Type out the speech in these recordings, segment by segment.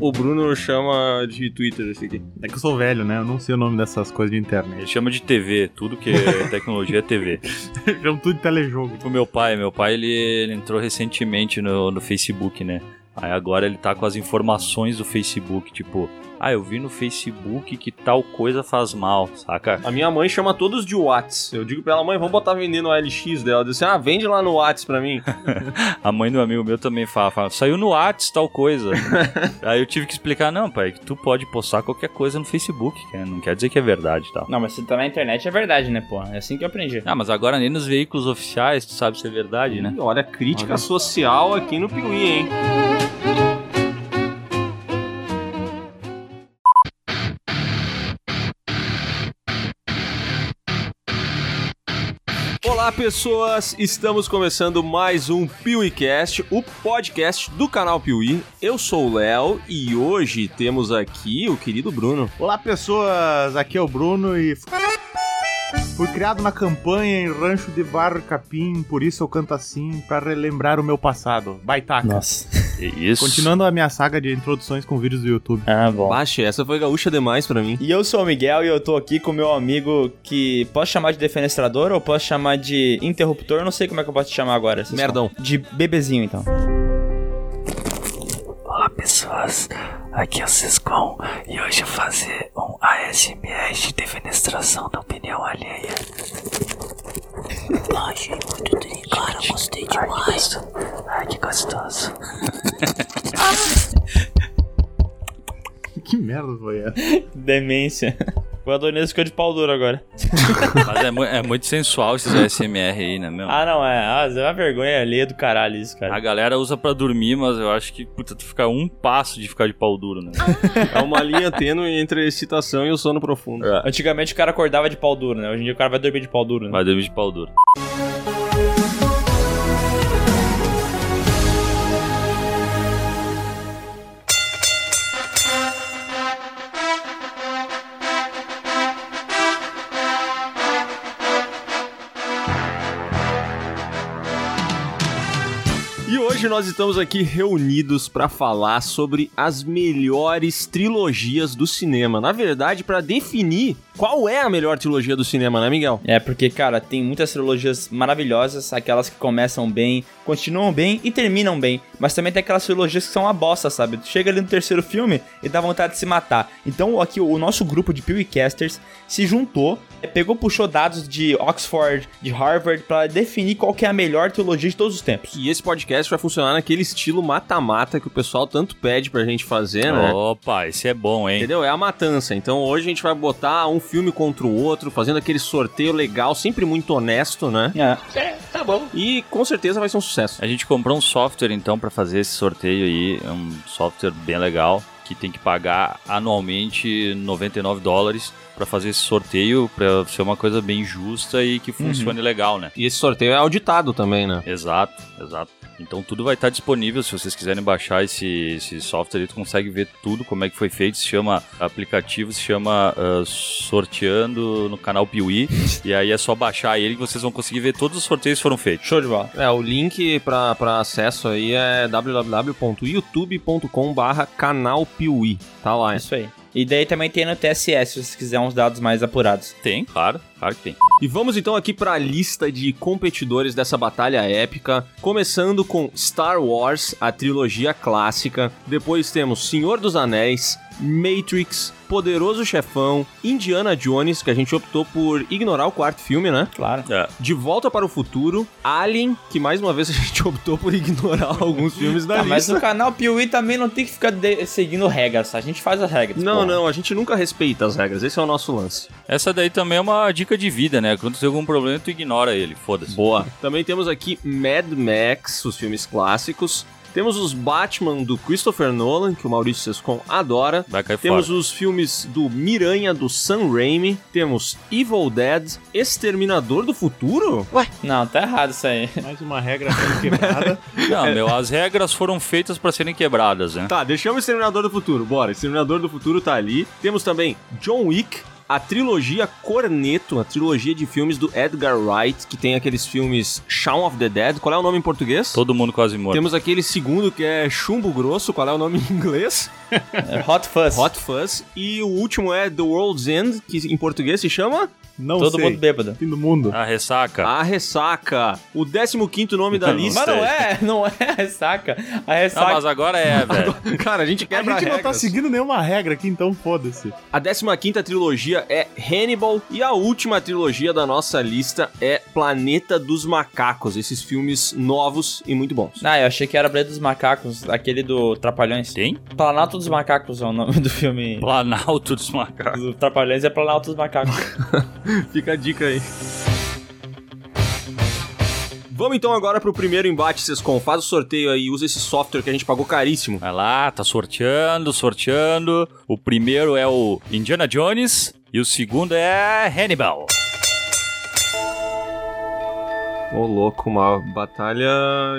O Bruno chama de Twitter esse aqui. É que eu sou velho, né? Eu não sei o nome dessas coisas de internet. Ele chama de TV, tudo que é tecnologia é TV. Chamo tudo de telejogo. O meu pai, meu pai ele, ele entrou recentemente no, no Facebook, né? Aí agora ele tá com as informações do Facebook, tipo, ah, eu vi no Facebook que tal coisa faz mal, saca? A minha mãe chama todos de Whats. Eu digo pra ela, mãe, vamos botar vendendo no LX dela. Ela diz assim, ah, vende lá no Whats pra mim. A mãe do amigo meu também fala, fala saiu no Whats tal coisa. Aí eu tive que explicar, não, pai, que tu pode postar qualquer coisa no Facebook, que não quer dizer que é verdade e tal. Não, mas se tá na internet é verdade, né, pô? É assim que eu aprendi. Ah, mas agora nem nos veículos oficiais tu sabe se é verdade, né? Ih, olha, crítica social aqui no Piuí, hein? Olá, pessoas! Estamos começando mais um PeeWeeCast, o podcast do canal Piuí. Eu sou o Léo e hoje temos aqui o querido Bruno. Olá, pessoas! Aqui é o Bruno e. Fui criado na campanha em Rancho de Barro Capim, por isso eu canto assim, pra relembrar o meu passado. Baitaca. Nossa. E Isso. Continuando a minha saga de introduções com vídeos do YouTube. Ah, bom. Baixe, essa foi gaúcha demais pra mim. E eu sou o Miguel e eu tô aqui com o meu amigo que posso chamar de defenestrador ou posso chamar de interruptor? Não sei como é que eu posso te chamar agora. Merdão. falam. De bebezinho, então. Olá pessoas, aqui é o Ciscom e hoje eu vou fazer um ASMR de defenestração da opinião alheia. Achei muito tri, cara, gostei demais. Ai, que gostoso. Que merda foi essa? Demência. O Adonis ficou de pau duro agora. Mas é, mu- é muito sensual esses ASMR aí, né, meu? Ah, não, é. Ah, é uma vergonha alheia do caralho isso, A cara. galera usa pra dormir, mas eu acho que, puta, tu fica um passo de ficar de pau duro, né? É uma linha tênue entre a excitação e o sono profundo. Antigamente o cara acordava de pau duro, né? Hoje em dia o cara vai dormir de pau duro, né? Vai dormir de pau duro. Hoje nós estamos aqui reunidos pra falar sobre as melhores trilogias do cinema. Na verdade, pra definir qual é a melhor trilogia do cinema, né, Miguel? É, porque, cara, tem muitas trilogias maravilhosas, aquelas que começam bem, continuam bem e terminam bem. Mas também tem aquelas trilogias que são uma bosta, sabe? Tu chega ali no terceiro filme e dá vontade de se matar. Então, aqui, o nosso grupo de PewCasters se juntou, eh, pegou, puxou dados de Oxford, de Harvard, pra definir qual que é a melhor trilogia de todos os tempos. E esse podcast vai funcionar naquele estilo mata-mata que o pessoal tanto pede pra gente fazer, né? Opa, esse é bom, hein? Entendeu? É a matança. Então hoje a gente vai botar um filme contra o outro, fazendo aquele sorteio legal, sempre muito honesto, né? É. E com certeza vai ser um sucesso. A gente comprou um software, então, pra fazer esse sorteio aí. É um software bem legal, que tem que pagar anualmente 99 dólares pra fazer esse sorteio, pra ser uma coisa bem justa e que funcione legal, né? E esse sorteio é auditado também, né? Exato, exato. Então tudo vai estar disponível. Se vocês quiserem baixar esse, esse software, aí, tu consegue ver tudo como é que foi feito. Se chama aplicativo, se chama ah, Sorteando no canal Piuí. e aí é só baixar ele que vocês vão conseguir ver todos os sorteios que foram feitos. Show de bola. É, o link pra, pra acesso aí é www.youtube.com barra canal Piuí. Tá lá. É isso aí. E daí também tem no TSS, se você quiser uns dados mais apurados. Tem, claro, claro que tem. E vamos então aqui para a lista de competidores dessa batalha épica, começando com Star Wars, a trilogia clássica. Depois temos Senhor dos Anéis, Matrix, Poderoso Chefão, Indiana Jones, que a gente optou por ignorar o quarto filme, né? Claro. É, De Volta para o Futuro, Alien, que mais uma vez a gente optou por ignorar alguns filmes da Tá, mas lista. no canal Piuí também não tem que ficar de- seguindo regras? A gente faz as regras. Não, porra. não, a gente nunca respeita as regras, esse é o nosso lance. Essa daí também é uma dica de vida, né? Quando tem algum problema, tu ignora ele, foda-se. Boa. Também temos aqui Mad Max, os filmes clássicos. Temos os Batman do Christopher Nolan, que o Maurício Sescon adora. Vai cair Temos fora. os filmes do Miranha, do Sam Raimi. Temos Evil Dead, Exterminador do Futuro? Não, tá errado isso aí. Mais uma regra sendo quebrada. Não, meu, as regras foram feitas pra serem quebradas, né? Tá, deixamos Exterminador do Futuro. Bora, Exterminador do Futuro tá ali. Temos também John Wick, a trilogia Corneto, a trilogia de filmes do Edgar Wright, que tem aqueles filmes Shaun of the Dead. Qual é o nome em português? Todo mundo quase morto. Temos aquele segundo que é Chumbo Grosso, qual é o nome em inglês? É Hot Fuzz. Hot Fuzz. E o último é The World's End, que em português se chama Não Todo sei. mundo bêbado. Fim do mundo. A ressaca. A Ressaca. O 15 nome da lista. Mas não é, não é a ressaca. A Ah, ressaca. mas agora é, velho. Cara, a gente A quebra gente não tá seguindo nenhuma regra aqui, então foda-se. A 15 trilogia é Hannibal e a última trilogia da nossa lista é Planeta dos Macacos, esses filmes novos e muito bons. Ah, eu achei que era Planeta dos Macacos, aquele do Trapalhões. Tem? Planalto dos Macacos é o nome do filme. Planalto dos macacos. Do Trapalhões é Planalto dos Macacos. Fica a dica aí. Vamos então agora pro primeiro embate, Sescom. Faz o sorteio aí, usa esse software que a gente pagou caríssimo. Vai lá, tá sorteando, sorteando. O primeiro é o Indiana Jones e o segundo é Hannibal. Ô, louco, uma batalha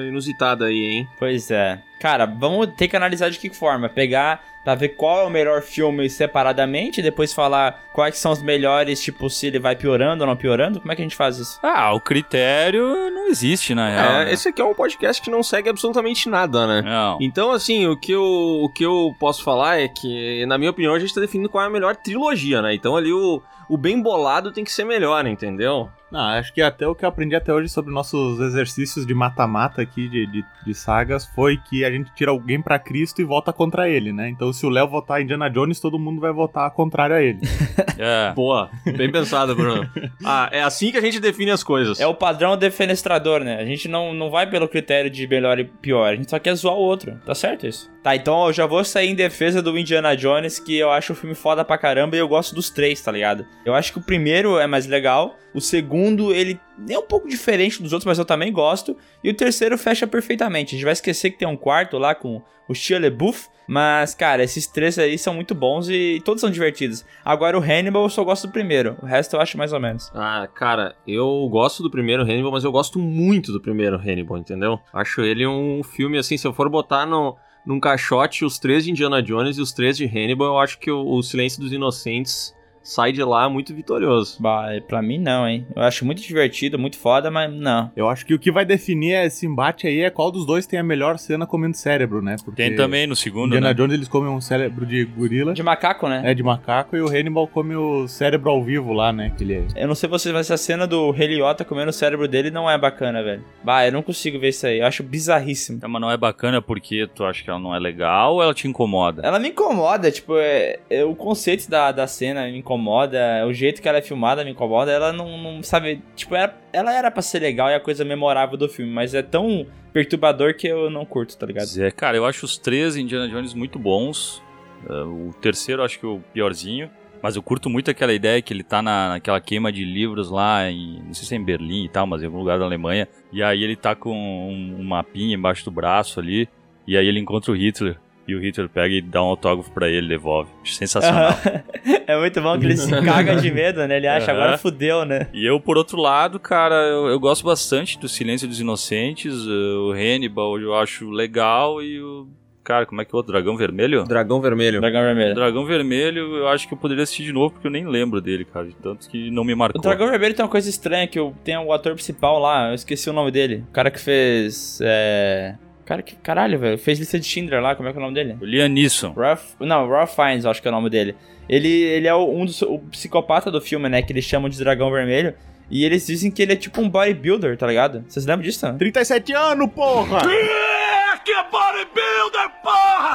inusitada aí, hein? pois é. Cara, vamos ter que analisar de que forma. Pegar pra ver qual é o melhor filme separadamente, depois falar quais são os melhores, tipo, se ele vai piorando ou não piorando. Como é que a gente faz isso? Ah, o critério não existe, na real. É, né? esse aqui é um podcast que não segue absolutamente nada, né? Não. Então, assim, o que, eu, o que eu posso falar é que, na minha opinião, a gente tá definindo qual é a melhor trilogia, né? Então ali o, o bem bolado tem que ser melhor, entendeu? Não, acho que até o que eu aprendi até hoje sobre nossos exercícios de mata-mata aqui, de, de, de sagas, foi que a gente tira alguém pra Cristo e vota contra ele, né? Então se o Léo votar Indiana Jones, todo mundo vai votar contrário a ele. É. Boa, bem pensado, Bruno. ah, é assim que a gente define as coisas. É o padrão defenestrador, né? A gente não, não vai pelo critério de melhor e pior, a gente só quer zoar o outro. Tá certo isso? Tá, então eu já vou sair em defesa do Indiana Jones, que eu acho o filme foda pra caramba e eu gosto dos três, tá ligado? Eu acho que o primeiro é mais legal, o segundo ele é um pouco diferente dos outros, mas eu também gosto, e o terceiro fecha perfeitamente. A gente vai esquecer que tem um quarto lá com o Shia LaBeouf, mas, cara, esses três aí são muito bons e todos são divertidos. Agora o Hannibal eu só gosto do primeiro, o resto eu acho mais ou menos. Ah, cara, eu gosto do primeiro Hannibal, mas eu gosto muito do primeiro Hannibal, entendeu? Acho ele um filme, assim, se eu for botar no, num caixote os três de Indiana Jones e os três de Hannibal, eu acho que o, o Silêncio dos Inocentes sai de lá muito vitorioso. Bah, pra mim não, hein? Eu acho muito divertido, muito foda, mas não. Eu acho que o que vai definir esse embate aí é qual dos dois tem a melhor cena comendo cérebro, né? Porque Tem também no segundo, Indiana né? Jones eles comem um cérebro de gorila, De macaco, né? é de macaco, e o Hannibal come o cérebro ao vivo lá, né? Que ele é. Eu não sei vocês, mas essa cena do Heliota comendo o cérebro dele não é bacana, velho. Bah, eu não consigo ver isso aí. Eu acho bizarríssimo. É, mas não é bacana porque tu acha que ela não é legal ou ela te incomoda? Ela me incomoda, tipo, é, é- o conceito da, da cena me incomoda, o jeito que ela é filmada me incomoda. Ela não, não sabe, tipo, era, ela era pra ser legal e a coisa memorável do filme, mas é tão perturbador que eu não curto, tá ligado? É, cara, eu acho os três Indiana Jones muito bons. É, o terceiro acho que é o piorzinho. Mas eu curto muito aquela ideia que ele tá na, naquela queima de livros lá em. Não sei se é em Berlim e tal, mas em algum lugar da Alemanha. E aí ele tá com um, um mapinha embaixo do braço ali. E aí ele encontra o Hitler. E o Hitler pega e dá um autógrafo pra ele, devolve. Acho Sensacional. é muito bom que ele se caga de medo, né? Ele acha, Aham. agora fudeu, né? E eu, por outro lado, cara, eu, eu gosto bastante do Silêncio dos Inocentes. eh, O Hannibal eu acho legal. E o. Cara, como é que é o outro? Dragão Vermelho? Dragão Vermelho. Dragão O Vermelho. Dragão Vermelho, eu acho que eu poderia assistir de novo porque eu nem lembro dele, cara. de Tanto que não me marcou. O Dragão Vermelho tem uma coisa estranha que eu tenho o ator principal lá, eu esqueci o nome dele. O cara que fez. É. Cara que. Caralho, velho. Fez lista de Schindler lá, como é que é o nome dele? O Liam Neeson. Ralph. Não, Ralph Fiennes, acho que é o nome dele. Ele, ele é o- um dos o psicopata do filme, né? Que eles chamam de Dragão Vermelho. E eles dizem que ele é tipo um bodybuilder, tá ligado? Vocês lembram disso? 37 anos, porra!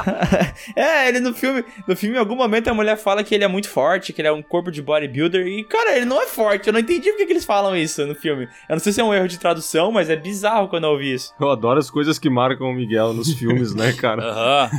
É, ele no filme, no filme em algum momento a mulher fala que ele é muito forte, que ele é um corpo de bodybuilder e cara, ele não é forte. Eu não entendi por que, que eles falam isso no filme. Eu não sei se é um erro de tradução, mas é bizarro quando eu ouvi isso. Eu adoro as coisas que marcam o Miguel nos filmes, né, cara? Aham.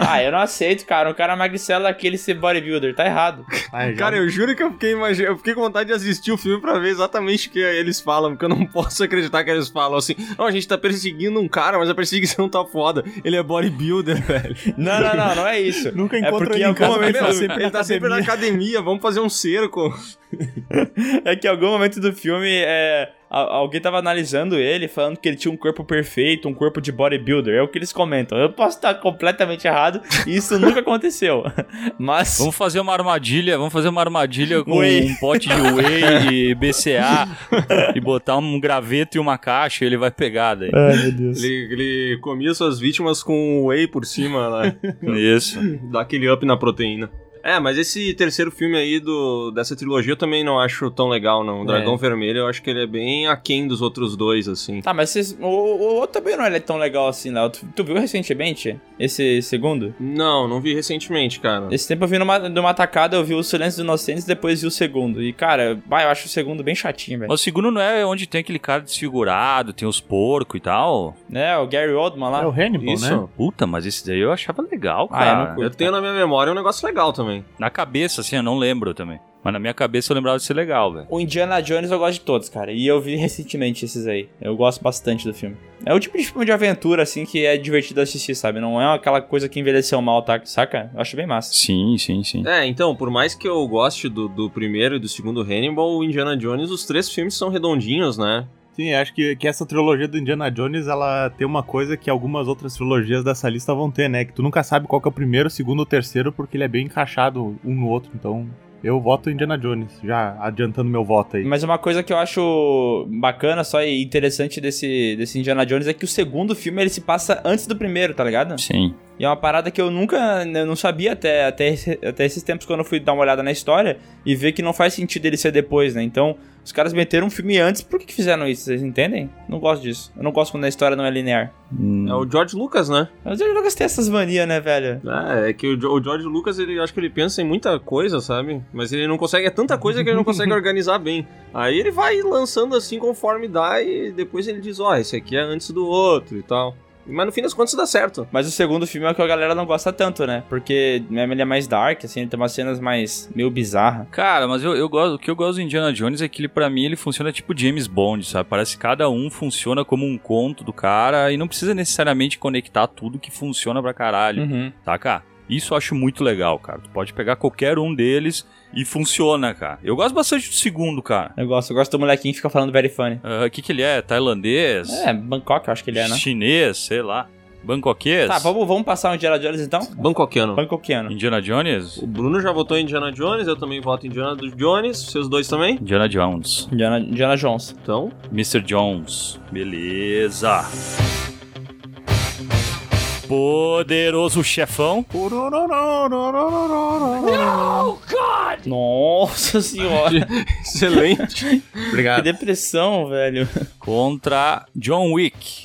ah, eu não aceito, cara. Um cara magricelo daquele ser bodybuilder, tá errado. Ai, Cara, eu juro que eu fiquei, imagi- eu fiquei com vontade de assistir o filme pra ver exatamente o que eles falam, porque eu não posso acreditar que eles falam assim, não, a gente tá perseguindo um cara, mas a perseguição tá foda. Ele é bodybuilder, velho. Não, não, não, não é isso. Nunca É encontro porque ele em algum casa, momento ele tá sempre ele na tá sempre na academia. vamos fazer um cerco. É que em algum momento do filme é, alguém tava analisando ele, falando que ele tinha um corpo perfeito, um corpo de bodybuilder. É o que eles comentam. Eu posso estar completamente errado e isso nunca aconteceu. Mas. Vamos fazer uma armadilha, vamos fazer uma armadilha com Whey. um pote de whey e BCA e botar um graveto e uma caixa e ele vai pegar daí. Ai, meu Deus. Ele, ele comia suas vítimas com whey por cima, né? Isso. Dá aquele up na proteína. É, mas esse terceiro filme aí do, dessa trilogia eu também não acho tão legal, não. O Dragão É. Vermelho eu acho que ele é bem aquém dos outros dois, assim. Tá, mas vocês- o, o outro também não é tão legal assim, Léo. Tu, tu viu recentemente esse segundo? Não, não vi recentemente, cara. Esse tempo eu vi numa, numa tacada, eu vi o Silêncio dos Inocentes, depois vi o segundo. E, cara, vai, eu acho o segundo bem chatinho, velho. O segundo não é onde tem aquele cara desfigurado, tem os porcos e tal? É, o Gary Oldman lá. É o Hannibal, Isso. né? Puta, mas esse daí eu achava legal, Ah, eu cara. não Eu curto. tenho na minha memória um negócio legal também. Na cabeça, assim, eu não lembro também. Mas na minha cabeça eu lembrava de ser legal, velho. O Indiana Jones eu gosto de todos, cara. E eu vi recentemente esses aí. Eu gosto bastante do filme. É o tipo de filme de aventura, assim, que é divertido assistir, sabe? Não é aquela coisa que envelheceu mal, tá? Saca? Eu acho bem massa. Sim, sim, sim. É, então, por mais que eu goste do, do primeiro e do segundo Hannibal, o Indiana Jones, os três filmes são redondinhos, né? Sim, acho que, que essa trilogia do Indiana Jones, ela tem uma coisa que algumas outras trilogias dessa lista vão ter, né? Que tu nunca sabe qual que é o primeiro, o segundo ou o terceiro, porque ele é bem encaixado um no outro. Então, eu voto Indiana Jones, já adiantando meu voto aí. Mas uma coisa que eu acho bacana só e interessante desse, desse Indiana Jones é que o segundo filme ele se passa antes do primeiro, tá ligado? Sim. E é uma parada que eu nunca, eu não sabia até, até, esse- até esses tempos quando eu fui dar uma olhada na história e ver que não faz sentido ele ser depois, né? Então, os caras meteram um filme antes, por que, que fizeram isso? Vocês entendem? Não gosto disso. Eu não gosto quando a história não é linear. Hum. É o George Lucas, né? Mas eu Lucas tem essas manias, né, velho? É, é que o, o George Lucas, ele acho que ele pensa em muita coisa, sabe? Mas ele não consegue, é tanta coisa que ele não consegue organizar bem. Aí ele vai lançando assim conforme dá e depois ele diz, ó, esse aqui é antes do outro e tal. Mas no fim das contas dá certo. Mas o segundo filme é o que a galera não gosta tanto, né? Porque ele é mais dark, assim, ele tem umas cenas mais meio bizarras. Cara, mas eu, eu gosto, o que eu gosto do Indiana Jones é que ele, pra mim, ele funciona tipo James Bond, sabe? Parece que cada um funciona como um conto do cara e não precisa necessariamente conectar tudo que funciona pra caralho, Uhum. tá, cara? Isso eu acho muito legal, cara. Tu pode pegar qualquer um deles e funciona, cara. Eu gosto bastante do segundo, cara. Eu gosto, eu gosto do molequinho que fica falando very funny. O que que ele é? Tailandês? É, Bangkok, eu acho que ele é, né? Chinês, sei lá. Bangkoquês? Tá, vamos, vamos passar o Indiana Jones então? Bangkokiano. Bangkokiano. Indiana Jones? O Bruno já votou em Indiana Jones, eu também voto em Indiana Jones, vocês dois também? Indiana Jones. Indiana, Indiana Jones. Então, Mr. Jones. Beleza. Poderoso chefão. Nossa senhora. excelente. que Obrigado. depressão, velho. Contra John Wick.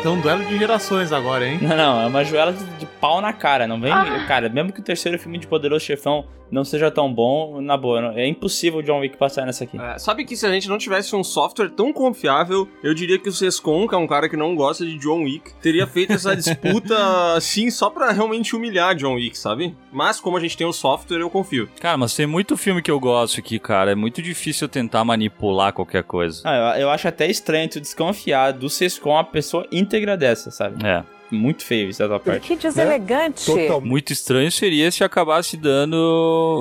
Então, duelo de gerações agora, hein? Não, não, é uma joela de, de pau na cara. Não vem. Cara, mesmo que o terceiro filme de Poderoso Chefão não seja tão bom, na boa, não- é impossível o John Wick passar nessa aqui. É, sabe que se a gente não tivesse um software tão confiável, eu diria que o Sescon, que é um cara que não gosta de John Wick, teria feito essa disputa assim só pra realmente humilhar John Wick, sabe? Mas como a gente tem o software, eu confio. Cara, mas tem muito filme que eu gosto aqui, cara. É muito difícil eu tentar manipular qualquer coisa. Ah, eu, eu acho até estranho tu desconfiar do Sescom uma pessoa íntegra dessa, sabe? É. Muito feio isso da tua parte. Que deselegante. Muito estranho seria se acabasse dando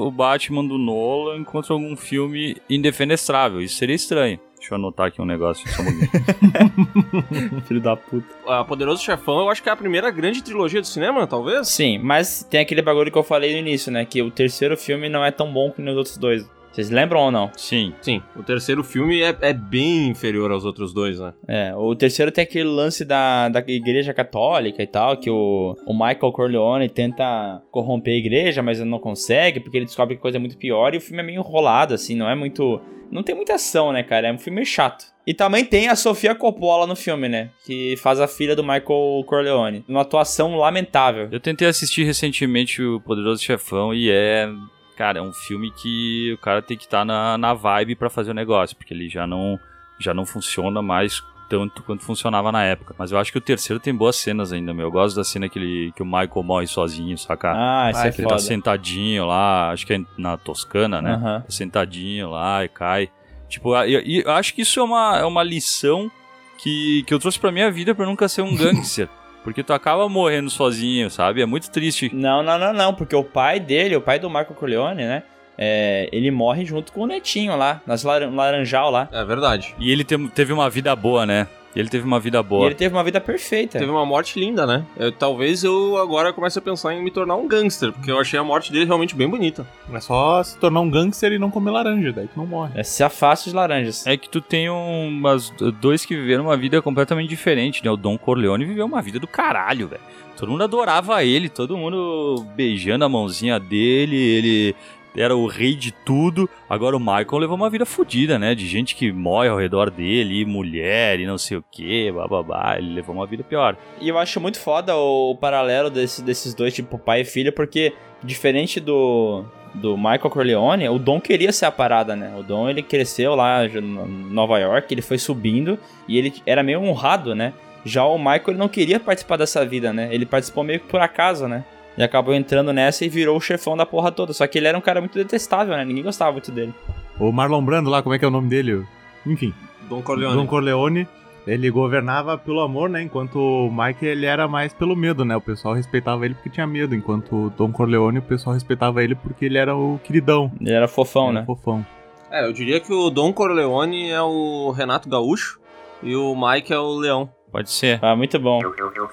o Batman do Nolan contra algum filme indefenestrável. Isso seria estranho. Deixa eu anotar aqui um negócio. Só um. Filho da puta. A Poderoso Chefão, eu acho que é a primeira grande trilogia do cinema, talvez? Sim, mas tem aquele bagulho que eu falei no início, né? Que o terceiro filme não é tão bom que nos outros dois. Vocês lembram ou não? Sim. Sim, o terceiro filme é, é bem inferior aos outros dois, né? É, o terceiro tem aquele lance da, da igreja católica e tal, que o, o Michael Corleone tenta corromper a igreja, mas ele não consegue, porque ele descobre que a coisa é muito pior, e o filme é meio enrolado, assim, não é muito... Não tem muita ação, né, cara? É um filme meio chato. E também tem a Sofia Coppola no filme, né? Que faz a filha do Michael Corleone. Uma atuação lamentável. Eu tentei assistir recentemente o Poderoso Chefão e é. Cara, é um filme que o cara tem que estar na, na vibe pra fazer o negócio, porque ele já não, já não funciona mais tanto quanto funcionava na época. Mas eu acho que o terceiro tem boas cenas ainda, meu. Eu gosto da cena que, ele, que o Michael morre sozinho, saca? Ah, isso Ah, é que ele tá sentadinho lá, acho que é na Toscana, né? Aham. Tá sentadinho lá e cai. Tipo, eu, acho que isso é uma, é uma lição que, que eu trouxe pra minha vida pra eu nunca ser um gangster. Porque tu acaba morrendo sozinho, sabe? É muito triste. Não, não, não, não, porque o pai dele, o pai do Michael Corleone, né? é, ele morre junto com o netinho lá, nas laran laranjal lá. É verdade. E ele te- teve uma vida boa, né? Ele teve uma vida E boa. ele teve uma vida perfeita. Teve uma morte linda, né? Eu- talvez eu agora comece a pensar em me tornar um gangster, porque eu achei a morte dele realmente bem bonita. É só se tornar um gangster e não comer laranja, daí tu não morre. É, se afaste de laranjas. É que tu tem umas dois que viveram uma vida completamente diferente, né? O Don Corleone viveu uma vida do caralho, velho. Todo mundo adorava ele, todo mundo beijando a mãozinha dele, ele era o rei de tudo. Agora o Michael levou uma vida fodida, né? De gente que morre ao redor dele, e mulher e não sei o que, bababá. Ele levou uma vida pior. E eu acho muito foda o paralelo desse- desses dois, tipo pai e filho, porque diferente do, do Michael Corleone, o Dom queria ser a parada, né? O Dom ele cresceu lá em Nova York, ele foi subindo e ele era meio honrado, né? Já o Michael ele não queria participar dessa vida, né? Ele participou meio que por acaso, né? E acabou entrando nessa e virou o chefão da porra toda. Só que ele era um cara muito detestável, né? Ninguém gostava muito dele. O Marlon Brando lá, como é que é o nome dele? Enfim, Don Corleone. Don Corleone, ele governava pelo amor, né? Enquanto o Mike, ele era mais pelo medo, né? O pessoal respeitava ele porque tinha medo, enquanto o Don Corleone, o pessoal respeitava ele porque ele era o queridão. Ele era fofão, era né? fofão. É, eu diria que o Don Corleone é o Renato Gaúcho e o Mike é o Leão. Pode ser. Ah, muito bom.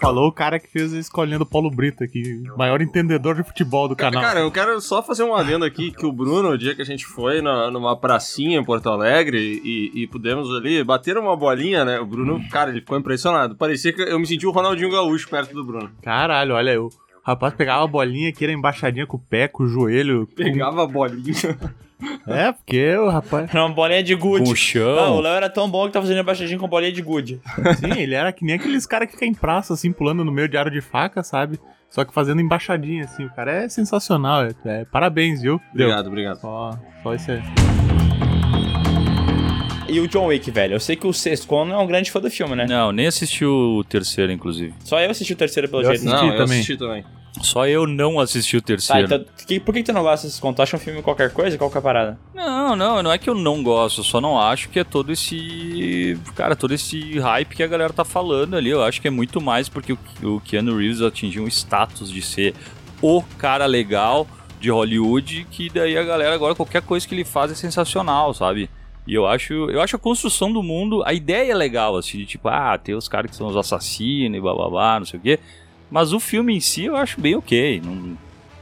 Falou o cara que fez a escolinha do Paulo Brito aqui, maior entendedor de futebol do canal. Cara, eu quero só fazer um adendo aqui, que o Bruno, o dia que a gente foi na- numa pracinha em Porto Alegre e, e pudemos ali bater uma bolinha, né? O Bruno, cara, ele ficou impressionado. Parecia que eu me senti o Ronaldinho Gaúcho perto do Bruno. Caralho, olha, o rapaz pegava a bolinha aqui, era embaixadinha com o pé, com o joelho. com- Pegava a bolinha. É, porque o rapaz. Era uma bolinha de gude. o chão. Ah, o Léo era tão bom que tá fazendo embaixadinha com bolinha de gude. Sim, ele era que nem aqueles caras que ficam em praça, assim, pulando no meio de aro de faca, sabe? Só que fazendo embaixadinha, assim. O cara é sensacional. É, é- parabéns, viu? Deu. Obrigado, obrigado. Só, só isso aí. E o John Wick, velho. Eu sei que o Sescon não é um grande fã do filme, né? Não, nem assisti o terceiro, inclusive. Só eu assisti o terceiro pelo Eu jeito. assisti Não, eu também. assisti também. Só eu não assisti o Tá, terceiro. então que- por que, tu não gosta desse conto? Tu acha um filme qualquer coisa? Qual que é a parada? Não, não, não é que eu não gosto, eu só não acho que é todo esse. Cara, todo esse hype que a galera tá falando ali. Eu acho que é muito mais porque o, o Keanu Reeves atingiu um status de ser o cara legal de Hollywood, que daí a galera agora qualquer coisa que ele faz é sensacional, sabe? E eu acho, eu acho a construção do mundo, a ideia é legal, assim, de tipo, ah, tem os caras que são os assassinos e blá blá blá, não sei o quê. Mas o filme em si eu acho bem ok. Não,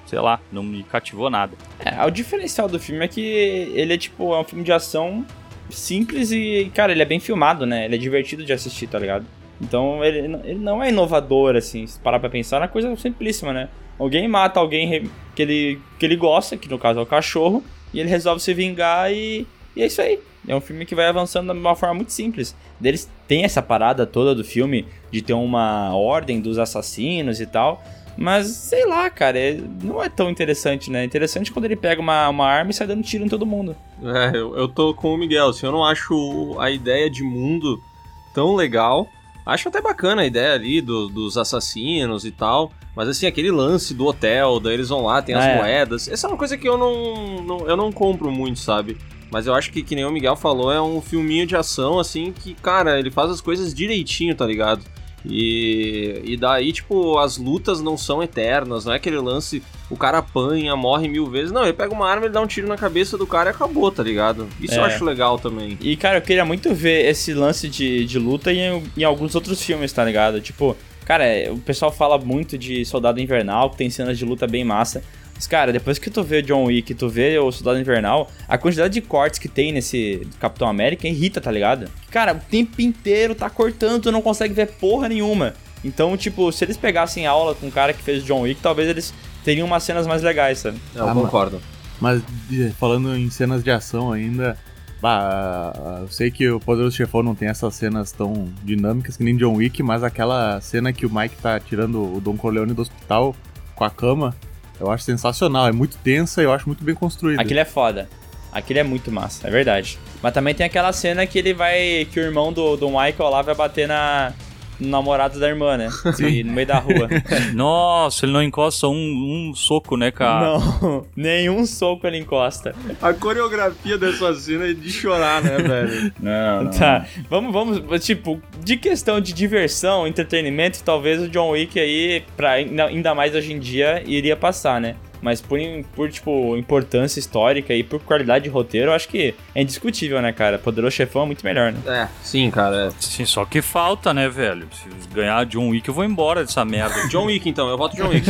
sei lá, não me cativou nada. É, o diferencial do filme é que ele é tipo, é um filme de ação simples e, cara, ele é bem filmado, né? Ele é divertido de assistir, tá ligado? Então ele, ele não é inovador, assim, se parar pra pensar, é uma coisa simplíssima, né? Alguém mata alguém que ele, que ele gosta, que no caso é o cachorro, e ele resolve se vingar e, e é isso aí. É um filme que vai avançando de uma forma muito simples. Eles têm essa parada toda do filme de ter uma ordem dos assassinos e tal. Mas, sei lá, cara, é- não é tão interessante, né? É interessante quando ele pega uma, uma arma e sai dando tiro em todo mundo. É, eu, eu tô com o Miguel, assim, eu não acho a ideia de mundo tão legal. Acho até bacana a ideia ali do- dos assassinos e tal. Mas assim, aquele lance do hotel, daí eles vão lá, tem as Ah, é. moedas. Essa é uma coisa que eu não, não- eu não compro muito, sabe? Mas eu acho que, que nem o Miguel falou, é um filminho de ação, assim, que, cara, ele faz as coisas direitinho, tá ligado? E, e daí, tipo, as lutas não são eternas, não é aquele lance, o cara apanha, morre mil vezes. Não, ele pega uma arma, ele dá um tiro na cabeça do cara e acabou, tá ligado? Isso eu É. acho legal também. E, cara, eu queria muito ver esse lance de, de luta em, em alguns outros filmes, tá ligado? Tipo, cara, é, o pessoal fala muito de Soldado Invernal, que tem cenas de luta bem massa. Mas, cara, depois que tu vê John Wick, tu vê o Soldado Invernal, a quantidade de cortes que tem nesse Capitão América irrita, tá ligado? Cara, o tempo inteiro tá cortando, tu não consegue ver porra nenhuma. Então, tipo, se eles pegassem aula com o cara que fez John Wick, talvez eles teriam umas cenas mais legais, sabe? Eu Ah, concordo. Mas falando em cenas de ação ainda, bah, eu sei que o Poderoso Chefão não tem essas cenas tão dinâmicas que nem John Wick, mas aquela cena que o Mike tá tirando o Don Corleone do hospital com a cama, eu acho sensacional. É muito tensa e eu acho muito bem construída. Aquele é foda. Aquele é muito massa, é verdade. Mas também tem aquela cena que ele vai. que o irmão do, do Michael lá vai bater na. Namorado da irmã, né? E no meio da rua. Nossa, ele não encosta um, um soco, né, cara? Não, nenhum soco ele encosta. A coreografia dessa cena é de chorar, né, velho? Não, Tá, vamos, vamos, tipo, de questão de diversão, entretenimento, talvez o John Wick aí, pra, ainda ainda mais hoje em dia, iria passar, né? Mas por, por, tipo, importância histórica e por qualidade de roteiro, eu acho que é indiscutível, né, cara? Poderoso Chefão é muito melhor, né? É, sim, cara. Sim, só que falta, né, velho? Se ganhar John Wick, eu vou embora dessa merda. John Wick, então. Eu voto John Wick.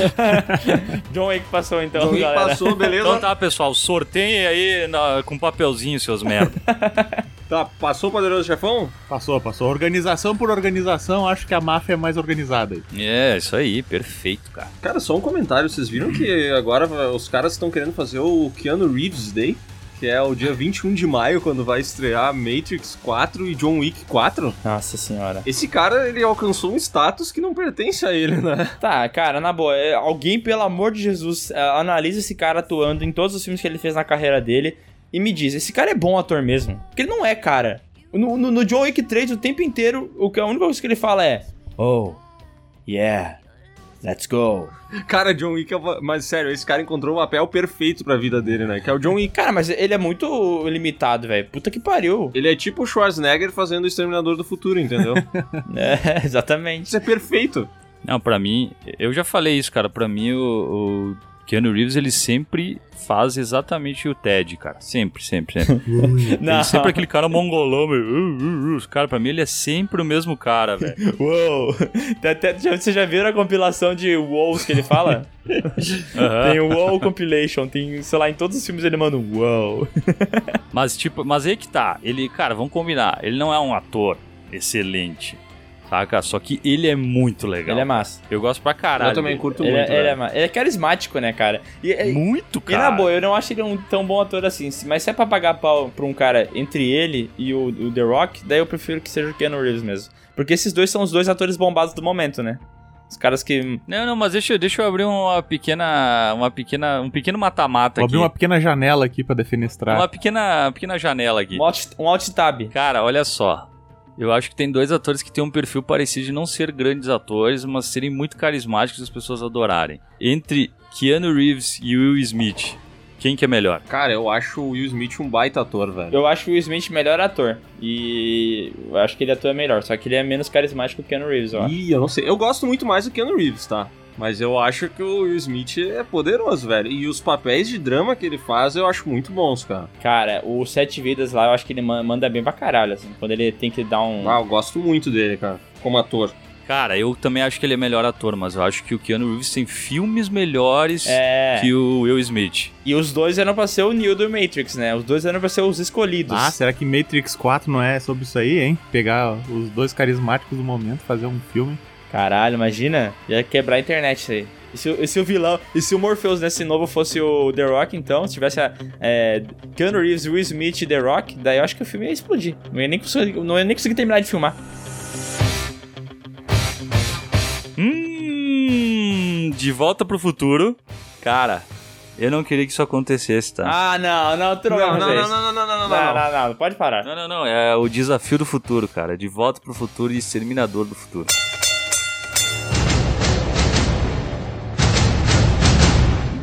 John Wick passou, então, John Wick galera. passou, beleza? Então tá, pessoal, sorteiem aí na- com papelzinho, seus merda. Tá, passou o Poderoso Chefão? Passou, passou. Organização por organização, acho que a máfia é mais organizada aí. é, isso aí, perfeito, cara. Cara, só um comentário. Vocês viram que agora os caras estão querendo fazer o Keanu Reeves Day? Que é o dia 21 de maio, quando vai estrear Matrix 4 e John Wick 4. Nossa senhora. Esse cara, ele alcançou um status que não pertence a ele, né? Tá, cara, na boa, é, alguém, pelo amor de Jesus, é, analisa esse cara atuando em todos os filmes que ele fez na carreira dele e me diz, esse cara é bom ator mesmo? Porque ele não é, cara. No, no, no John Wick 3, o tempo inteiro, o que, a única coisa que ele fala é Oh, yeah, let's go. Cara, John Wick é uma... Mas sério, esse cara encontrou o papel perfeito pra vida dele, né? Que é o John Wick. Cara, mas ele é muito limitado, velho. Puta que pariu. Ele é tipo o Schwarzenegger fazendo o Exterminador do Futuro, entendeu? É, exatamente. Isso é perfeito. Não, pra mim, eu já falei isso, cara. Pra mim, o, o Keanu Reeves, ele sempre faz exatamente o Ted, cara. Sempre, sempre, sempre. Não. Ele sempre é aquele cara mongolão, meu. Uh, uh, uh. Cara, pra mim, ele é sempre o mesmo cara, velho. Uou! Vocês já viram a compilação de WoWs que ele fala? Aham. Tem o WoW Compilation, tem, sei lá, em todos os filmes ele manda um WoW. Mas, tipo, mas aí que tá. Ele, cara, vamos combinar. Ele não é um ator excelente, saca? Só que ele é muito legal. Ele é massa. Eu gosto pra caralho. eu também curto Ele, muito. é, ele, é, ele é carismático, né, cara? E, e- Muito, e cara. na boa, eu não acho ele um tão bom ator assim. Mas se é pra pagar pau pra um cara entre ele e o, o The Rock, daí eu prefiro que seja o Keanu Reeves mesmo. Porque esses dois são os dois atores bombados do momento, né? Os caras que. Não, não, mas deixa, eu- deixa eu abrir uma pequena. Uma pequena. Um pequeno mata-mata Vou aqui. abrir uma pequena janela aqui pra defenestrar. Uma pequena, pequena janela aqui. Um alt, um alt tab. Cara, olha só. Eu acho que tem dois atores que têm um perfil parecido de não ser grandes atores, mas serem muito carismáticos e as pessoas adorarem. Entre Keanu Reeves e Will Smith, quem que é melhor? Cara, eu acho o Will Smith um baita ator, velho. Eu acho o Will Smith melhor ator. E eu acho que ele atua melhor. Só que ele é menos carismático que o Keanu Reeves, acho. Ih, eu não sei. Eu gosto muito mais do Keanu Reeves, tá? Mas eu acho que o Will Smith é poderoso, velho. E os papéis de drama que ele faz eu acho muito bons, cara. Cara, o Sete Vidas lá, eu acho que ele ma- manda bem pra caralho, assim. Quando ele tem que dar um. Ah, eu gosto muito dele, cara. Como ator. Cara, eu também acho que ele é melhor ator, mas eu acho que o Keanu Reeves tem filmes melhores É. que o Will Smith. E os dois eram pra ser o Neo do Matrix, né? Os dois eram pra ser os escolhidos. Ah, será que Matrix 4 não é sobre isso aí, hein? Pegar os dois carismáticos do momento, fazer um filme. Caralho, imagina. Ia quebrar a internet isso aí. E se, o- e se o vilão. E se o Morpheus nesse novo fosse o The Rock, então, se tivesse a, é, Keanu Reeves, Will Smith e The Rock, daí eu acho que o filme ia explodir. Não ia nem conseguir, não ia nem conseguir terminar de filmar. Hum, de volta pro futuro. Cara, eu não queria que isso acontecesse, tá? Ah, não, não, não, Não, não, não, não, não, não, não, Não, não. não, não, pode parar. Não, não, não. É o desafio do futuro, cara. De volta pro futuro e exterminador do futuro.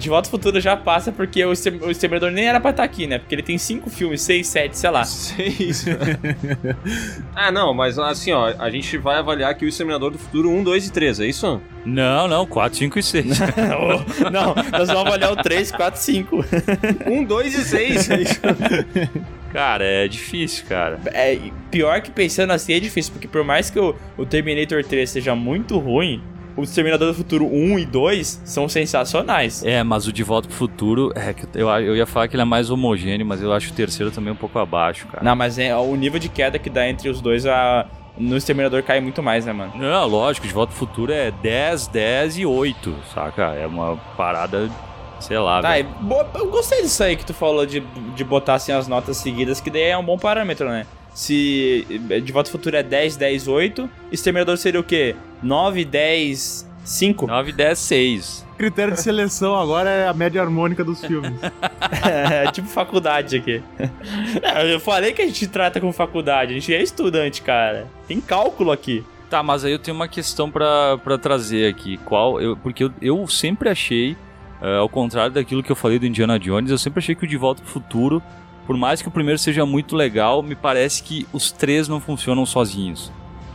De Volta ao Futuro já passa porque o, Exter- o Exterminador nem era pra estar aqui, né? Porque ele tem cinco filmes, seis, sete, sei lá. Seis. ah, não, mas assim, ó, a gente vai avaliar aqui o Exterminador do Futuro 1, 2 e 3, é isso? Não, não. 4, 5 e 6. não, nós vamos avaliar o 3, 4, 5. 1, 2 e 6, é isso? cara, é difícil, cara. É, pior que pensando assim é difícil, porque por mais que o, o Terminator 3 seja muito ruim, o Exterminador do Futuro 1 e 2 são sensacionais. É, mas o De Volta pro Futuro, é que eu, eu ia falar que ele é mais homogêneo, mas eu acho o terceiro também um pouco abaixo, cara. Não, mas é, o nível de queda que dá entre os dois, a, no Exterminador cai muito mais, né, mano? Não, lógico, De Volta pro Futuro é 10, 10 e 8, saca? É uma parada, sei lá, Tá, velho. eu gostei disso aí que tu falou de, de botar assim as notas seguidas, que daí é um bom parâmetro, né? Se De Volta ao Futuro é 10, 10, 8, Exterminador seria o quê? 9, 10, 5? 9, 10, 6. Critério de seleção agora é a média harmônica dos filmes. é tipo faculdade aqui. Não, eu falei que a gente trata com faculdade, a gente é estudante, cara. Tem cálculo aqui. Tá, mas aí eu tenho uma questão pra, pra trazer aqui. Qual? Eu, porque eu, eu sempre achei, eh, ao contrário daquilo que eu falei do Indiana Jones, eu sempre achei que o De Volta pro Futuro, por mais que o primeiro seja muito legal, me parece que os três não funcionam sozinhos.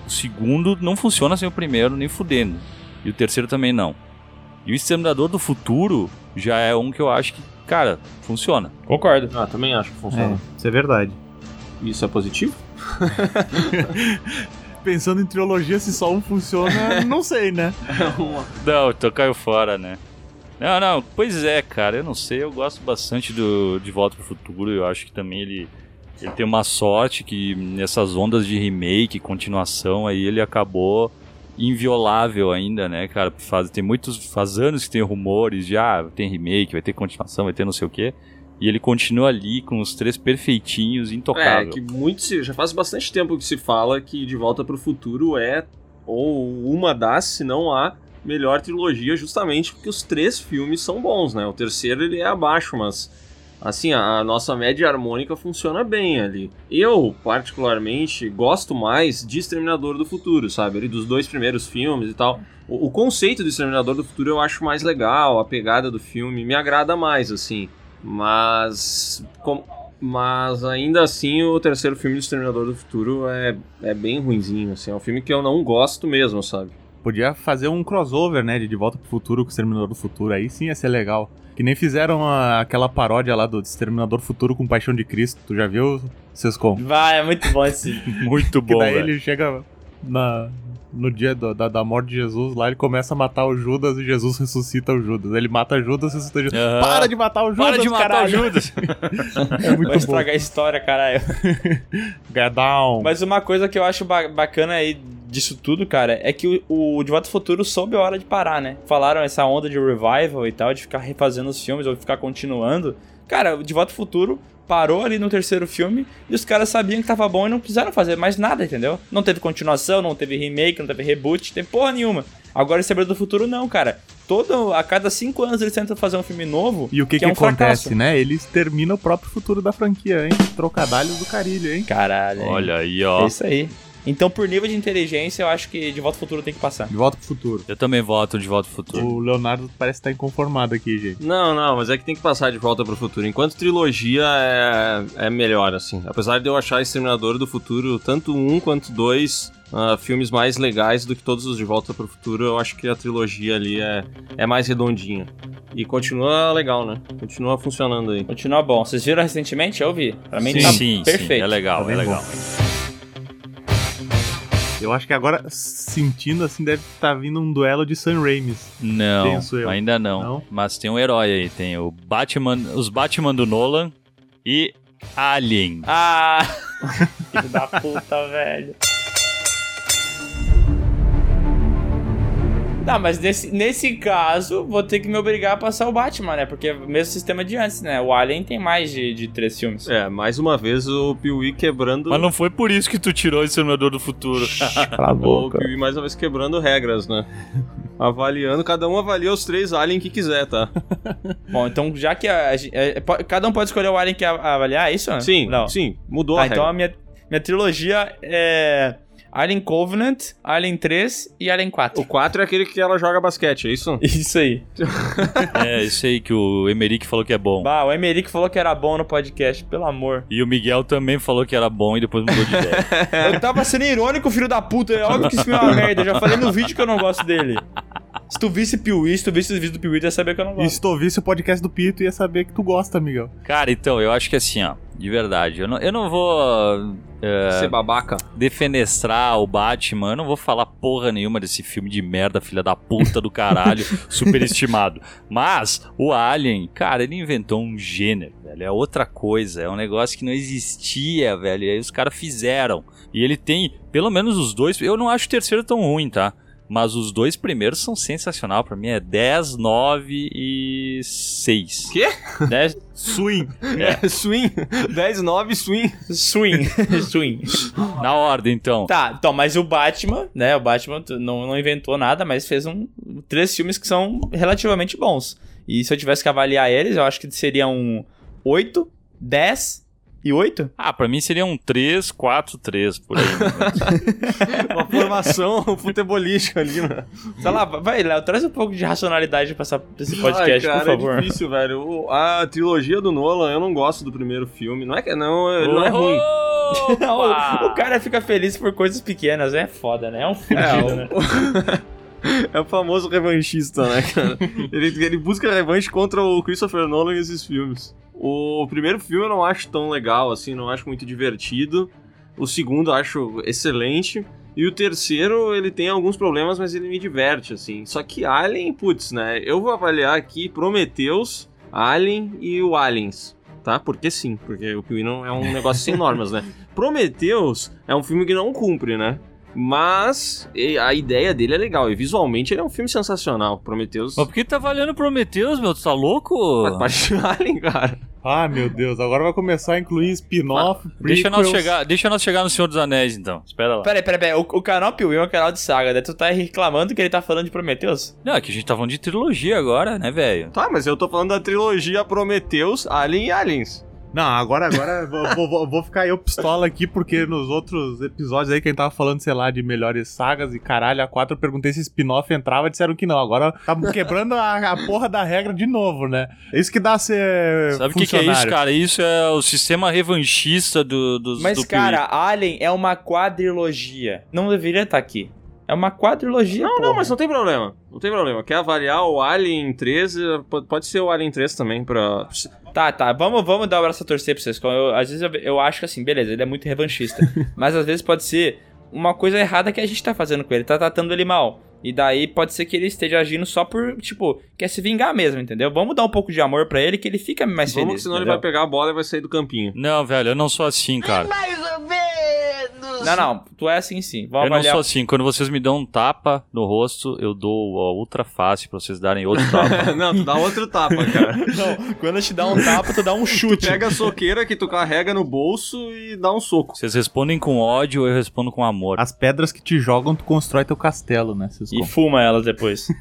O segundo não funciona sem o primeiro, nem fudendo. E o terceiro também não. E o Exterminador do Futuro já é um que eu acho que, cara, funciona. Concordo. Ah, também acho que É, funciona. isso é verdade. Isso é positivo? Pensando em trilogia, se só um funciona, não sei, né? Não, então caiu fora, né? Não, não, pois é, cara, eu não sei, eu gosto bastante do De Volta pro Futuro, eu acho que também ele, ele tem uma sorte que nessas ondas de remake, continuação, aí ele acabou inviolável ainda, né, cara? Faz, tem muitos, faz anos que tem rumores de, ah, tem remake, vai ter continuação, vai ter não sei o quê, e ele continua ali com os três perfeitinhos, É, intocável. que muito se, já faz bastante tempo que se fala que De Volta pro Futuro é ou uma das, se não a melhor trilogia, justamente porque os três filmes são bons, né? O terceiro ele é abaixo, mas assim, a, nossa média harmônica funciona bem ali. Eu, particularmente, gosto mais de Exterminador do Futuro, sabe? Ali dos dois primeiros filmes e tal. O, o conceito do Exterminador do Futuro eu acho mais legal, a pegada do filme me agrada mais, assim. Mas. com- mas ainda assim, o terceiro filme do Exterminador do Futuro é, é bem ruinzinho, assim. É um filme que eu não gosto mesmo, sabe? Podia fazer um crossover, né? De De Volta pro Futuro com o Exterminador do Futuro. Aí sim ia ser legal. Que nem fizeram a- aquela paródia lá do Exterminador Futuro com Paixão de Cristo. Tu já viu, Sescom? Vai, é muito bom esse. Muito Que bom, daí velho. ele chega na, no dia do- da, da morte de Jesus lá, ele começa a matar o Judas e Jesus ressuscita o Judas. Ele mata Judas e ressuscita o Judas. Aham. Para de matar o Judas, Para de matar caralho. o Judas! É muito Vai bom. estragar a história, caralho. Get down. Mas uma coisa que eu acho ba- bacana aí disso tudo, cara, é que o, o De Volta ao Futuro soube a hora de parar, né? Falaram essa onda de revival e tal, de ficar refazendo os filmes ou ficar continuando. Cara, o De Volta ao Futuro parou ali no terceiro filme e os caras sabiam que tava bom e não quiseram fazer mais nada, entendeu? Não teve continuação, não teve remake, não teve reboot, não teve porra nenhuma. Agora esse do Futuro não, cara. Todo, a cada cinco anos eles tentam fazer um filme novo. E o que que, é um acontece, fracasso. né? Eles terminam o próprio futuro da franquia, hein? Trocadalhos do carilho, hein? Caralho. hein? Olha aí, É ó. isso aí. Então, por nível de inteligência, eu acho que De Volta ao Futuro tem que passar. De volta pro futuro. Eu também voto de volta pro futuro. O Leonardo parece estar inconformado aqui, gente. Não, não, mas é que tem que passar de volta pro futuro. Enquanto trilogia é, é melhor, assim. Apesar de eu achar Exterminador do Futuro, tanto um quanto dois, ah, filmes mais legais do que todos os de volta pro futuro, eu acho que a trilogia ali é, é mais redondinha. E continua legal, né? Continua funcionando aí. Continua bom. Vocês viram recentemente? Eu vi. Pra mim sim, tá sim, perfeito. sim, é legal, Tá é bem legal. Eu acho que agora, sentindo assim, deve estar vindo um duelo de Sam Raimis. Não, Penso eu. ainda não. Não? Mas tem um herói aí, tem o Batman, os Batman do Nolan e Alien. Ah! Filho da puta, velho. Não, mas nesse, nesse caso, vou ter que me obrigar a passar o Batman, né? Porque é o mesmo sistema de antes, né? O Alien tem mais de, de três filmes. É, mais uma vez o Piuí quebrando. Mas não foi por isso que tu tirou o Exterminador do Futuro. Cala a O boca. Piuí mais uma vez quebrando regras, né? Avaliando, cada um avalia os três aliens que quiser, tá? Bom, então já que a, a gente- é, po- cada um pode escolher o Alien que a- avaliar, é isso? Sim, Não. sim, mudou Tá, a então regra. a minha, minha trilogia é Alien Covenant, Alien 3 e Alien 4. O 4 é aquele que ela joga basquete, é isso? Isso aí. é, isso aí que o Emerick falou que é bom. Bah, o Emerick falou que era bom no podcast, pelo amor. E o Miguel também falou que era bom e depois mudou de ideia. Eu tava sendo irônico, filho da puta. É óbvio que esse filme é uma merda. Eu já falei no vídeo que eu não gosto dele. Se tu visse Piuí, se tu visse os vídeos do Piuí, tu ia saber que eu não E gosto. se tu ouvisse o podcast do Pito, ia saber que tu gosta, Miguel. Cara, então, eu acho que assim, ó, de verdade, eu não, eu não vou é, Ser babaca. defenestrar o Batman, eu não vou falar porra nenhuma desse filme de merda, filha da puta do caralho, superestimado. Mas o Alien, cara, ele inventou um gênero, velho, é outra coisa, é um negócio que não existia, velho, e aí os caras fizeram. E ele tem, pelo menos os dois, eu não acho o terceiro tão ruim, tá? Mas os dois primeiros são sensacional, pra mim é 10, 9 e 6. Né? Swing. É, swing. 10, 9, swing. Swing. Swing. Na ordem, então. Tá, então, mas o Batman, né? O Batman não, não inventou nada, mas fez um, três filmes que são relativamente bons. E se eu tivesse que avaliar eles, eu acho que seria um 8, 10 e 8? Ah, pra mim seria um 3, 4, 3, por aí. Uma formação futebolística ali, né? Sei lá, vai, Léo, traz um pouco de racionalidade pra, essa, pra esse podcast, Ai, cara, por favor. É difícil, velho. O- A trilogia do Nolan, eu não gosto do primeiro filme. Não é que não, não é ruim. Não, o, o cara fica feliz por coisas pequenas, é foda, né? É um fudido, É, né? É o famoso revanchista, né, cara? ele, ele busca revanche contra o Christopher Nolan nesses filmes. O primeiro filme eu não acho tão legal, assim, não acho muito divertido. O segundo eu acho excelente. E o terceiro, ele tem alguns problemas, mas ele me diverte, assim. Só que Alien, putz, né? Eu vou avaliar aqui Prometheus, Alien e o Aliens. Tá? Porque sim, porque o Piuí não é um negócio sem normas, né? Prometheus é um filme que não cumpre, né? Mas a ideia dele é legal. E visualmente ele é um filme sensacional. Prometheus. Mas por que tá valendo Prometheus, meu? Tu tá louco? Faz parte de Alien, cara. Ah, meu Deus, agora vai começar a incluir spin-off, Deixa nós, chegar, deixa nós chegar no Senhor dos Anéis, então. Espera lá. Peraí, peraí, peraí. O, o canal Piuí é um canal de saga, né? Tu tá reclamando que ele tá falando de Prometheus? Não, é que a gente tá falando de trilogia agora, né, velho? Tá, mas eu tô falando da trilogia Prometheus, Alien e Aliens. Não, agora, agora vou, vou- vou, ficar eu pistola aqui, porque nos outros episódios aí que a gente tava falando, sei lá, de melhores sagas e caralho, a 4 eu perguntei se spin-off entrava, disseram que não. Agora tá quebrando a, a porra da regra de novo, né? É isso que dá a ser. Sabe o que, que é isso, cara? Isso é o sistema revanchista do, dos Mas, do cara, Alien é uma quadrilogia. Não deveria estar aqui. É uma quadrilogia, Não, porra. não, mas não tem problema. Não tem problema. Quer avaliar o Alien 13? Pode pode ser o Alien 3 também pra. Tá, tá. Vamos, vamos dar o braço a torcer pra vocês. Eu, às vezes eu, eu acho que assim, beleza, ele é muito revanchista. mas às vezes pode ser uma coisa errada que a gente tá fazendo com ele. Tá tratando ele mal. E daí pode ser que ele esteja agindo só por, tipo, quer se vingar mesmo, entendeu? Vamos dar um pouco de amor pra ele que ele fica mais Vamos, feliz. senão ele entendeu? vai pegar a bola e vai sair do campinho. Não, velho, eu não sou assim, cara. Não, não, tu é assim sim. Vamos Eu não avaliar. sou assim. Quando vocês me dão um tapa no rosto, eu dou a outra face pra vocês darem outro tapa. não, tu dá outro tapa, cara. Não, quando eu te dar um tapa, tu dá um chute. Pega a soqueira que tu carrega no bolso e dá um soco. Vocês respondem com ódio, eu respondo com amor. As pedras que te jogam, tu constrói teu castelo, né? Vocês E fuma elas depois.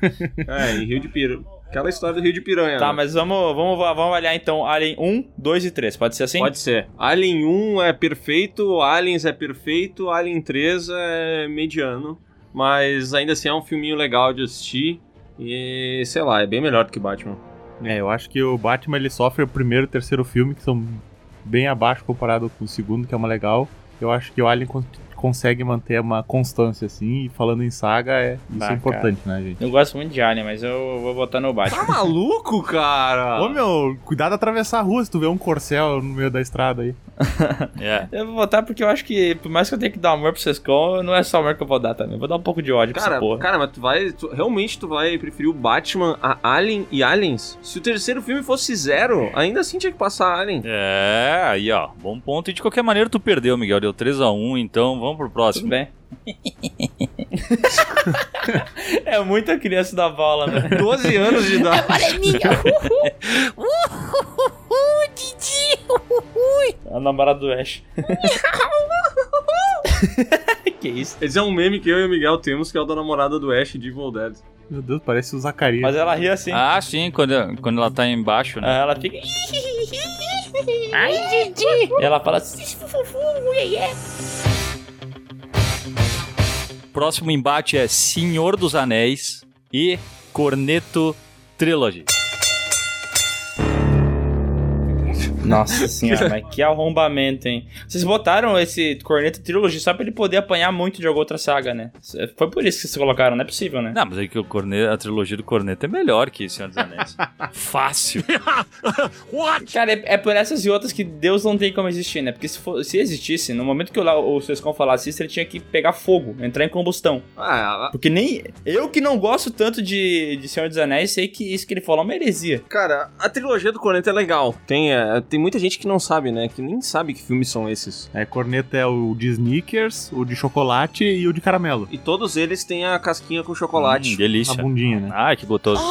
É, em Rio de Piranha. Aquela história do Rio de Piranha. tá, né? mas vamos, vamos, vamos avaliar então Alien 1, 2 e 3. Pode ser assim? Pode ser. Alien 1 é perfeito, Aliens é perfeito, Alien 3 é mediano. Mas ainda assim é um filminho legal de assistir. E sei lá, é bem melhor do que Batman. É, eu acho que o Batman ele sofre o primeiro e o terceiro filme, que são bem abaixo comparado com o segundo, que é uma legal. Eu acho que o Alien consegue manter uma constância, assim, e falando em saga, é, isso Bah, é importante, né, gente? Eu gosto muito de Alien, mas eu vou votar no Batman. Tá maluco, cara? Ô meu, cuidado atravessar a rua se tu vê um corcel no meio da estrada aí. É. Eu vou votar porque eu acho que, por mais que eu tenha que dar amor pro Sescon, não é só amor que eu vou dar também. Eu Vou dar um pouco de ódio pra Cara, essa porra. cara, mas tu vai. tu- realmente tu vai preferir o Batman a Alien e Aliens? Se o terceiro filme fosse zero, ainda assim tinha que passar Alien. É, aí ó, bom ponto. E de qualquer maneira tu perdeu, Miguel. Deu 3x1, então vamos pro Tudo próximo. bem. é muita criança da bola, né? 12 anos de idade. A namorada do Ash. que isso? Esse é um meme que eu e o Miguel temos, que é o da namorada do Ash de Evil Dead. Meu Deus, parece o Zacarias. Mas ela ri assim. Ah, sim, quando, quando ela tá embaixo, né? Ah, Ela fica. Ai, Didi! E ela fala assim. Próximo embate é Senhor dos Anéis e Corneto Trilogy. Nossa senhora, mas que arrombamento, hein? Vocês botaram esse Corneto Trilogy só pra ele poder apanhar muito de alguma outra saga, né? Foi por isso que vocês colocaram, não é possível, né? Não, mas é que o Corneto, a trilogia do Corneto é melhor que Senhor dos Anéis. Fácil. Cara, é, é por essas e outras que Deus não tem como existir, né? Porque se, for- se existisse, no momento que o, o Sescon falasse isso, ele tinha que pegar fogo, entrar em combustão. Ah, Porque nem. Eu que não gosto tanto de, de Senhor dos Anéis, sei que isso que ele falou é uma heresia. cara, a trilogia do Corneto é legal. Tem, é, tem muita gente que não sabe, né? Que nem sabe que filmes são esses. É, corneta é o de Snickers, o de chocolate e o de caramelo. E todos eles têm a casquinha com chocolate. Hum, delícia. bundinha, né? Ai, que gostoso.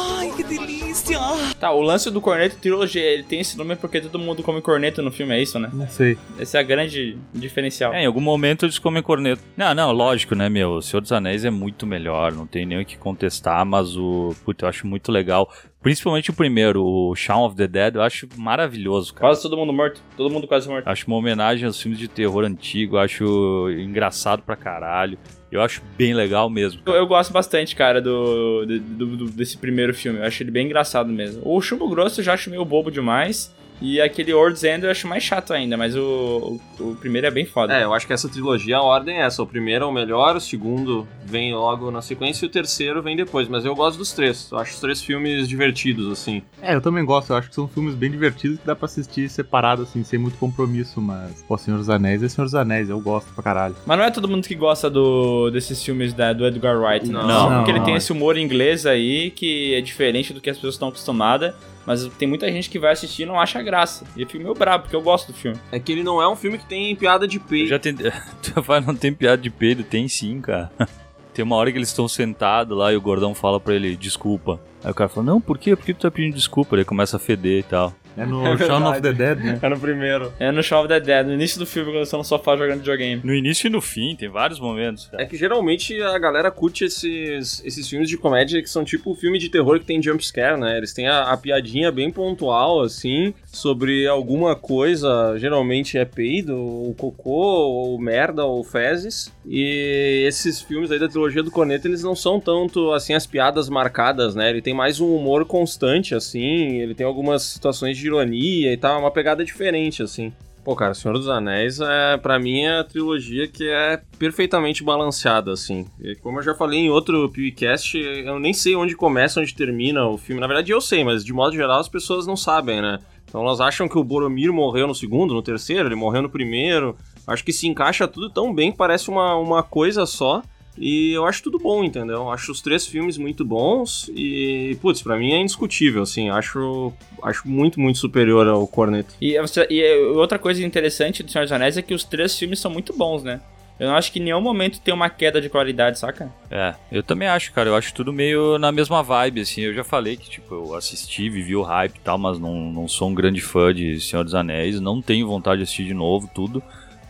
Tá, o lance do Corneto Trilogy, ele tem esse nome porque todo mundo come corneto no filme, é isso, né? Não sei. Esse é a grande diferencial. É, em algum momento eles comem corneto. Não, não, lógico, né, meu? O Senhor dos Anéis é muito melhor, não tem nem o que contestar, mas o. Puta, eu acho muito legal. Principalmente o primeiro, o Shaun of the Dead, eu acho maravilhoso, cara. Quase todo mundo morto. Todo mundo quase morto. Acho uma homenagem aos filmes de terror antigo, acho engraçado pra caralho. Eu acho bem legal mesmo. Eu, eu gosto bastante, cara, do, do- do- do- desse primeiro filme. Eu acho ele bem engraçado mesmo. O Chumbo Grosso eu já acho meio bobo demais. E aquele World's End eu acho mais chato ainda, mas o, o, o primeiro é bem foda. É, eu acho que essa trilogia, a ordem é essa. O primeiro é o melhor, o segundo vem logo na sequência e o terceiro vem depois. Mas eu gosto dos três. Eu acho os três filmes divertidos, assim. É, eu também gosto. Eu acho que são filmes bem divertidos que dá pra assistir separado, assim, sem muito compromisso. Mas, pô, Senhor dos Anéis é Senhor dos Anéis. Eu gosto pra caralho. Mas não é todo mundo que gosta do, desses filmes da, do Edgar Wright, né? Não. Porque ele Não. tem esse humor inglês aí que é diferente do que as pessoas estão acostumadas. Mas tem muita gente que vai assistir e não acha graça. E eu fico meio brabo, porque eu gosto do filme. É que ele não é um filme que tem piada de Eu peito. já tentei. Tu vai, não tem piada de peido? Tem sim, cara. Tem uma hora que eles estão sentados lá e o gordão fala pra ele, desculpa. Aí o cara fala, não, por quê? Por que tu tá pedindo desculpa? Aí começa a feder e tal. É no É Shaun of the Dead, né? É no primeiro. É no Shaun of the Dead, no início do filme, quando eu tô no sofá jogando videogame. No início e no fim, tem vários momentos, cara. É que geralmente a galera curte esses, esses filmes de comédia que são tipo filme de terror que tem jumpscare, né? Eles têm a, a piadinha bem pontual, assim, sobre alguma coisa, geralmente é peido, ou cocô, ou merda, ou fezes. E esses filmes aí da trilogia do Corneto, eles não são tanto, assim, as piadas marcadas, né? Ele tem mais um humor constante, assim, ele tem algumas situações de ironia e tal, é uma pegada diferente, assim. Pô, cara, Senhor dos Anéis é, para mim, é a trilogia que é perfeitamente balanceada, assim. E como eu já falei em outro PewCast, eu nem sei onde começa, onde termina o filme. Na verdade, eu sei, mas de modo geral as pessoas não sabem, né? Então elas acham que o Boromir morreu no segundo, no terceiro, ele morreu no primeiro. Acho que se encaixa tudo tão bem, que parece uma, uma coisa só. E eu acho tudo bom, entendeu? Acho os três filmes muito bons e, putz, pra mim é indiscutível, assim. Acho, acho muito, muito superior ao Corneto. E, você- e é, outra coisa interessante do Senhor dos Anéis é que os três filmes são muito bons, né? Eu não acho que em nenhum momento tem uma queda de qualidade, saca? É, eu também acho, cara. Eu acho tudo meio na mesma vibe, assim. Eu já falei que, tipo, eu assisti, vivi o hype e tal, mas não, não sou um grande fã de Senhor dos Anéis. Não tenho vontade de assistir de novo tudo.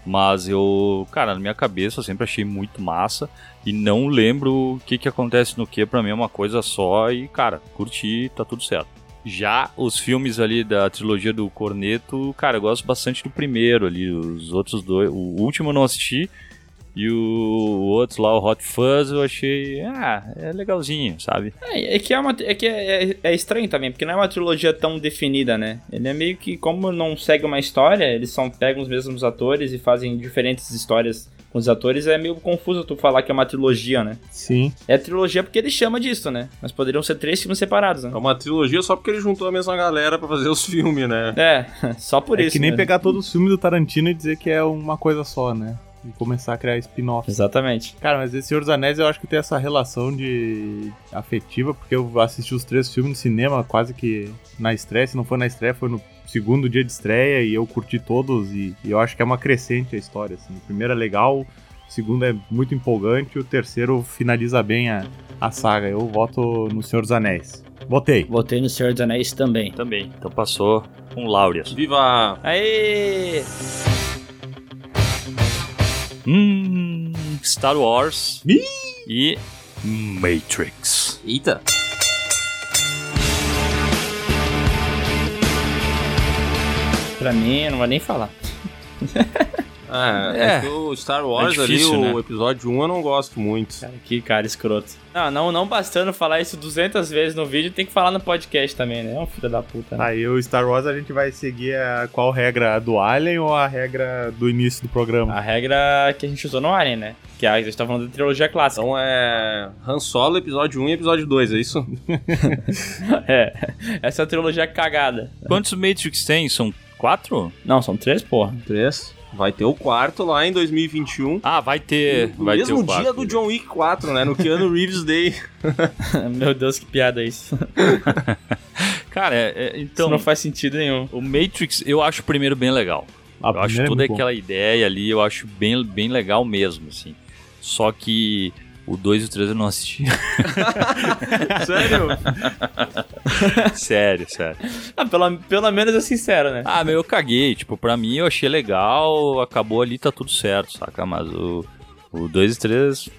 Mas eu, cara, na minha cabeça eu sempre achei muito massa. E não lembro o que que acontece no que. Pra mim é uma coisa só. E, cara, curti, tá tudo certo. Já os filmes ali da trilogia do Corneto, cara, eu gosto bastante do primeiro ali. Os outros dois. O último eu não assisti. E o, o outro lá, o Hot Fuzz, eu achei. Ah, é legalzinho, sabe? É, é que, é, uma, é, que é, é- é estranho também, porque não é uma trilogia tão definida, né? Ele é meio que, como não segue uma história, eles só pegam os mesmos atores e fazem diferentes histórias com os atores, é meio confuso tu falar que é uma trilogia, né? Sim. É trilogia porque ele chama disso, né? Mas poderiam ser três filmes separados, né? É uma trilogia só porque ele juntou a mesma galera pra fazer os filmes, né? É, só por é isso. que nem mesmo. pegar todos os filmes do Tarantino e dizer que é uma coisa só, né? E começar a criar spin-offs. Exatamente. Cara, mas esse Senhor dos Anéis eu acho que tem essa relação de afetiva, porque eu assisti os três filmes no cinema quase que na estreia. Se não foi na estreia, foi no segundo dia de estreia e eu curti todos. E, e eu acho que é uma crescente a história. Assim. O primeiro é legal, o segundo é muito empolgante, o terceiro finaliza bem a, a saga. Eu voto no Senhor dos Anéis. Votei. Votei no Senhor dos Anéis também. Também. Então passou com Laureas. Viva! Aê! Hum, Star Wars Ih! e Matrix. Eita! Pra mim, eu não vou nem falar. Ah, é, É. que o Star Wars É difícil, ali, né? o episódio 1 eu não gosto muito. Cara, que cara escroto. Não, não, não bastando falar isso 200 vezes no vídeo, tem que falar no podcast também, né? É um filho da puta. né? Aí o Star Wars a gente vai seguir a, qual regra? A do Alien ou a regra do início do programa? A regra que a gente usou no Alien, né? Que a gente tá falando da trilogia clássica. Então é Han Solo, episódio 1 e episódio 2, é isso? É. Essa é a trilogia cagada. Quantos Matrix tem? São quatro? Não, são três, porra. 3. Vai ter o quarto lá em 2021. Ah, vai ter. No vai mesmo ter o quarto. dia do John Wick 4, né? No Keanu Reeves Day. Meu Deus, que piada é isso. Cara, é- é- Isso então. não faz sentido nenhum. O Matrix, eu acho o primeiro bem legal. A eu acho é toda bom. aquela ideia ali, eu acho bem, bem legal mesmo, assim. Só que o 2 e o 3 eu não assisti. Sério? sério, sério. Ah, pelo, pelo menos é sincero, né? Ah, meu, eu caguei. Tipo, pra mim eu achei legal, acabou ali, tá tudo certo, saca? Mas o, o 2 e 3,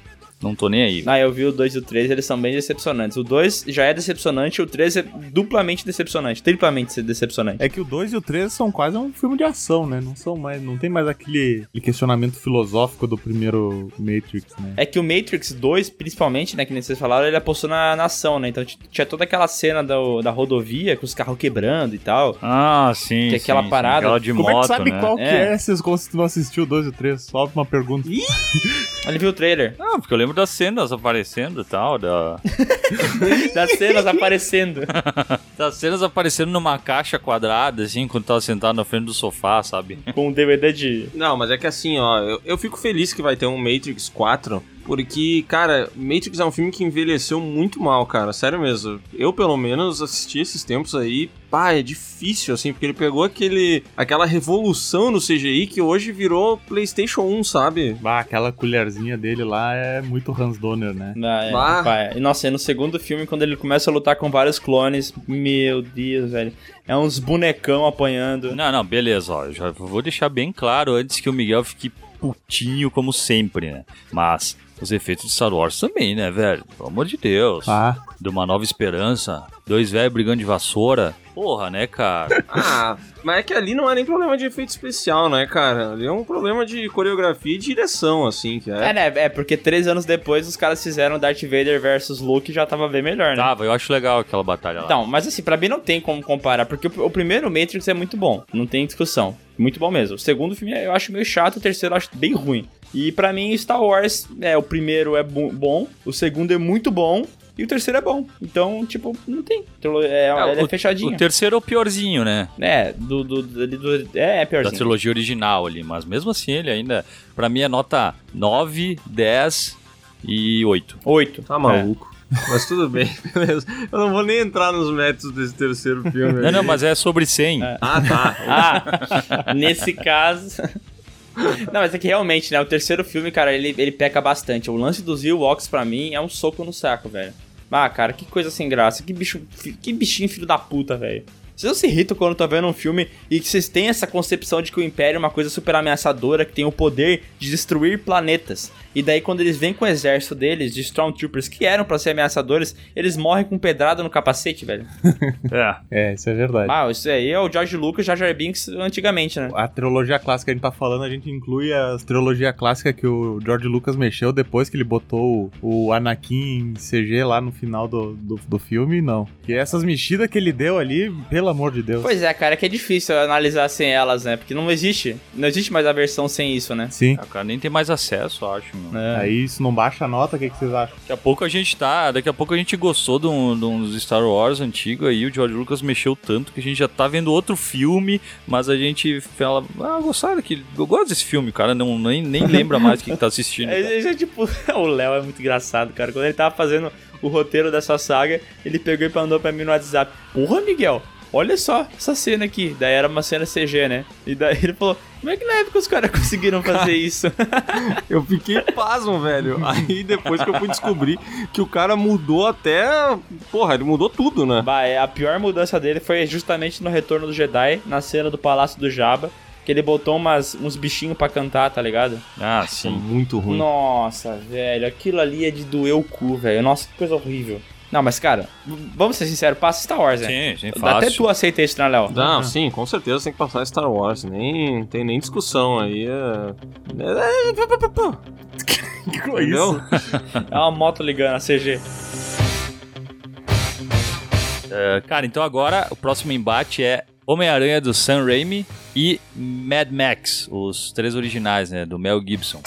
não tô nem aí. Ah, eu vi o 2 e o 3, eles são bem decepcionantes. O 2 já é decepcionante, o 3 é duplamente decepcionante, triplamente decepcionante. É que o 2 e o 3 são quase um filme de ação, né? Não são mais, não tem mais aquele, questionamento filosófico do primeiro Matrix, né? É que o Matrix 2, principalmente, né, que nem vocês falaram, ele apostou na, na ação, né? Então tinha toda aquela cena do- da rodovia com os carros quebrando e tal. Ah, sim. Que é aquela sim, sim. parada- Aquela de Como moto, é que sabe né? qual que É. é, se tu não assistiu o 2 e o 3? Só uma pergunta. Ele viu o trailer. Ah, porque eu lembro lembro das cenas aparecendo e tal, da, Das cenas aparecendo. das cenas aparecendo numa caixa quadrada, assim, quando tava sentado na frente do sofá, sabe? Com um DVD de. Não, mas é que assim, ó, eu, eu fico feliz que vai ter um Matrix 4, porque, cara, Matrix é um filme que envelheceu muito mal, cara, sério mesmo. Eu, pelo menos, assisti esses tempos aí, pá, é difícil, assim, porque ele pegou aquele, aquela revolução no CGI que hoje virou PlayStation 1, sabe? Bah, aquela colherzinha dele lá é muito Hans Donner, né? Não, é, Bah. pai. E nossa, e no segundo filme, quando ele começa a lutar com vários clones, meu Deus, velho. É uns bonecão apanhando. Não, não, beleza, ó. eu Já vou deixar bem claro antes que o Miguel fique putinho como sempre, né? Mas os efeitos de Star Wars também, né, velho? Pelo amor de Deus. Ah, De uma nova esperança. Dois velhos brigando de vassoura. Porra, né, cara? Ah, mas é que ali não é nem problema de efeito especial, né, cara? Ali é um problema de coreografia e direção, assim, que É, é. né? É porque três anos depois os caras fizeram Darth Vader versus Luke e já tava bem melhor, né? Tava, eu acho legal aquela batalha lá. Então, mas assim, pra mim não tem como comparar, porque o, o primeiro Matrix é muito bom, não tem discussão. Muito bom mesmo. O segundo filme eu acho meio chato, o terceiro eu acho bem ruim. E pra mim, Star Wars, é, o primeiro é bo- bom, o segundo é muito bom, e o terceiro é bom. Então, tipo, não tem. Trilo- É, É, ele é o- fechadinho. O terceiro é o piorzinho, né? É, do, do, do, do- É, é Da piorzinho. trilogia original ali. Mas mesmo assim, ele ainda, pra mim, é nota 9, 10 e 8. Oito. Tá maluco. Mas tudo bem, beleza. Eu não vou nem entrar nos métodos desse terceiro filme. Não, aí. não, mas é sobre 100. Ah, tá. Ah, nesse caso. Não, mas é que realmente, né? O terceiro filme, cara, ele, ele peca bastante. O lance dos Ewoks, pra mim, é um soco no saco, velho. Ah, cara, que coisa sem graça. Que bicho. Que bichinho filho da puta, velho. Vocês não se irritam quando estão vendo um filme e que vocês têm essa concepção de que o Império é uma coisa super ameaçadora, que tem o poder de destruir planetas. E daí, quando eles vêm com o exército deles, de Stormtroopers, que eram pra ser ameaçadores, eles morrem com pedrada no capacete, velho. É. é, isso é verdade. Ah, isso aí é o George Lucas e Jar Jar Binks antigamente, né? A trilogia clássica que a gente tá falando, a gente inclui a trilogia clássica que o George Lucas mexeu depois que ele botou o, o Anakin em CG lá no final do, do, do filme, não. Que essas mexidas que ele deu ali, pelo amor de Deus. Pois é, cara, é que é difícil analisar sem elas, né? Porque não existe. Não existe mais a versão sem isso, né? Sim. O cara nem tem mais acesso, eu acho. É. Aí isso não baixa a nota, o que, que vocês acham? Daqui a pouco a gente tá. Daqui a pouco a gente gostou de, um, de uns Star Wars antigo aí. O George Lucas mexeu tanto que a gente já tá vendo outro filme, mas a gente fala, ah, gostaram daquele. Eu gosto desse filme, cara não, nem, nem lembra mais o que, que tá assistindo. É, é, é tipo, o Léo é muito engraçado, cara. Quando ele tava fazendo o roteiro dessa saga, ele pegou e mandou pra mim no WhatsApp: Porra, Miguel, olha só essa cena aqui. Daí era uma cena CG, né? E daí ele falou: Como é que na época os caras conseguiram fazer isso? Eu fiquei pasmo, velho. Aí depois que eu fui descobrir que o cara mudou até. Porra, ele mudou tudo, né? Bah, é, a pior mudança dele foi justamente no Retorno do Jedi, na cena do Palácio do Jabba. Que ele botou umas, uns bichinhos pra cantar, tá ligado? Ah, sim. muito ruim. Nossa, velho, aquilo ali é de doer o cu, velho. Nossa, que coisa horrível. Não, mas cara, vamos ser sinceros, passa Star Wars, né? Sim, sim, Até fácil. tu aceita isso, né, Léo? Não, sim, com certeza tem que passar Star Wars. Nem tem nem discussão aí. É... é- Que Entendeu? É uma moto ligando, a CG. É, cara, então agora o próximo embate é Homem-Aranha do Sam Raimi e Mad Max, os três originais, né? Do Mel Gibson.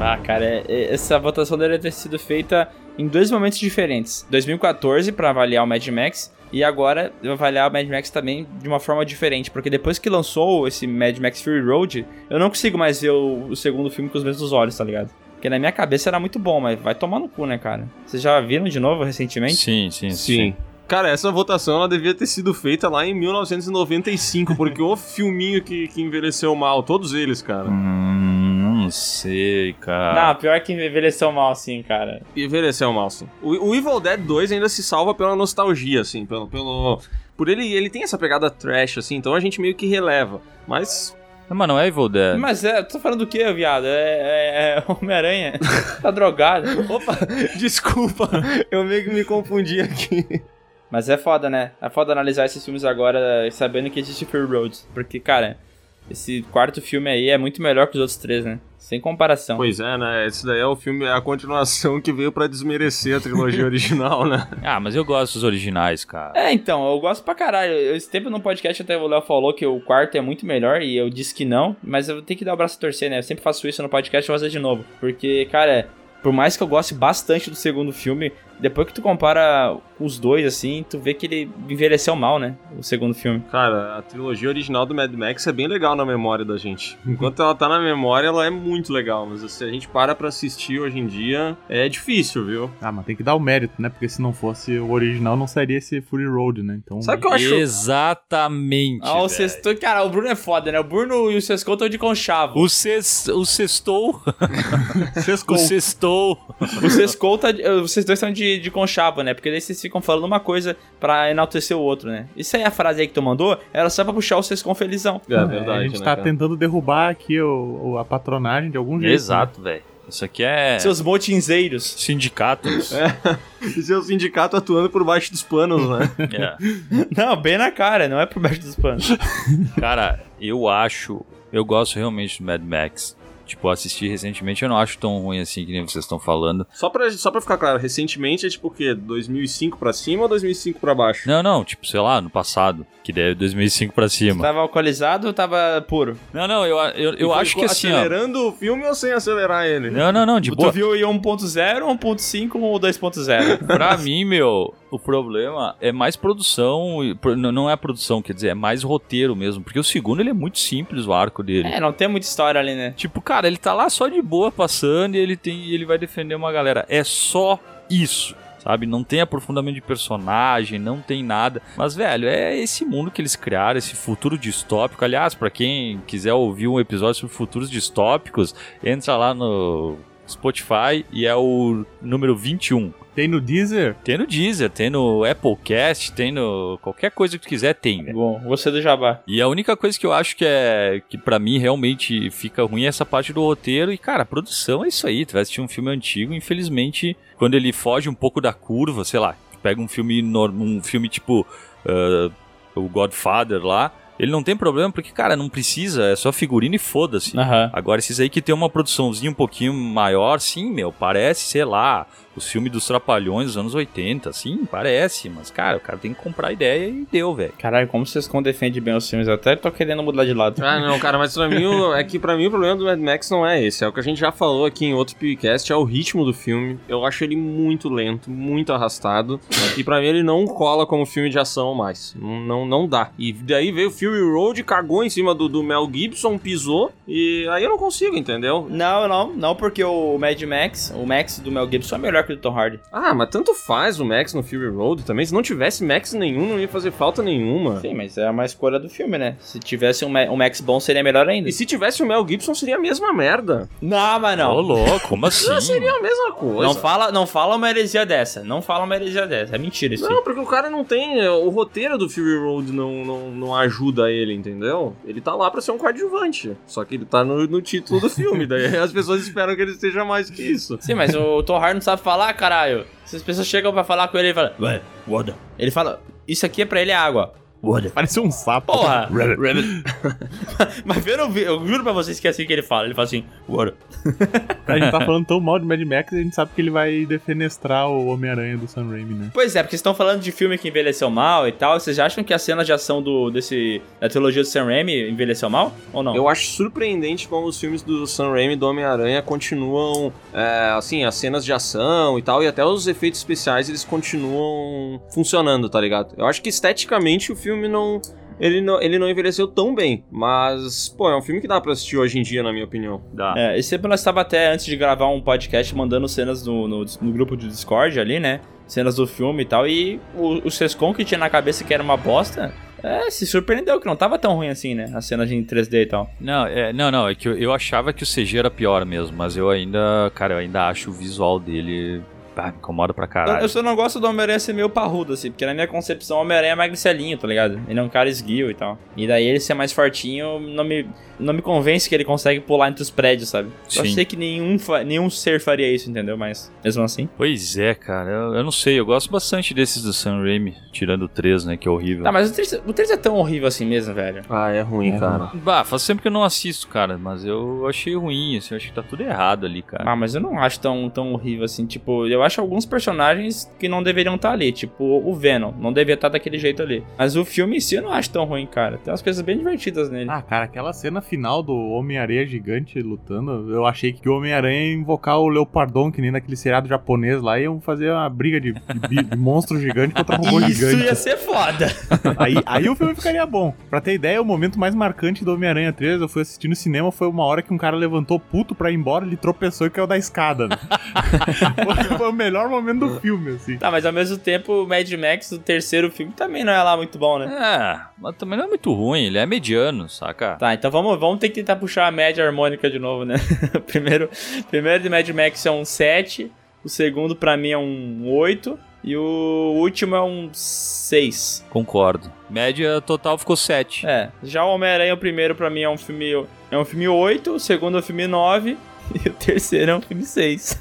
Ah, cara, é- é- essa votação deveria ter sido feita em dois momentos diferentes. 2014 pra avaliar o Mad Max e agora avaliar o Mad Max também de uma forma diferente, porque depois que lançou esse Mad Max Fury Road, eu não consigo mais ver o, o segundo filme com os mesmos olhos, tá ligado? Porque na minha cabeça era muito bom, mas vai tomar no cu, né, cara? Vocês já viram de novo recentemente? Sim, sim, sim. Sim. Cara, essa votação ela devia ter sido feita lá em 1995, porque o filminho que, que envelheceu mal, todos eles, cara. Hum, não sei, cara. Não, pior que envelheceu mal, assim, cara. Envelheceu mal, sim. O, o Evil Dead 2 ainda se salva pela nostalgia, assim, pelo. pelo por ele, ele tem essa pegada trash, assim, então a gente meio que releva. Mas Não, mas não é Evil Dead. Mas é, tu tá falando do que, viado? É, é, é Homem-Aranha. tá drogado. Opa, desculpa, eu meio que me confundi aqui. Mas é foda, né? É foda analisar esses filmes agora sabendo que existe Fury Road. Porque, cara, esse quarto filme aí é muito melhor que os outros três, né? Sem comparação. Pois é, né? Esse daí é o filme, é a continuação que veio pra desmerecer a trilogia original, né? Ah, mas eu gosto dos originais, cara. É, então, eu gosto pra caralho. Eu- Esse tempo no podcast até o Léo falou que o quarto é muito melhor e eu disse que não, mas eu tenho que dar o braço a torcer, né? Eu sempre faço isso no podcast e vou fazer de novo. Porque, cara, por mais que eu goste bastante do segundo filme, depois que tu compara os dois, assim, tu vê que ele envelheceu mal, né? O segundo filme. Cara, a trilogia original do Mad Max é bem legal na memória da gente. Enquanto ela tá na memória, ela é muito legal, mas se a gente para pra assistir hoje em dia, é difícil, viu? Ah, mas tem que dar o mérito, né? Porque se não fosse o original, não seria esse Fury Road, né? Então. Sabe o que eu acho? Exatamente. Ah, o sextou, cara, o Bruno é foda, né? O Bruno e o Sescou estão de conchavo. O, ses, o sextou. Sescou. O sextou. O Sescou tá. Vocês dois estão de, de conchavo, né? Porque daí vocês ficam falando uma coisa pra enaltecer o outro, né? Isso aí, a frase aí que tu mandou, era só pra puxar o Sescom felizão. É É, verdade, a gente né, tá cara? tentando derrubar aqui o, o- a patronagem de algum jeito. né? Exato, velho. Isso aqui é Seus motinzeiros. sindicatos. É o sindicato atuando por baixo dos panos, né? É. Não, bem na cara, não é por baixo dos panos. Cara, eu acho. Eu gosto realmente do Mad Max. Tipo, assisti recentemente, eu não acho tão ruim assim que nem vocês estão falando. Só pra, só pra ficar claro, recentemente é tipo o quê? 2005 pra cima ou 2005 pra baixo? Não, não, tipo, sei lá, no passado, que deve 2005 pra cima. Tava alcoolizado ou tava puro? Não, não, eu, eu, eu acho que assim, ó. Acelerando o filme ou sem acelerar ele? Não, não, não, de Tu boa. viu aí 1.0, 1.5 ou 2.0? Pra mim, meu, o problema é mais produção, pro- não é produção, quer dizer, é mais roteiro mesmo, porque o segundo ele é muito simples o arco dele. é, não tem muita história ali, né? Tipo, cara, ele tá lá só de boa passando e ele tem e ele vai defender uma galera. É só isso. Sabe, não tem aprofundamento de personagem, não tem nada. Mas, velho, é esse mundo que eles criaram, esse futuro distópico. Aliás, pra quem quiser ouvir um episódio sobre futuros distópicos, entra lá no Spotify e é o número 21. Tem no Deezer? Tem no Deezer, tem no Applecast, tem no. qualquer coisa que tu quiser, tem, velho. Bom, você do Jabá. E a única coisa que eu acho que é. que para mim realmente fica ruim é essa parte do roteiro. E, cara, a produção é isso aí. Tu vai assistir um filme antigo, infelizmente, quando ele foge um pouco da curva, sei lá, tu pega um filme um filme tipo. ah, o Godfather lá. Ele não tem problema, porque, cara, não precisa, é só figurino e foda-se. Aham. Agora, esses aí que tem uma produçãozinha um pouquinho maior, sim, meu, parece, sei lá, os filmes dos Trapalhões dos anos 80, sim, parece, mas, cara, o cara tem que comprar a ideia e deu, velho. Caralho, como vocês com defendem bem os filmes? Eu até tô querendo mudar de lado. Ah, não, cara, mas pra mim, o- é que pra mim o problema do Mad Max não é esse. É o que a gente já falou aqui em outro podcast, é o ritmo do filme. Eu acho ele muito lento, muito arrastado. e pra mim ele não cola como filme de ação mais. Não, não, não dá. E daí veio o Fury Road, cagou em cima do, do Mel Gibson, pisou. E aí eu não consigo, entendeu? Não, não, não, porque o Mad Max, o Max do Mel Gibson é melhor que o do Tom Hardy. Ah, mas tanto faz o Max no Fury Road também. Se não tivesse Max nenhum, não ia fazer falta nenhuma. Sim, mas é uma escolha do filme, né? Se tivesse um, Ma- um Max bom, seria melhor ainda. E se tivesse o Mel Gibson, seria a mesma merda. Não, mas Ô, não. louco, como assim? Seria a mesma coisa. Não fala, não fala uma heresia dessa. Não fala uma heresia dessa. É mentira isso. aí. Não, porque o cara não tem. O roteiro do Fury Road não, não, não ajuda ele, entendeu? Ele tá lá pra ser um coadjuvante. Só que ele tá no, no título do filme. Daí as pessoas esperam que ele seja mais que isso. Sim, mas o Tom Hardy não sabe falar, caralho. Se as pessoas chegam pra falar com ele, ele fala... Ué, water. Ele fala... Isso aqui é pra ele é água. Water. Parece um sapo. Porra! mas vendo o vi- eu juro pra vocês que é assim que ele fala. Ele fala assim... Water. A gente tá falando tão mal de Mad Max, a gente sabe que ele vai defenestrar o Homem-Aranha do Sam Raimi, né? Pois é, porque vocês estão falando de filme que envelheceu mal e tal. Vocês acham que as cenas de ação do, desse, da trilogia do Sam Raimi envelheceu mal? Ou não? Eu acho surpreendente como os filmes do Sam Raimi e do Homem-Aranha continuam. é, assim, as cenas de ação e tal, e até os efeitos especiais eles continuam funcionando, tá ligado? Eu acho que esteticamente o filme não. Ele não, ele não envelheceu tão bem, mas, pô, é um filme que dá pra assistir hoje em dia, na minha opinião. Dá. É, esse tempo nós estava até antes de gravar um podcast mandando cenas no, no, no grupo do Discord ali, né? Cenas do filme e tal. E o, o Sescon que tinha na cabeça que era uma bosta, é, se surpreendeu que não tava tão ruim assim, né? As cenas em 3D e tal. Não, é, não, não, é que eu, eu achava que o CG era pior mesmo, mas eu ainda, cara, eu ainda acho o visual dele ah, me incomoda pra Eu, caralho. eu só não gosto do Homem-Aranha ser meio parrudo, assim, porque na minha concepção o Homem-Aranha é magricelinho, tá ligado? Ele é um cara esguio e tal. E daí ele ser mais fortinho não me, não me convence que ele consegue pular entre os prédios, sabe? Eu Sim. sei que nenhum, nenhum ser faria isso, entendeu? Mas mesmo assim. Pois é, cara, eu, eu não sei, eu gosto bastante desses do Sam Raimi, tirando o 3, né, que é horrível. Tá, mas o 3, o 3 é tão horrível assim mesmo, velho. Ah, é ruim, É cara. Bah, faz sempre que eu não assisto, cara, mas eu achei ruim, assim, eu acho que tá tudo errado ali, cara. Ah, mas eu não acho tão, tão horrível assim. Tipo, eu acho alguns personagens que não deveriam estar ali. Tipo, o Venom. Não devia estar daquele jeito ali. Mas o filme em si eu não acho tão ruim, cara. Tem umas coisas bem divertidas nele. Ah, cara, aquela cena final do Homem-Aranha gigante lutando, eu achei que o Homem-Aranha ia invocar o Leopardon, que nem naquele seriado japonês lá, iam fazer uma briga de, de de monstro gigante contra robô Isso gigante. ia ser foda. Aí, aí o filme ficaria bom. Pra ter ideia, o momento mais marcante do Homem-Aranha 3, eu fui assistir no cinema, foi uma hora que um cara levantou puto pra ir embora, ele tropeçou e caiu da escada. né? foi, foi o melhor momento do filme, assim. Tá, mas ao mesmo tempo o Mad Max, o terceiro filme, também não é lá muito bom, né? É, mas também não é muito ruim, ele é mediano, saca? Tá, então vamos, vamos ter que tentar puxar a média harmônica de novo, né? o primeiro, primeiro de Mad Max é um 7, o segundo pra mim é um 8 e o último é um 6. Concordo. Média total ficou 7. É, já o Homem-Aranha, o primeiro pra mim é um filme é um filme 8, o segundo é um filme 9 e o terceiro é um filme 6.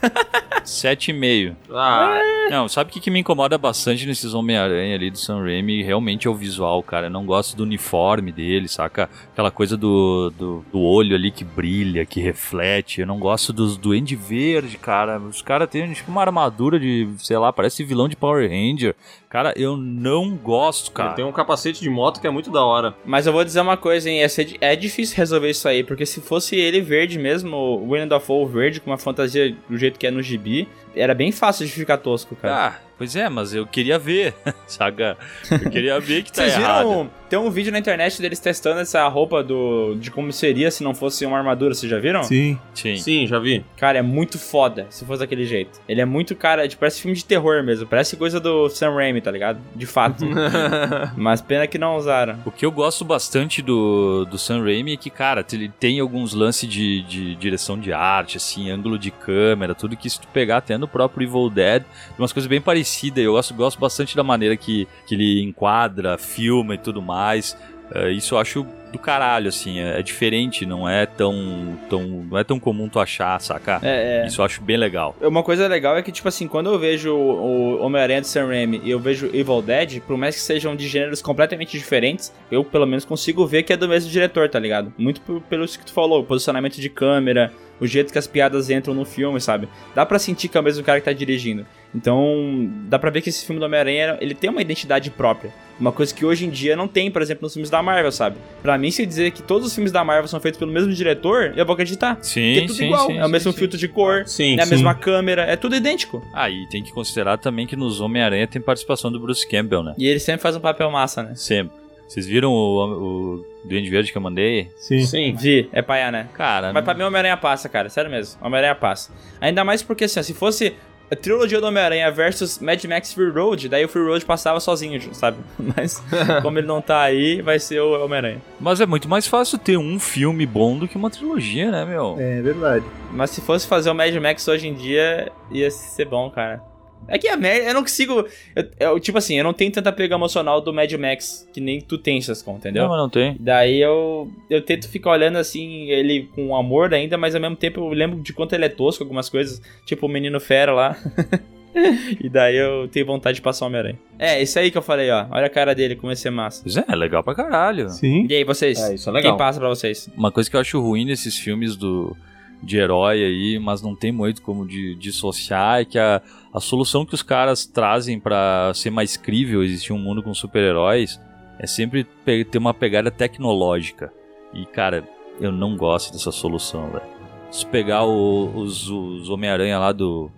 7,5. Ah, Não, sabe o que, que me incomoda bastante nesses Homem-Aranha ali do Sam Raimi? Realmente é o visual, cara. Eu não gosto do uniforme dele, saca? Aquela coisa do, do, do olho ali que brilha, que reflete. Eu não gosto dos Duende Verde, cara. Os caras têm tipo uma armadura de, sei lá, parece vilão de Power Ranger. Cara, eu não gosto, ele cara. tem um capacete de moto que é muito da hora. Mas eu vou dizer uma coisa, hein? di- É difícil resolver isso aí, porque se fosse ele verde mesmo, o William Dafoe verde, com uma fantasia do jeito que é no gibi, era bem fácil de ficar tosco, cara. Ah, pois é, mas eu queria ver, saca? Eu queria ver que tá Vocês errado. viram? Tem um vídeo na internet deles testando essa roupa do, de como seria se não fosse uma armadura, vocês já viram? Sim. Sim. Sim, já vi. Cara, é muito foda se fosse daquele jeito. Ele é muito, cara, tipo, parece filme de terror mesmo. Parece coisa do Sam Raimi, tá ligado? De fato. Mas pena que não usaram. O que eu gosto bastante do, do Sam Raimi é que, cara, ele tem alguns lances de, de direção de arte, assim, ângulo de câmera, tudo que se tu pegar até no próprio Evil Dead, umas coisas bem parecidas. Eu gosto, gosto bastante da maneira que, que ele enquadra, filma e tudo mais. É, isso eu acho do caralho, assim, é, é diferente, não é tão, tão, não é tão comum tu achar, saca? É, é. Isso eu acho bem legal. Uma coisa legal é que, tipo assim, quando eu vejo o Homem-Aranha do Sam Raimi e eu vejo Evil Dead, por mais que sejam de gêneros completamente diferentes, eu pelo menos consigo ver que é do mesmo diretor, tá ligado? Muito pelo isso que tu falou, o posicionamento de câmera, o jeito que as piadas entram no filme, sabe? Dá pra sentir que é o mesmo cara que tá dirigindo. Então, dá pra ver que esse filme do Homem-Aranha, ele tem uma identidade própria. Uma coisa que hoje em dia não tem, por exemplo, nos filmes da Marvel, sabe? Pra mim, se dizer que todos os filmes da Marvel são feitos pelo mesmo diretor, eu vou acreditar. Sim, Porque é tudo sim, igual. sim, é o mesmo sim. filtro de cor, Sim, é a mesma câmera, é tudo idêntico. Ah, e tem que considerar também que nos Homem-Aranha tem participação do Bruce Campbell, né? E ele sempre faz um papel massa, né? Sempre. Vocês viram o, o Duende Verde que eu mandei? Sim. Sim. Vi, é paia, né? Cara, Mas pra mim, Homem-Aranha passa, cara. Sério mesmo. Homem-Aranha passa. Ainda mais porque, assim, ó, se fosse a trilogia do Homem-Aranha versus Mad Max Fury Road, daí o Fury Road passava sozinho, sabe? Mas, como ele não tá aí, vai ser o Homem-Aranha. Mas é muito mais fácil ter um filme bom do que uma trilogia, né, meu? É verdade. Mas se fosse fazer o Mad Max hoje em dia, ia ser bom, cara. É que a merda, eu não consigo. eu- eu- tipo assim, eu não tenho tanta pega emocional do Mad Max que nem tu tem, Sascon, entendeu? Não, mas não tem. Daí eu, eu tento ficar olhando assim, ele com amor ainda, mas ao mesmo tempo eu lembro de quanto ele é tosco, algumas coisas, tipo o Menino Fera lá. e daí eu tenho vontade de passar o Homem-Aranha. É, isso aí que eu falei, ó. Olha a cara dele, como ia ser massa. Pois é, é legal pra caralho. Sim. E aí, vocês? É, isso é legal. Quem passa pra vocês? Uma coisa que eu acho ruim nesses filmes do, de herói aí, mas não tem muito como de, dissociar, é que a, a solução que os caras trazem pra ser mais crível existir um mundo com super-heróis é sempre ter uma pegada tecnológica. E, cara, eu não gosto dessa solução, velho. Se pegar o- os, os Homem-Aranha lá do.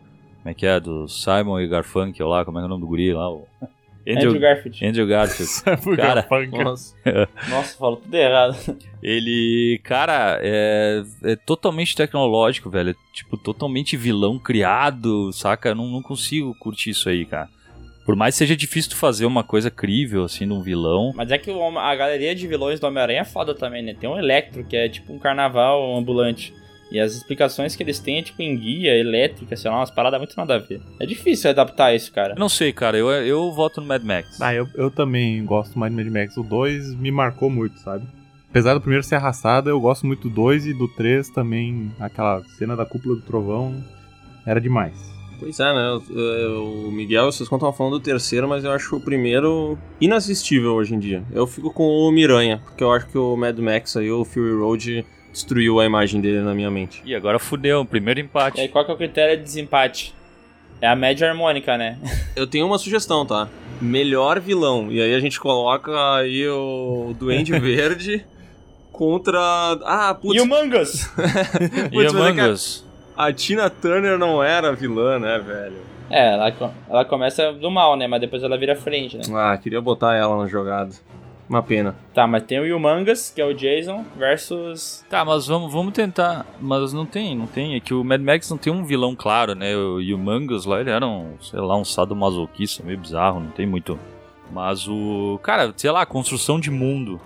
Como é que é? Do Simon e Garfunkel lá, como é que é o nome do guri lá? O... Andrew, Garfield. Andrew Garfield. Cara, Nossa. Nossa, falou tudo errado. Ele, cara, é, é totalmente tecnológico, velho. É, tipo, totalmente vilão criado, saca? Eu não, não consigo curtir isso aí, cara. Por mais que seja difícil tu fazer uma coisa crível, assim, de um vilão. Mas é que a galeria de vilões do Homem-Aranha é foda também, né? Tem um Electro, que é tipo um carnaval ambulante. E as explicações que eles têm é tipo em guia, elétrica, sei lá, umas paradas muito nada a ver. É difícil adaptar isso, cara. Eu não sei, cara. Eu, eu voto no Mad Max. Ah, eu, eu também gosto mais de Mad Max. O 2 me marcou muito, sabe? Apesar do primeiro ser arrastado, eu gosto muito do 2 e do 3 também. Aquela cena da cúpula do trovão era demais. Pois é, né? O Miguel, vocês estavam falando do terceiro, mas eu acho o primeiro inassistível hoje em dia. Eu fico com o Miranha, porque eu acho que o Mad Max aí, o Fury Road, destruiu a imagem dele na minha mente. E agora fudeu, primeiro E aí, empate. qual que é o critério de desempate? É a média harmônica, né? Eu tenho uma sugestão, tá? Melhor vilão. E aí a gente coloca aí o Duende Verde contra. Ah, putz, E o Mangas? E Putz, mas é Us? a Tina Turner não era vilã, né, velho? É, ela, ela começa do mal, né? Mas depois ela vira frente, né? Ah, queria botar ela na jogada. Uma pena. Tá, mas tem o Humangas, que é o Jason, versus. Tá, mas vamos, vamos tentar. Mas não tem, não tem. É que o Mad Max não tem um vilão claro, né? O- o Mangus lá, ele era um, sei lá, um sadomasoquista meio bizarro, não tem muito. Mas o. Cara, sei lá, construção de mundo.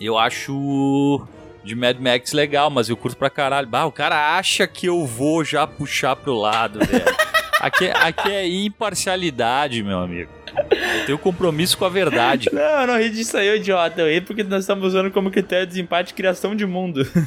Eu acho de Mad Max legal, mas eu curto pra caralho. Bah, o cara acha que eu vou já puxar pro lado, velho. Aqui, é- aqui é imparcialidade, meu amigo. Eu tenho compromisso com a verdade. Não, não ri disso aí, idiota. Eu ri porque nós estamos usando como critério de desempate criação de mundo.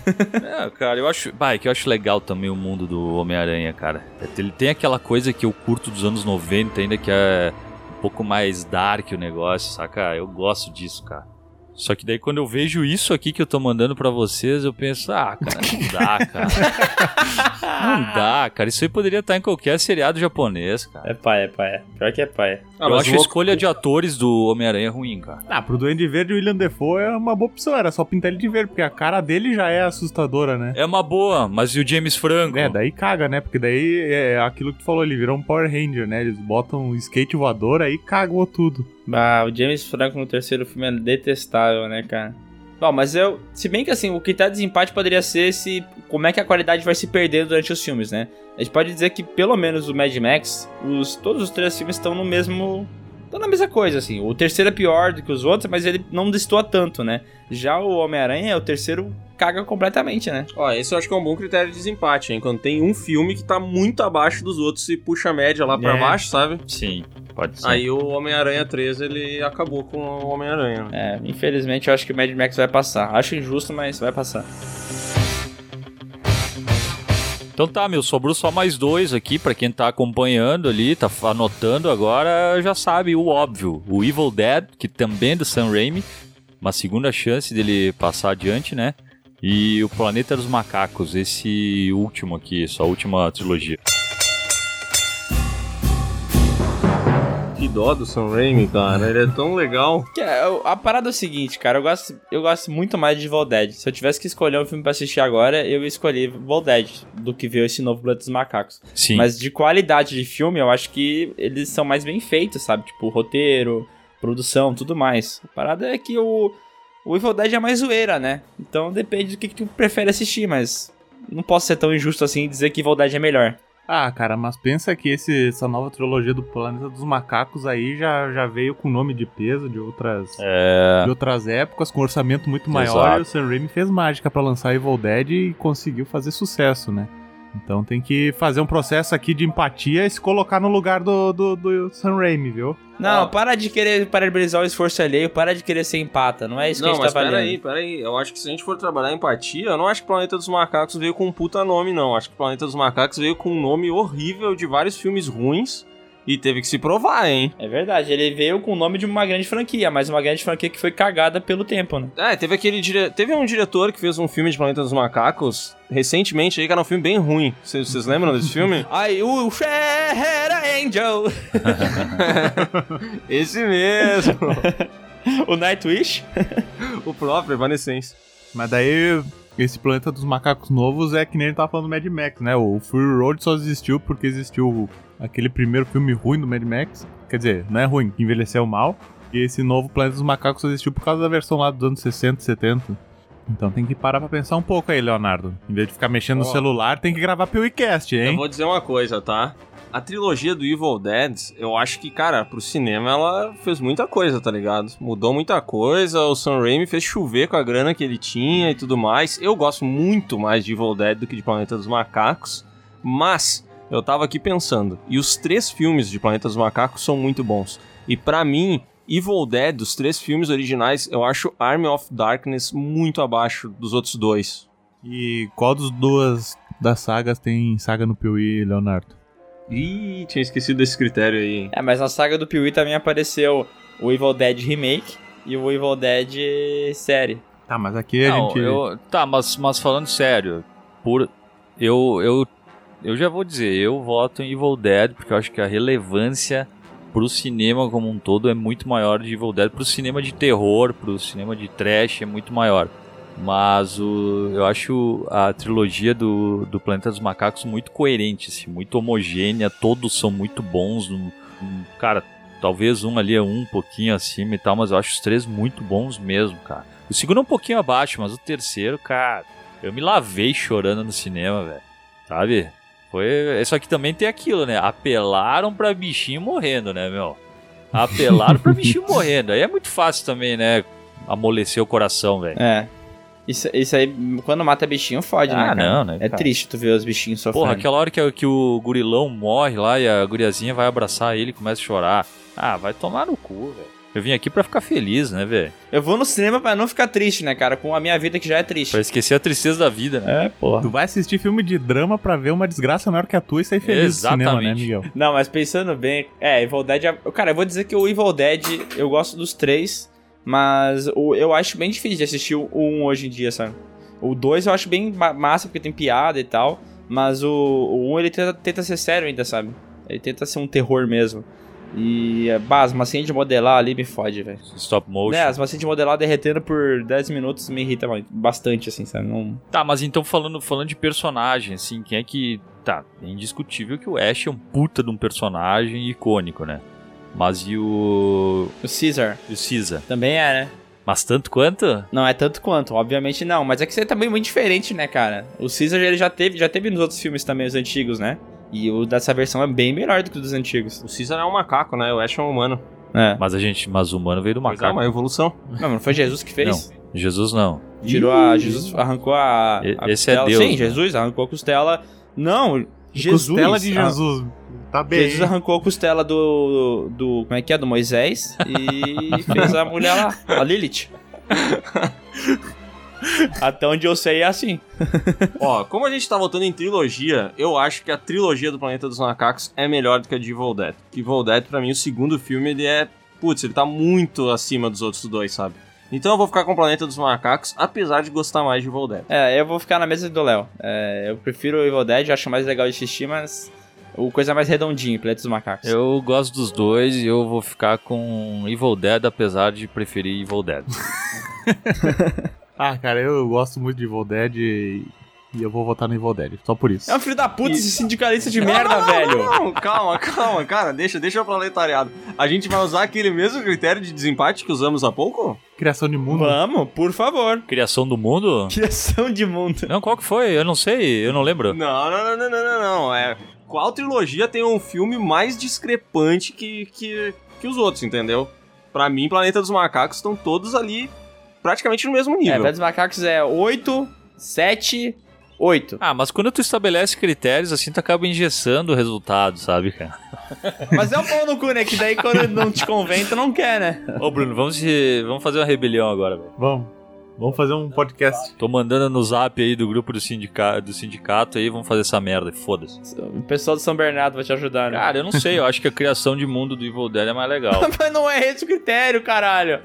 É, cara, eu acho. Bah, é que eu acho legal também o mundo do Homem-Aranha, cara. Ele tem aquela coisa que eu curto dos anos 90 ainda, que é um pouco mais dark o negócio, saca? Eu gosto disso, cara. Só que daí quando eu vejo isso aqui que eu tô mandando pra vocês, eu penso, ah, cara, não dá, cara. não dá, cara. Isso aí poderia estar em qualquer seriado japonês, cara. É pai, é pai. Pior que é pai. Ah, eu acho a escolha de atores do Homem-Aranha ruim, cara. Ah, pro Duende Verde, o William Defoe é uma boa opção. Era só pintar ele de verde, porque a cara dele já é assustadora, né? É uma boa, mas e o James Franco? É, daí caga, né? Porque daí é aquilo que tu falou, ele virou um Power Ranger, né? Eles botam um skate voador, aí cagou tudo. Ah, o James Franco no terceiro filme é detestável, né, cara? Bom, mas eu. Se bem que assim, o critério de desempate poderia ser se. Como é que a qualidade vai se perdendo durante os filmes, né? A gente pode dizer que pelo menos o Mad Max, os, todos os três filmes estão no mesmo. Estão na mesma coisa, assim. O terceiro é pior do que os outros, mas ele não destoa tanto, né? Já o Homem-Aranha, o terceiro caga completamente, né? Ó, esse eu acho que é um bom critério de desempate, hein? Quando tem um filme que tá muito abaixo dos outros e puxa a média lá pra É. baixo, sabe? Sim, pode ser. Aí o Homem-Aranha 3, ele acabou com o Homem-Aranha. né? É, infelizmente eu acho que o Mad Max vai passar. Acho injusto, mas vai passar. Então tá, meu, sobrou só mais dois aqui pra quem tá acompanhando ali, tá anotando agora, já sabe o óbvio. O Evil Dead, que também é do Sam Raimi, uma segunda chance dele passar adiante, né? E o Planeta dos Macacos, esse último aqui, essa última trilogia. Que dó do Sam Raimi, cara. Ele é tão legal. Que é, eu- a parada é o seguinte, cara, eu gosto, eu gosto muito mais de Evil Dead. Se eu tivesse que escolher um filme pra assistir agora, eu ia escolher Evil Dead do que ver esse novo Planeta dos Macacos. Sim. Mas de qualidade de filme, eu acho que eles são mais bem feitos, sabe? Tipo, roteiro, produção, tudo mais. A parada é que o, o Evil Dead é mais zoeira, né? Então depende do que, que tu prefere assistir, mas não posso ser tão injusto assim e dizer que Evil Dead é melhor. Ah, cara, mas pensa que esse, essa nova trilogia do Planeta dos Macacos aí já, já veio com nome de peso de outras, É. de outras épocas, com orçamento muito maior. Exato. E o Sam Raimi fez mágica pra lançar Evil Dead e conseguiu fazer sucesso, né? Então tem que fazer um processo aqui de empatia e se colocar no lugar do, do, do Sam Raimi, viu? Não, para de querer parabenizar o esforço alheio, para de querer ser empata, não é isso que não, a gente mas tá valendo. peraí, peraí. Eu acho que se a gente for trabalhar empatia, eu não acho que o Planeta dos Macacos veio com um puta nome, não. Acho que o Planeta dos Macacos veio com um nome horrível de vários filmes ruins e teve que se provar, hein? É verdade, ele veio com o nome de uma grande franquia, mas uma grande franquia que foi cagada pelo tempo, né? É, teve aquele dire... teve um diretor que fez um filme de Planeta dos Macacos recentemente aí, que era um filme bem ruim. Vocês lembram desse filme? Aí o Share Angel, Esse mesmo. o Nightwish. o próprio Evanescence. Mas daí, esse Planeta dos Macacos novos é que nem ele tava falando do Mad Max, né? O Fury Road só existiu porque existiu aquele primeiro filme ruim do Mad Max. Quer dizer, não é ruim, envelheceu mal. E esse novo Planeta dos Macacos só existiu por causa da versão lá dos anos 60 e 70. Então tem que parar pra pensar um pouco aí, Leonardo. Em vez de ficar mexendo no Ó. celular, tem que gravar PewCast, Eu hein? vou dizer uma coisa, tá? A trilogia do Evil Dead, eu acho que, cara, pro cinema ela fez muita coisa, tá ligado? Mudou muita coisa, o Sam Raimi fez chover com a grana que ele tinha e tudo mais. Eu gosto muito mais de Evil Dead do que de Planeta dos Macacos, mas eu tava aqui pensando, e os três filmes de Planeta dos Macacos são muito bons. E pra mim, Evil Dead, dos três filmes originais, eu acho Army of Darkness muito abaixo dos outros dois. E qual dos duas das sagas tem saga no Piuí, Leonardo? Ih, tinha esquecido desse critério aí. É, mas na saga do Piuí também apareceu o Evil Dead Remake e o Evil Dead série. Tá, mas aqui a Não, gente. eu- tá, mas, mas falando sério, por eu, eu, eu já vou dizer, eu voto em Evil Dead porque eu acho que a relevância pro cinema como um todo é muito maior de Evil Dead, pro cinema de terror, pro cinema de trash é muito maior. Mas o, eu acho a trilogia do, do Planeta dos Macacos muito coerente, assim, muito homogênea, todos são muito bons. um- um- cara, talvez um ali é um pouquinho acima e tal, mas eu acho os três muito bons mesmo, cara. O segundo é um pouquinho abaixo, mas o terceiro, cara, eu me lavei chorando no cinema, velho. Sabe? Foi. Só que também tem aquilo, né? Apelaram pra bichinho morrendo, né, meu? Apelaram pra bichinho morrendo. Aí é muito fácil também, né? Amolecer o coração, velho. É. Isso, isso aí, quando mata bichinho, fode, né? Ah, não, né? É cara? triste tu ver os bichinhos sofrendo. Porra, aquela hora que, que o gurilão morre lá e a guriazinha vai abraçar ele e começa a chorar. Ah, vai tomar no cu, velho. Eu vim aqui pra ficar feliz, né, velho? Eu vou no cinema pra não ficar triste, né, cara? Com a minha vida que já é triste. Pra esquecer a tristeza da vida, né? É, porra. Tu vai assistir filme de drama pra ver uma desgraça maior que a tua e sair feliz do cinema, né, Exatamente. Miguel? Não, mas pensando bem, é, Evil Dead. é- Cara, eu vou dizer que o Evil Dead, eu gosto dos três, mas o, eu acho bem difícil de assistir o um hoje em dia, sabe? O dois eu acho bem ma- massa porque tem piada e tal, mas o, o um ele tenta, tenta ser sério ainda, sabe? Ele tenta ser um terror mesmo. E, é, bah, as massinhas de modelar ali me fode, velho. Stop motion. Né, as massinhas de modelar derretendo por 10 minutos me irrita bastante, assim, sabe? Não... Tá, mas então falando, falando de personagem, assim, quem é que. Tá, é indiscutível que o Ash é um puta de um personagem icônico, né? Mas e o. O Caesar E o Caesar? também é, né? Mas tanto quanto? Não é tanto quanto, obviamente não, mas é que você é também muito diferente, né, cara? O Caesar ele já teve, já teve nos outros filmes também, os antigos, né? E o dessa versão é bem melhor do que o dos antigos. O Caesar é um macaco, né? O Ash é um humano. É. Mas a gente. Mas o humano veio do Mas é macaco. uma evolução. Não, não foi Jesus que fez? Jesus não. Tirou a. Jesus arrancou a. A esse é costela. Deus, Sim, né? Jesus arrancou a costela. Não, Jesus. Costela de Ah, Jesus. Tá bem. Jesus arrancou a costela do. do. Como é que é? Do Moisés e fez a mulher lá, a Lilith. Até onde eu sei é assim. Ó, como a gente tá voltando em trilogia, eu acho que a trilogia do Planeta dos Macacos é melhor do que a de Evil Dead. Evil Dead, pra mim, o segundo filme, ele é... Putz, ele tá muito acima dos outros dois, sabe? Então eu vou ficar com o Planeta dos Macacos, apesar de gostar mais de Evil Dead. É, eu vou ficar na mesa do Léo. É, eu prefiro o Evil Dead, acho mais legal de assistir, mas. O coisa mais redondinho, Planeta dos Macacos. Eu gosto dos dois e eu vou ficar com Evil Dead, apesar de preferir Evil Dead. Ah, cara, eu gosto muito de Evil Dead e, e eu vou votar no Evil Dead. Só por isso. É um filho da puta esse sindicalista de merda, velho. Não, calma, calma, cara, deixa, deixa o proletariado. A gente vai usar aquele mesmo critério de desempate que usamos há pouco? Criação de mundo. Vamos, por favor. Criação do mundo? Criação de mundo. Não, qual que foi? Eu não sei, eu não lembro. Não, não, não, não, não, não, não. É, qual trilogia tem um filme mais discrepante que, que, que os outros, entendeu? Pra mim, Planeta dos Macacos estão todos ali praticamente no mesmo É, nível. Planeta dos Macacos é 8, 7, 8. Ah, mas quando tu estabelece critérios, assim, tu acaba engessando o resultado, sabe, cara? Mas é um pau no cu, né? Que daí quando não te convém, tu não quer, né? Ô, Bruno, vamos, se- vamos fazer uma rebelião agora, velho. Vamos. Vamos fazer um podcast. Tô mandando no zap aí do grupo do, sindica do sindicato aí, vamos fazer essa merda, foda-se. O pessoal do São Bernardo vai te ajudar, né? Cara, eu não sei, eu acho que a criação de mundo do Evil Dead é mais legal. Mas não é esse o critério, caralho.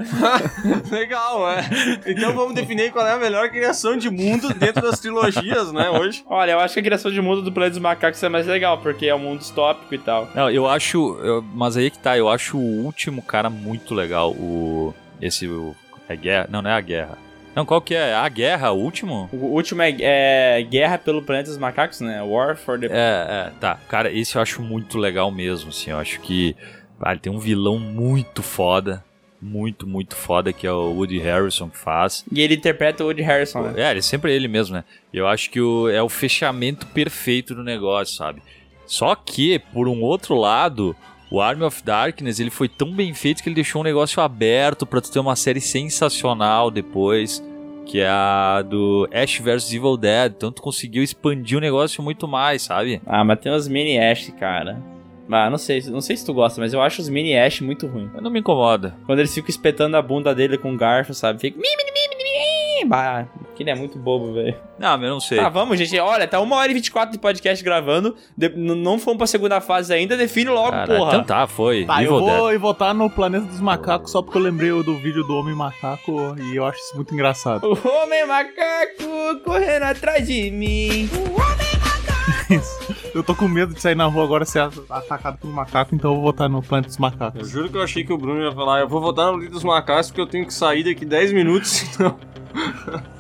Legal, é. Então vamos definir qual é a melhor criação de mundo dentro das trilogias, né, hoje. Olha, eu acho que a criação de mundo do Planeta dos Macacos é mais legal, porque é um mundo distópico e tal. Não, eu acho. eu- mas aí que tá, eu acho o último cara muito legal. O. Esse. O, é guerra? Não, não é a guerra. Não, qual que é? A guerra, o último? O último é, é Guerra pelo Planeta dos Macacos, né? War for the... É, é, tá. Cara, esse eu acho muito legal mesmo, assim. Eu acho que. Ah, ele tem um vilão muito foda. Muito, muito foda, que é o Woody Harrison que faz. E ele interpreta o Woody Harrison, né? É, ele é sempre ele mesmo, né? Eu acho que o, é o fechamento perfeito do negócio, sabe? Só que, por um outro lado, o Army of Darkness ele foi tão bem feito que ele deixou um negócio aberto pra tu ter uma série sensacional depois, que é a do Ash vs Evil Dead. Então tu conseguiu expandir o negócio muito mais, sabe? Ah, mas tem uns mini Ash, cara. Ah, não sei, não sei se tu gosta, mas eu acho os mini Ash muito ruim. Não me incomoda. Quando eles ficam espetando a bunda dele com um garfo, sabe? Fica. mi, mi, mi, mi. Bah, aquele é muito bobo, velho. Não, mas eu não sei. Ah, vamos, gente. Olha, tá 1 hora e 24 de podcast gravando. De- não fomos pra segunda fase ainda. Define logo, Cara, porra. então tá, foi. Tá, eu Evil Dead. vou votar no Planeta dos Macacos só porque eu lembrei do vídeo do Homem Macaco e eu acho isso muito engraçado. O homem macaco correndo atrás de mim. Eu tô com medo de sair na rua agora ser atacado por um macaco, então eu vou votar no Planeta dos Macacos. Eu juro que eu achei que o Bruno ia falar, eu vou votar no Líder dos Macacos porque eu tenho que sair daqui 10 minutos, senão...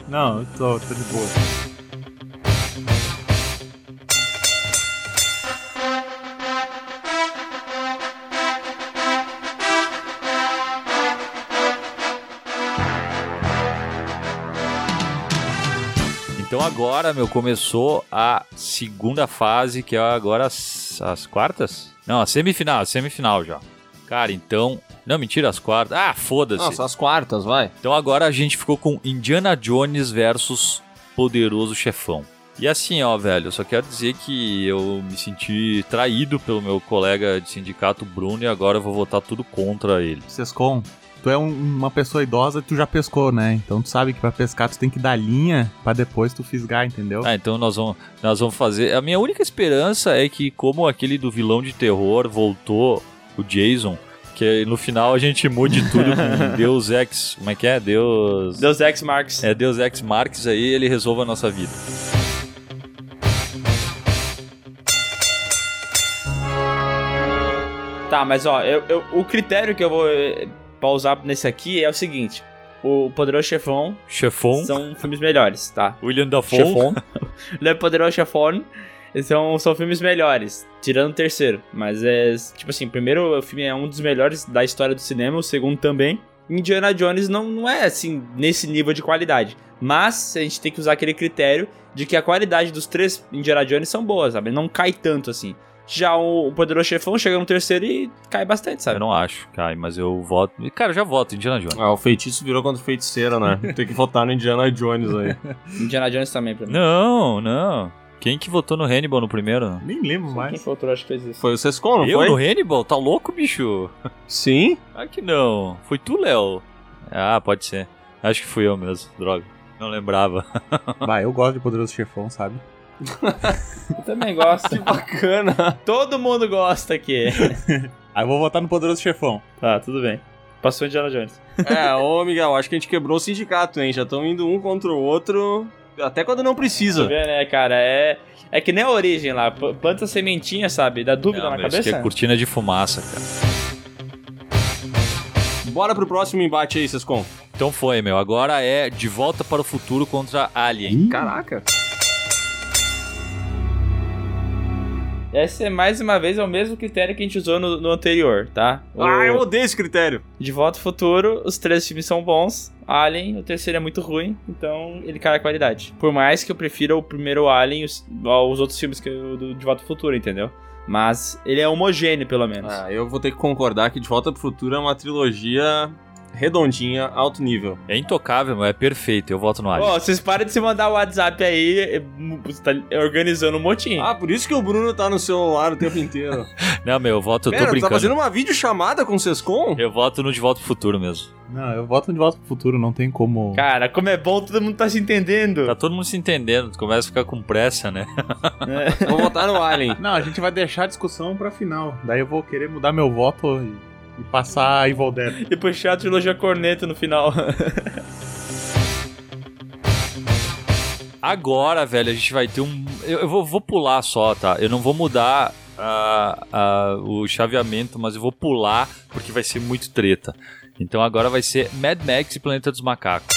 Não, eu tô, tô de boa. Então agora, meu, começou a segunda fase, que é agora as, as quartas? Não, a semifinal, a semifinal já. Cara, então. Não, mentira, as quartas. Ah, foda-se. Nossa, as quartas, vai. Então agora a gente ficou com Indiana Jones versus Poderoso Chefão. E assim, ó, velho, eu só quero dizer que eu me senti traído pelo meu colega de sindicato Bruno e agora eu vou votar tudo contra ele. Sescon, tu é um- uma pessoa idosa e tu já pescou, né? Então tu sabe que pra pescar tu tem que dar linha pra depois tu fisgar, entendeu? Ah, então nós vamos, nós vamos fazer. A minha única esperança é que, como aquele do vilão de terror voltou, o Jason, que no final a gente mude tudo com Deus Ex. Como é que é? Deus. Deus Ex Marx. É Deus Ex Marques aí, ele resolva a nossa vida. Tá, mas ó, eu, eu- o critério que eu vou eh, pausar nesse aqui é o seguinte: o Poderoso Chefão Chefão, são filmes melhores, tá? William Dafoe. Chefão. Le Poderoso Chefão são, são filmes melhores, tirando o terceiro. Mas é, tipo assim, o primeiro filme é um dos melhores da história do cinema, o segundo também. Indiana Jones não, não é assim, nesse nível de qualidade. Mas a gente tem que usar aquele critério de que a qualidade dos três Indiana Jones são boas, sabe? Não cai tanto assim. Já o, o Poderoso Chefão chega no terceiro e cai bastante, Eu sabe? não acho, Kai, mas eu voto. Cara, eu já voto Indiana Jones. Ah, o feitiço virou contra o feiticeiro, né? Tem que votar no Indiana Jones aí. Indiana Jones também, pra mim. Não, não. Quem que votou no Hannibal no primeiro? Nem lembro Quem mais. foi outro, acho que fez isso. Foi o Sescon, não eu foi? no Hannibal? Tá louco, bicho? Sim. Ah, que não. Foi tu, Léo? Ah, pode ser. Acho que fui eu mesmo, droga. Não lembrava. Vai, eu gosto de Poderoso Chefão, sabe? Eu também gosto. Bacana. Todo mundo gosta aqui. Aí eu vou votar no Poderoso Chefão. Tá, tudo bem. Passou Indiana Jones. É, ô Miguel, acho que a gente quebrou o sindicato, hein? Já estão indo um contra o outro, até quando não Tá precisa. vendo, né, cara? É, é que nem a origem lá. P- Planta sementinha, sabe? Dá dúvida Não, na meu, isso cabeça. é cortina de fumaça, cara. Bora pro próximo embate aí, Sescon. Então foi, meu. Agora é De Volta para o Futuro contra Alien. Caraca. Esse é mais uma vez é o mesmo critério que a gente usou no, no anterior, tá? O- Ah, eu odeio esse critério. De Volta ao Futuro, os três filmes são bons. Alien, o terceiro é muito ruim, então ele cai a qualidade. Por mais que eu prefira o primeiro Alien os- aos outros filmes que eu, do De Volta ao Futuro, entendeu? Mas ele é homogêneo, pelo menos. Ah, eu vou ter que concordar que De Volta pro Futuro é uma trilogia redondinha, alto nível. É intocável, mas é perfeito. Eu voto no Alien. Ó, vocês parem de se mandar o WhatsApp aí, eh, você tá organizando um motim. Ah, por isso que o Bruno tá no celular o tempo inteiro. Não, meu, eu voto, eu tô Pera, tu tá brincando. fazendo uma videochamada com o Sescon? Eu voto no De Volta pro Futuro mesmo. Não, eu voto de volta pro futuro, não tem como. Cara, como é bom, todo mundo tá se entendendo. Tá todo mundo se entendendo, tu começa a ficar com pressa, né? Eu Vou votar no Alien. Não, a gente vai deixar a discussão pra final. Daí eu vou querer mudar meu voto e, e passar a Evil Dead. E puxar a trilogia corneta no final. Agora, velho, a gente vai ter um. Eu, eu vou, vou pular só, tá? Eu não vou mudar ah, ah, o chaveamento, mas eu vou pular porque vai ser muito treta. Então agora vai ser Mad Max e Planeta dos Macacos.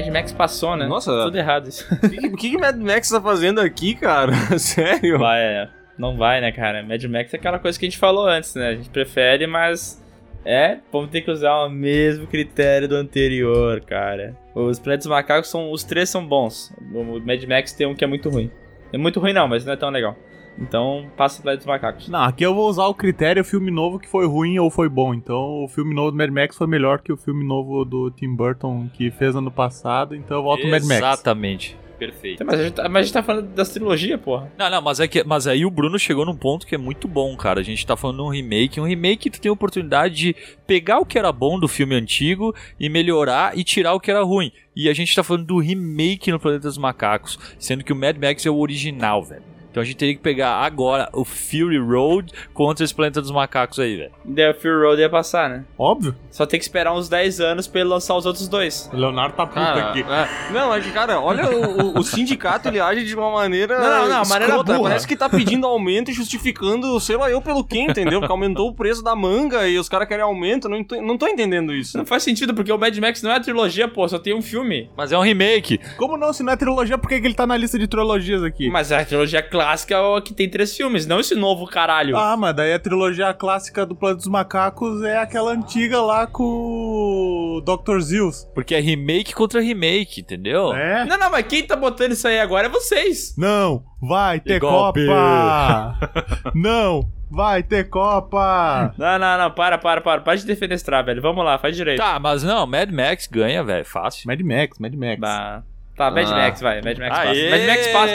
Mad Max passou, né? Nossa. Tudo errado isso. O que, que Mad Max tá fazendo aqui, cara? Sério? Vai, é. Não vai, né, cara? Mad Max é aquela coisa que a gente falou antes, né? A gente prefere, mas É, vamos ter que usar o mesmo critério do anterior, cara. Os Planetas Macacos são. Os três são bons. O Mad Max tem um que é muito ruim. É muito ruim não, mas não é tão legal. Então, passa o Planetas Macacos. Não, aqui eu vou usar o critério filme novo que foi ruim ou foi bom. Então, o filme novo do Mad Max foi melhor que o filme novo do Tim Burton que fez ano passado. Então, eu voto no Mad Max. Exatamente. Perfeito. Mas a, gente tá, mas a gente tá falando das trilogias, porra. Não, não, mas, é que, mas aí o Bruno chegou num ponto que é muito bom, cara. A gente tá falando de um remake. Um remake tu tem a oportunidade de pegar o que era bom do filme antigo e melhorar e tirar o que era ruim. E a gente tá falando do remake no Planeta dos Macacos, sendo que o Mad Max é o original, velho. Então a gente teria que pegar agora o Fury Road contra esse Planeta dos Macacos aí, velho. The Fury Road ia passar, né? Óbvio. Só tem que esperar uns 10 anos pra ele lançar os outros dois. O Leonardo tá puto Cara, aqui. é. Não, é que, cara, olha, o, o- o sindicato ele age de uma maneira. Não, não, não, maneira escrota, burra. Parece que tá pedindo aumento e justificando, sei lá, eu pelo quê, entendeu? Porque aumentou o preço da manga e os caras querem aumento. Não tô, não tô entendendo isso. Não faz sentido, porque o Mad Max não é a trilogia, pô, só tem um filme. Mas é um remake. Como não? Se não é trilogia, por que, que ele tá na lista de trilogias aqui? Mas a trilogia clássica é o que tem três filmes, não esse novo caralho. Ah, mas daí a trilogia clássica do Planeta dos Macacos é aquela antiga lá com o Dr. Zeus. Porque é remake contra remake, entendeu? É? Não, não, mas quem tá botando isso aí agora é vocês. Não, vai ter Golpe. Copa! não, vai ter Copa! Não, não, não, para, para, para. Para de defenestrar, velho. Vamos lá, faz direito. Tá, mas não, Mad Max ganha, velho, fácil. Mad Max, Mad Max. Tá, tá Mad Ah. Max, vai. Mad Max passa. Mad Max passa.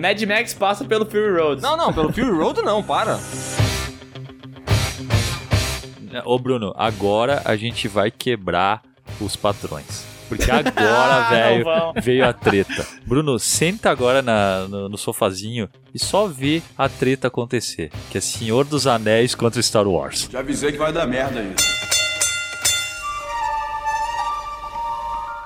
Mad Max passa pelo Fury Road. Não, não, pelo Fury Road não, para. Ô, Bruno, agora a gente vai quebrar os patrões. Porque agora, velho, veio a treta. Bruno, senta agora na- no, no sofazinho e só vê a treta acontecer. Que é Senhor dos Anéis contra Star Wars. Já avisei que vai dar merda isso.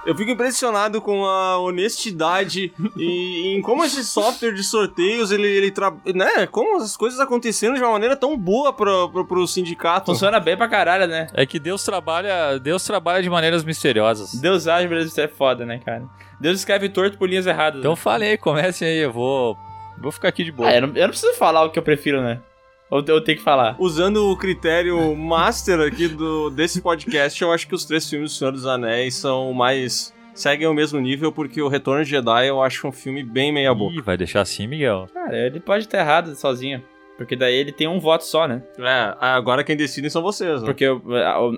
Eu fico impressionado com a honestidade e em como esse software de sorteios, ele, ele tra... né? Como as coisas acontecendo de uma maneira tão boa pro, pro, pro sindicato. Funciona bem pra caralho, né? É que Deus trabalha, Deus trabalha de maneiras misteriosas. Deus age, mas isso é foda, né, cara? Deus escreve torto por linhas erradas. Então né? falei, comecem aí, eu vou, vou ficar aqui de boa. Ah, eu não, eu não preciso falar o que eu prefiro, né? Ou eu tenho que falar? Usando o critério master aqui do, desse podcast, eu acho que os três filmes do Senhor dos Anéis são mais. seguem o mesmo nível, porque o Retorno de Jedi eu acho um filme bem meia boca. Ih, vai deixar assim, Miguel? Cara, ele pode estar errado sozinho. Porque daí ele tem um voto só, né? É, agora quem decidem são vocês, né? Porque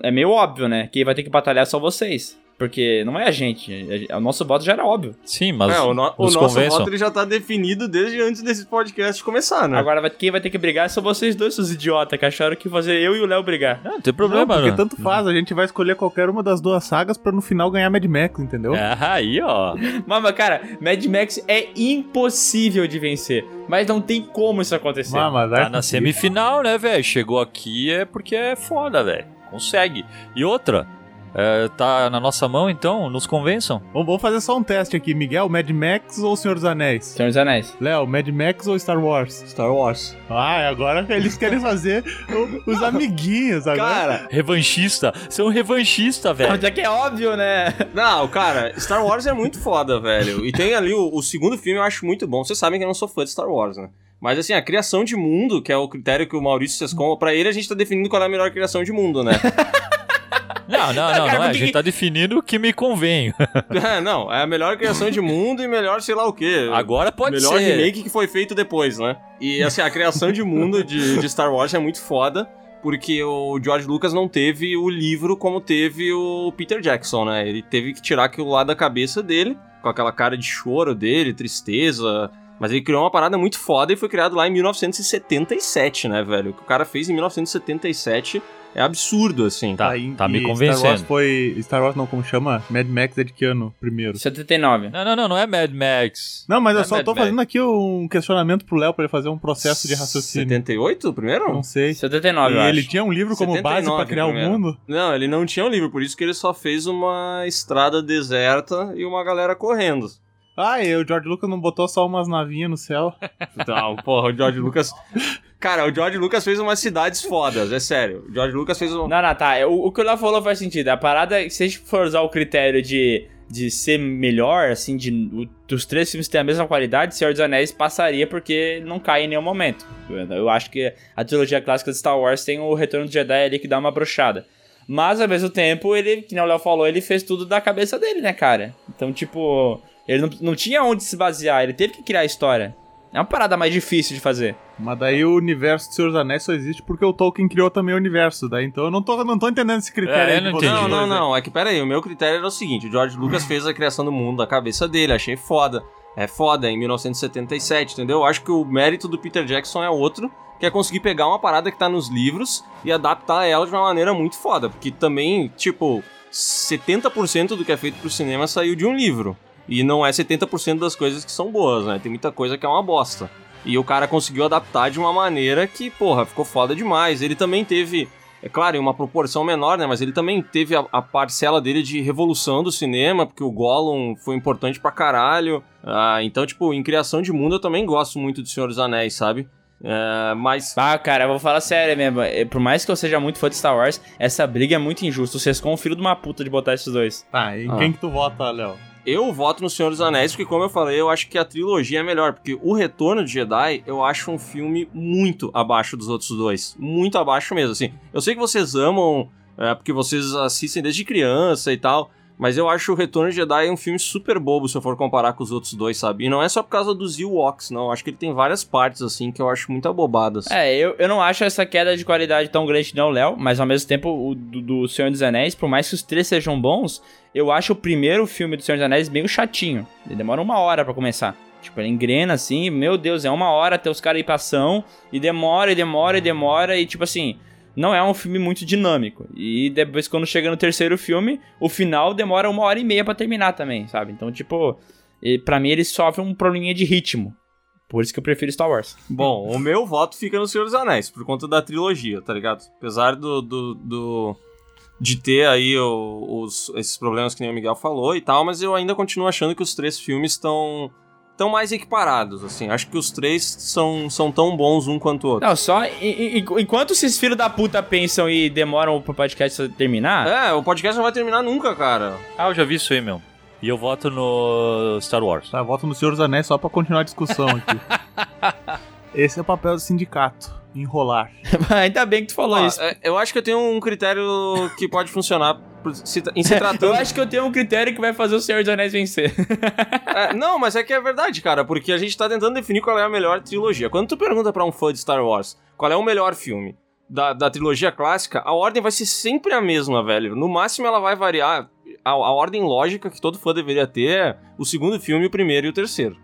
é meio óbvio, né? Quem vai ter que batalhar são vocês. Porque não é a gente. O nosso voto já era óbvio. Sim, mas É, o, no- o nos nosso convençam. voto ele já tá definido desde antes desse podcast começar, né? Agora quem vai ter que brigar são vocês dois, seus idiotas, que acharam que fazer eu e o Léo brigar. Não, não tem Não, problema, porque mano. tanto faz, a gente vai escolher qualquer uma das duas sagas pra no final ganhar Mad Max, entendeu? É, aí, ó. Mas, mas, cara, Mad Max é impossível de vencer. Mas não tem como isso acontecer. Vai Tá na semifinal, né, velho? Chegou aqui é porque é foda, velho. Consegue. E outra, é, tá na nossa mão, então, nos convençam. Vamos vamos fazer só um teste aqui. Miguel, Mad Max ou Senhor dos Anéis? Senhor dos Anéis. Léo, Mad Max ou Star Wars? Star Wars. Ah, agora eles querem fazer o- os amiguinhos agora. Cara, Revanchista. Você é um revanchista, velho. Mas é que é óbvio, né? não, cara, Star Wars é muito foda, velho. E tem ali o, o segundo filme eu acho muito bom. Vocês sabem que eu não sou fã de Star Wars, né? Mas assim, a criação de mundo, que é o critério que o Maurício Sescom, pra ele a gente tá definindo qual é a melhor criação de mundo, né? Não, não, não, Cara, não é. A gente tá definindo o que me convém. É, não, é a melhor criação de mundo e melhor sei lá o quê. Agora pode melhor ser. remake que foi feito depois, né? E assim, a criação de mundo de, de Star Wars é muito foda, porque o George Lucas não teve o livro como teve o Peter Jackson, né? Ele teve que tirar aquilo lá da cabeça dele, com aquela cara de choro dele, tristeza. Mas ele criou uma parada muito foda e foi criado lá em 1977, né, velho? O que o cara fez em 1977 é absurdo, assim. Tá, Aí, tá me e Star Wars convencendo. foi. Star Wars não, como chama? Mad Max é de que ano primeiro? 79. Não, não, não, não é Mad Max. Não, mas Não eu é só Mad tô Max. fazendo aqui um questionamento pro Léo pra ele fazer um processo de raciocínio. 78 o primeiro? Não sei. 79, E eu ele acho. tinha um livro como base 79 pra criar o mundo? Não, ele não tinha um livro, por isso que ele só fez uma estrada deserta e uma galera correndo. Ah, e o George Lucas não botou só umas navinhas no céu. Então, porra, o George Lucas. Cara, o George Lucas fez umas cidades fodas, é sério. O George Lucas fez um. Não, não, tá. O, o que o Léo falou faz sentido. A parada, é que se a gente for usar o critério de de ser melhor, assim, de o- dos três filmes terem a mesma qualidade, Senhor dos Anéis passaria porque não cai em nenhum momento. Eu, eu acho que a trilogia clássica de Star Wars tem o Retorno do Jedi ali que dá uma brochada. Mas ao mesmo tempo, ele, que nem o Léo falou, ele fez tudo da cabeça dele, né, cara? Então, tipo, ele não, não tinha onde se basear, ele teve que criar a história. É uma parada mais difícil de fazer. Mas daí o universo do Senhor dos Anéis só existe porque o Tolkien criou também o universo. Daí então eu não tô, não tô entendendo esse critério É, aí de não entendi. Não, não, aí. não. É que pera aí, o meu critério era o seguinte: o George Lucas fez a criação do mundo da cabeça dele, achei foda. É foda, em 1977, entendeu? Eu acho que o mérito do Peter Jackson é outro, que é conseguir pegar uma parada que tá nos livros e adaptar ela de uma maneira muito foda. Porque também, tipo, 70% do que é feito pro cinema saiu de um livro. E não é 70% das coisas que são boas, né? Tem muita coisa que é uma bosta. E o cara conseguiu adaptar de uma maneira que, porra, ficou foda demais. Ele também teve, é claro, em uma proporção menor, né? Mas ele também teve a, a parcela dele de revolução do cinema, porque o Gollum foi importante pra caralho. Ah, então, tipo, em criação de mundo eu também gosto muito do Senhor dos Anéis, sabe? É, mas. Ah, cara, eu vou falar sério mesmo. é, Por mais que eu seja muito fã de Star Wars, essa briga é muito injusta. Vocês com o filho de uma puta de botar esses dois. Tá, em Ah. quem que tu vota, Léo? Eu voto no Senhor dos Anéis, porque, como eu falei, eu acho que a trilogia é melhor. Porque O Retorno de Jedi, eu acho um filme muito abaixo dos outros dois. Muito abaixo mesmo, assim. Eu sei que vocês amam, é, porque vocês assistem desde criança e tal. Mas eu acho o Retorno de Jedi um filme super bobo se eu for comparar com os outros dois, sabe? E não é só por causa dos Ewoks, não. Eu acho que ele tem várias partes, assim, que eu acho muito abobadas. É, eu, eu não acho essa queda de qualidade tão grande não, Léo, mas ao mesmo tempo o do, do Senhor dos Anéis, por mais que os três sejam bons, eu acho o primeiro filme do Senhor dos Anéis meio chatinho. Ele demora uma hora pra começar. Tipo, ele engrena assim, meu Deus, é uma hora até os caras ir pra ação, e demora, e demora, e demora, e tipo assim, não é um filme muito dinâmico. E depois, quando chega no terceiro filme, o final demora uma hora e meia pra terminar também, sabe? Então, tipo, pra mim ele sofre um probleminha de ritmo. Por isso que eu prefiro Star Wars. Bom, o meu voto fica no Senhor dos Anéis, por conta da trilogia, tá ligado? Apesar do. do, do- de ter aí o- os, esses problemas que nem o Miguel falou e tal, mas eu ainda continuo achando que os três filmes estão. Estão mais equiparados, assim. Acho que os três são, são tão bons um quanto o outro. Não, só enquanto esses filhos da puta pensam e demoram pro podcast terminar, É, o podcast não vai terminar nunca, cara. Ah, eu já vi isso aí, meu. E eu voto no Star Wars. Tá, voto no Senhor dos Anéis só pra continuar a discussão aqui. Esse é o papel do sindicato, enrolar. ainda bem que tu falou Ó, isso. é, eu acho que eu tenho um critério que pode funcionar se- em se tratando. Eu acho que eu tenho um critério que vai fazer o Senhor dos Anéis vencer. É, não, mas é que é verdade, cara, porque a gente tá tentando definir qual é a melhor trilogia. Quando tu pergunta pra um fã de Star Wars qual é o melhor filme da, da trilogia clássica, a ordem vai ser sempre a mesma, velho. No máximo ela vai variar. A, a ordem lógica que todo fã deveria ter é o segundo filme, o primeiro e o terceiro.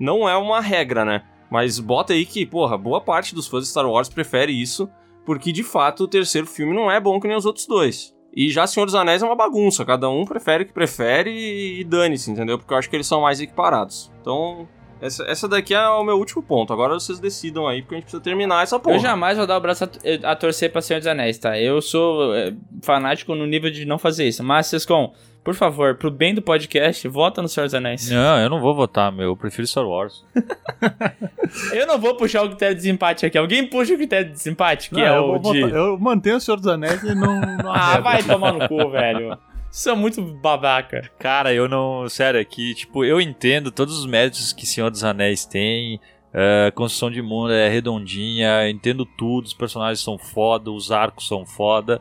Não é uma regra, né? Mas bota aí que, porra, boa parte dos fãs de Star Wars prefere isso, porque de fato o terceiro filme não é bom que nem os outros dois. E já Senhor dos Anéis é uma bagunça, cada um prefere o que prefere e, dane-se, entendeu? Porque eu acho que eles são mais equiparados. Então, essa, essa daqui é o meu último ponto. Agora vocês decidam aí, porque a gente precisa terminar essa porra. Eu jamais vou dar o braço a, a torcer pra Senhor dos Anéis, tá? Eu sou é, fanático no nível de não fazer isso. Mas, Sescon, por favor, pro bem do podcast, vota no Senhor dos Anéis. Não, eu não vou votar, meu. Eu prefiro Star Wars. Eu não vou puxar o critério de desempate aqui. Alguém puxa o critério de desempate, que Não, é eu, o vou de... votar- eu mantenho o Senhor dos Anéis e não, não Ah, vai tomar no cu, velho. Isso é muito babaca. Cara, eu não. Sério, aqui, tipo, eu entendo todos os méritos que Senhor dos Anéis tem. é, A construção de mundo é redondinha, entendo tudo, os personagens são foda, os arcos são foda.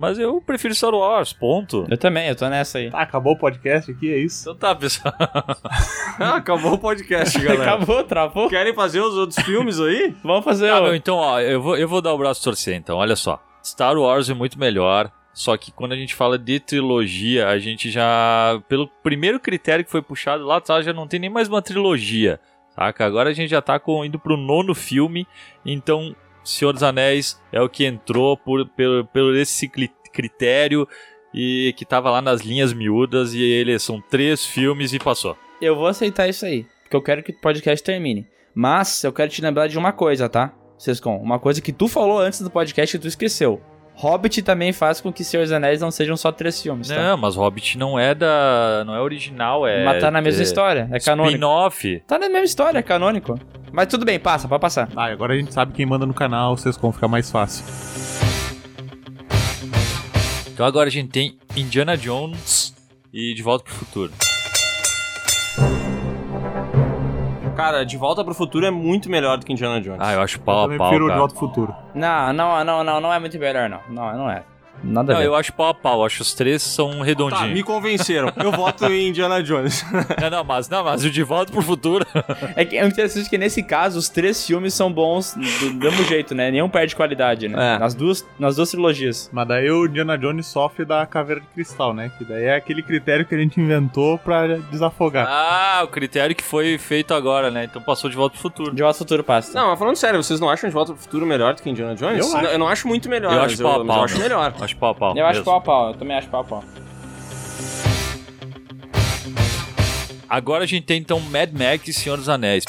Mas eu prefiro Star Wars, ponto. Eu também, eu tô nessa aí. Tá, acabou o podcast aqui, é isso? Então tá, pessoal. Ah, acabou o podcast, galera. Acabou, travou. Querem fazer os outros filmes aí? Vamos fazer Ah, o... meu, então, ó, eu vou, eu vou dar o braço torcer, então, olha só. Star Wars é muito melhor, só que quando a gente fala de trilogia, a gente já, pelo primeiro critério que foi puxado lá atrás, já não tem nem mais uma trilogia, saca? Agora a gente já tá com, indo pro nono filme, então Senhor dos Anéis é o que entrou por, pelo, pelo esse critério e que tava lá nas linhas miúdas e eles são três filmes e passou. Eu vou aceitar isso aí, porque eu quero que o podcast termine. Mas eu quero te lembrar de uma coisa, tá? Sescon, uma coisa que tu falou antes do podcast que tu esqueceu. Hobbit também faz com que Senhor dos Anéis não sejam só três filmes, tá? Não, mas Hobbit não é da, não é original, é Mas tá na mesma é história, é canônico. spin-off. Tá na mesma história, é canônico. Mas tudo bem, passa, pode passar. Ah, agora a gente sabe quem manda no canal, vocês vão ficar mais fácil. Então agora a gente tem Indiana Jones e De Volta pro Futuro. Cara, De Volta pro Futuro é muito melhor do que Indiana Jones. Ah, eu acho Eu pau a pau, prefiro o de volta ao futuro. Não, não, não, não, não é muito melhor, não. Não, não é. Nada a Não, ver. eu acho pau a pau, acho os três são Tá, redondinhos. me convenceram. Eu voto em Indiana Jones. Não, não, mas, não, mas o De Volta pro Futuro. É que é interessante que nesse caso os três filmes são bons do mesmo jeito, né? Nenhum perde qualidade, né? É. Nas, duas, nas duas trilogias. Mas daí o Indiana Jones sofre da caveira de cristal, né? Que daí é aquele critério que a gente inventou pra desafogar. Ah, o critério que foi feito agora, né? Então passou De Volta pro Futuro. De volta ao futuro passa. Não, mas falando sério, vocês não acham De Volta pro Futuro melhor do que Indiana Jones? Eu acho. Não, eu não acho muito melhor, Eu acho pau a pau. eu acho melhor. Acho pau a pau. Eu acho mesmo. pau a pau, eu também acho pau a pau. Agora a gente tem então Mad Max e Senhor dos Anéis.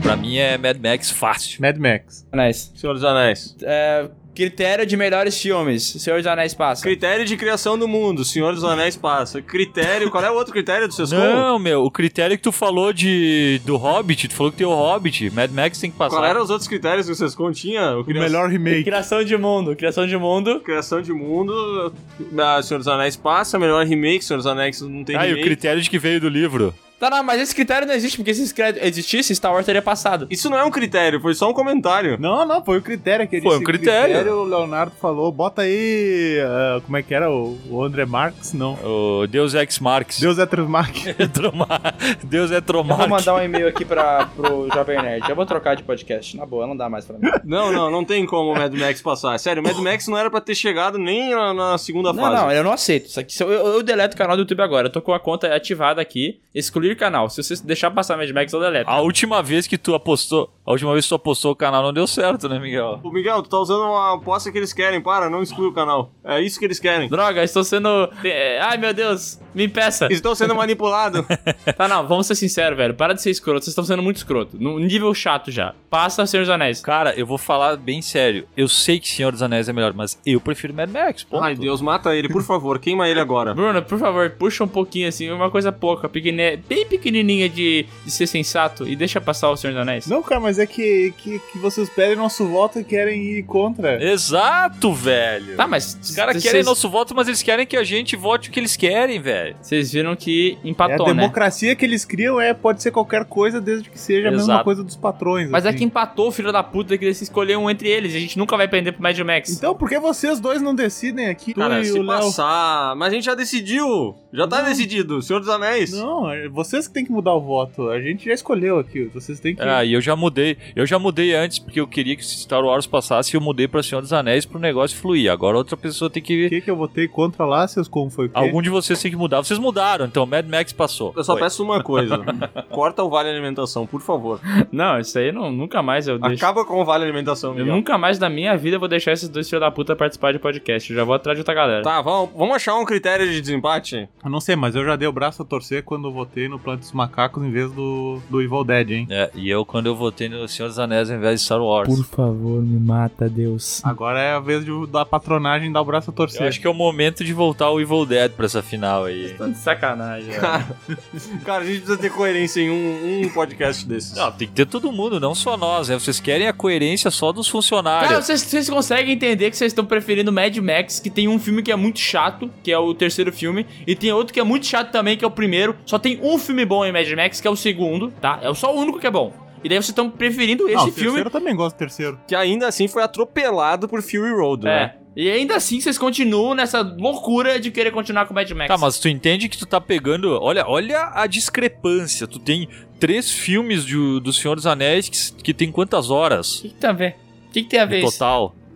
Pra mim é Mad Max fácil. Mad Max. Anéis. Senhor dos Anéis. É, critério de melhores filmes. Senhor dos Anéis passa. Critério de criação do mundo. Senhor dos Anéis passa. Critério. Qual é o outro critério do Sescom? Não, meu, o critério que tu falou de do Hobbit, tu falou que tem o Hobbit, Mad Max tem que passar. Qual eram os outros critérios que o Sescom tinha? O O cria- melhor remake. Criação de mundo. Criação de mundo. Criação de mundo. Ah, Senhor dos Anéis passa. Melhor remake. Senhor dos Anéis não tem Ah, e o remake. critério de que veio do livro. Tá, não, mas esse critério não existe, porque se esse critério existisse, Star Wars teria passado. Isso não é um critério, foi só um comentário. Não, não, foi o critério que ele Foi um critério. O Leonardo falou, bota aí. ah, como é que era? O, o André Marx? Não. O Deus Ex Marx. Deus é Trasmark. Tromar. Deus é Eu Tromar. vou mandar um e-mail aqui pra, pro Jovem Nerd. Eu vou trocar de podcast. Na boa, não dá mais pra mim. Não, não, não tem como o Mad Max passar. Sério, o Mad Max não era pra ter chegado nem na, na segunda Não, fase. não, eu não aceito. Isso aqui, eu, eu, deleto o canal do YouTube agora. Eu tô com a conta ativada aqui. Excluir canal. Se você deixar passar Mad Max, eu deleto. A última vez que tu apostou, a última vez que tu apostou o canal não deu certo, né, Miguel? Ô, Miguel, tu tá usando uma aposta que eles querem. Para, não exclui o canal. É isso que eles querem. Droga, estou sendo. é, Ai, meu Deus, me impeça. Estão sendo manipulados. Tá, não, vamos ser sinceros, velho. Para de ser escroto. Vocês estão sendo muito escroto. No nível chato já. Passa Senhor dos Anéis. Cara, eu vou falar bem sério. Eu sei que Senhor dos Anéis é melhor, mas eu prefiro Mad Max, ponto. Ai, Deus, mata ele, por favor. Queima ele agora. Bruno, por favor, puxa um pouquinho assim, uma coisa pouca, pequene... bem pequenininha de, de ser sensato e deixa passar o Senhor dos Anéis. Não, cara, mas é que, que, que vocês pedem nosso voto e querem ir contra. Exato, velho. Tá, mas Os caras vocês- querem nosso voto, mas eles querem que a gente vote o que eles querem, velho. Vocês viram que É a empatou, né? democracia que eles criam é pode ser qualquer coisa desde que seja a mesma Exato. coisa dos patrões. Mas é assim. que empatou, filho da puta, que eles escolheram um entre eles. A gente nunca vai prender pro Mad Max. Então, por que vocês dois não decidem aqui? Cara, e se o Léo. passar... Mas a gente já decidiu. Já tá Não. decidido. Senhor dos Anéis. Não, é vocês que tem que mudar o voto. A gente já escolheu aqui. Vocês têm que. Ah, e eu já mudei. Eu já mudei antes, porque eu queria que Star Wars passasse e eu mudei pra Senhor dos Anéis pro negócio fluir. Agora outra pessoa tem O que. que, que eu votei contra lá, seus como foi o quê? Algum de vocês tem que mudar. Vocês mudaram, então Mad Max passou. Eu só Foi. peço uma coisa. Corta o Vale Alimentação, por favor. Não, isso aí não, nunca mais eu deixo. Acaba com o Vale Alimentação, Eu Miguel. nunca mais na minha vida vou deixar esses dois filhos da puta participar de podcast. Eu já vou atrás de outra galera. Tá, vamos, vamos achar um critério de desempate? Eu não sei, mas eu já dei o braço a torcer quando eu votei no Planeta dos Macacos em vez do, do Evil Dead, hein? É, e eu quando eu votei no Senhor dos Anéis ao invés de Star Wars. favor, me mata, Deus. Agora é a vez de, da patronagem dar o braço a torcer. Eu acho que é o momento de voltar o Evil Dead pra essa final aí. Tô de sacanagem, velho. Cara, cara, a gente precisa ter coerência em um, um podcast desses. Não, tem que ter todo mundo, não só nós. Né? Vocês querem a coerência só dos funcionários. Cara, vocês, vocês conseguem entender que vocês estão preferindo Mad Max, que tem um filme que é muito chato, que é o terceiro filme, e tem outro que é muito chato também, que é o primeiro. Só tem um filme bom em Mad Max, que é o segundo, tá? É só o único que é bom. E daí vocês estão preferindo esse Ah, o filme. terceiro eu também gosto do terceiro. Que ainda assim foi atropelado por Fury Road, É. né? E ainda assim vocês continuam nessa loucura de querer continuar com Mad Max. Tá, mas tu entende que tu tá pegando. Olha, olha a discrepância. Tu tem três filmes de- do Senhor dos Anéis que, que tem quantas horas O que, que tem a ver? O que, que tem a ver no isso?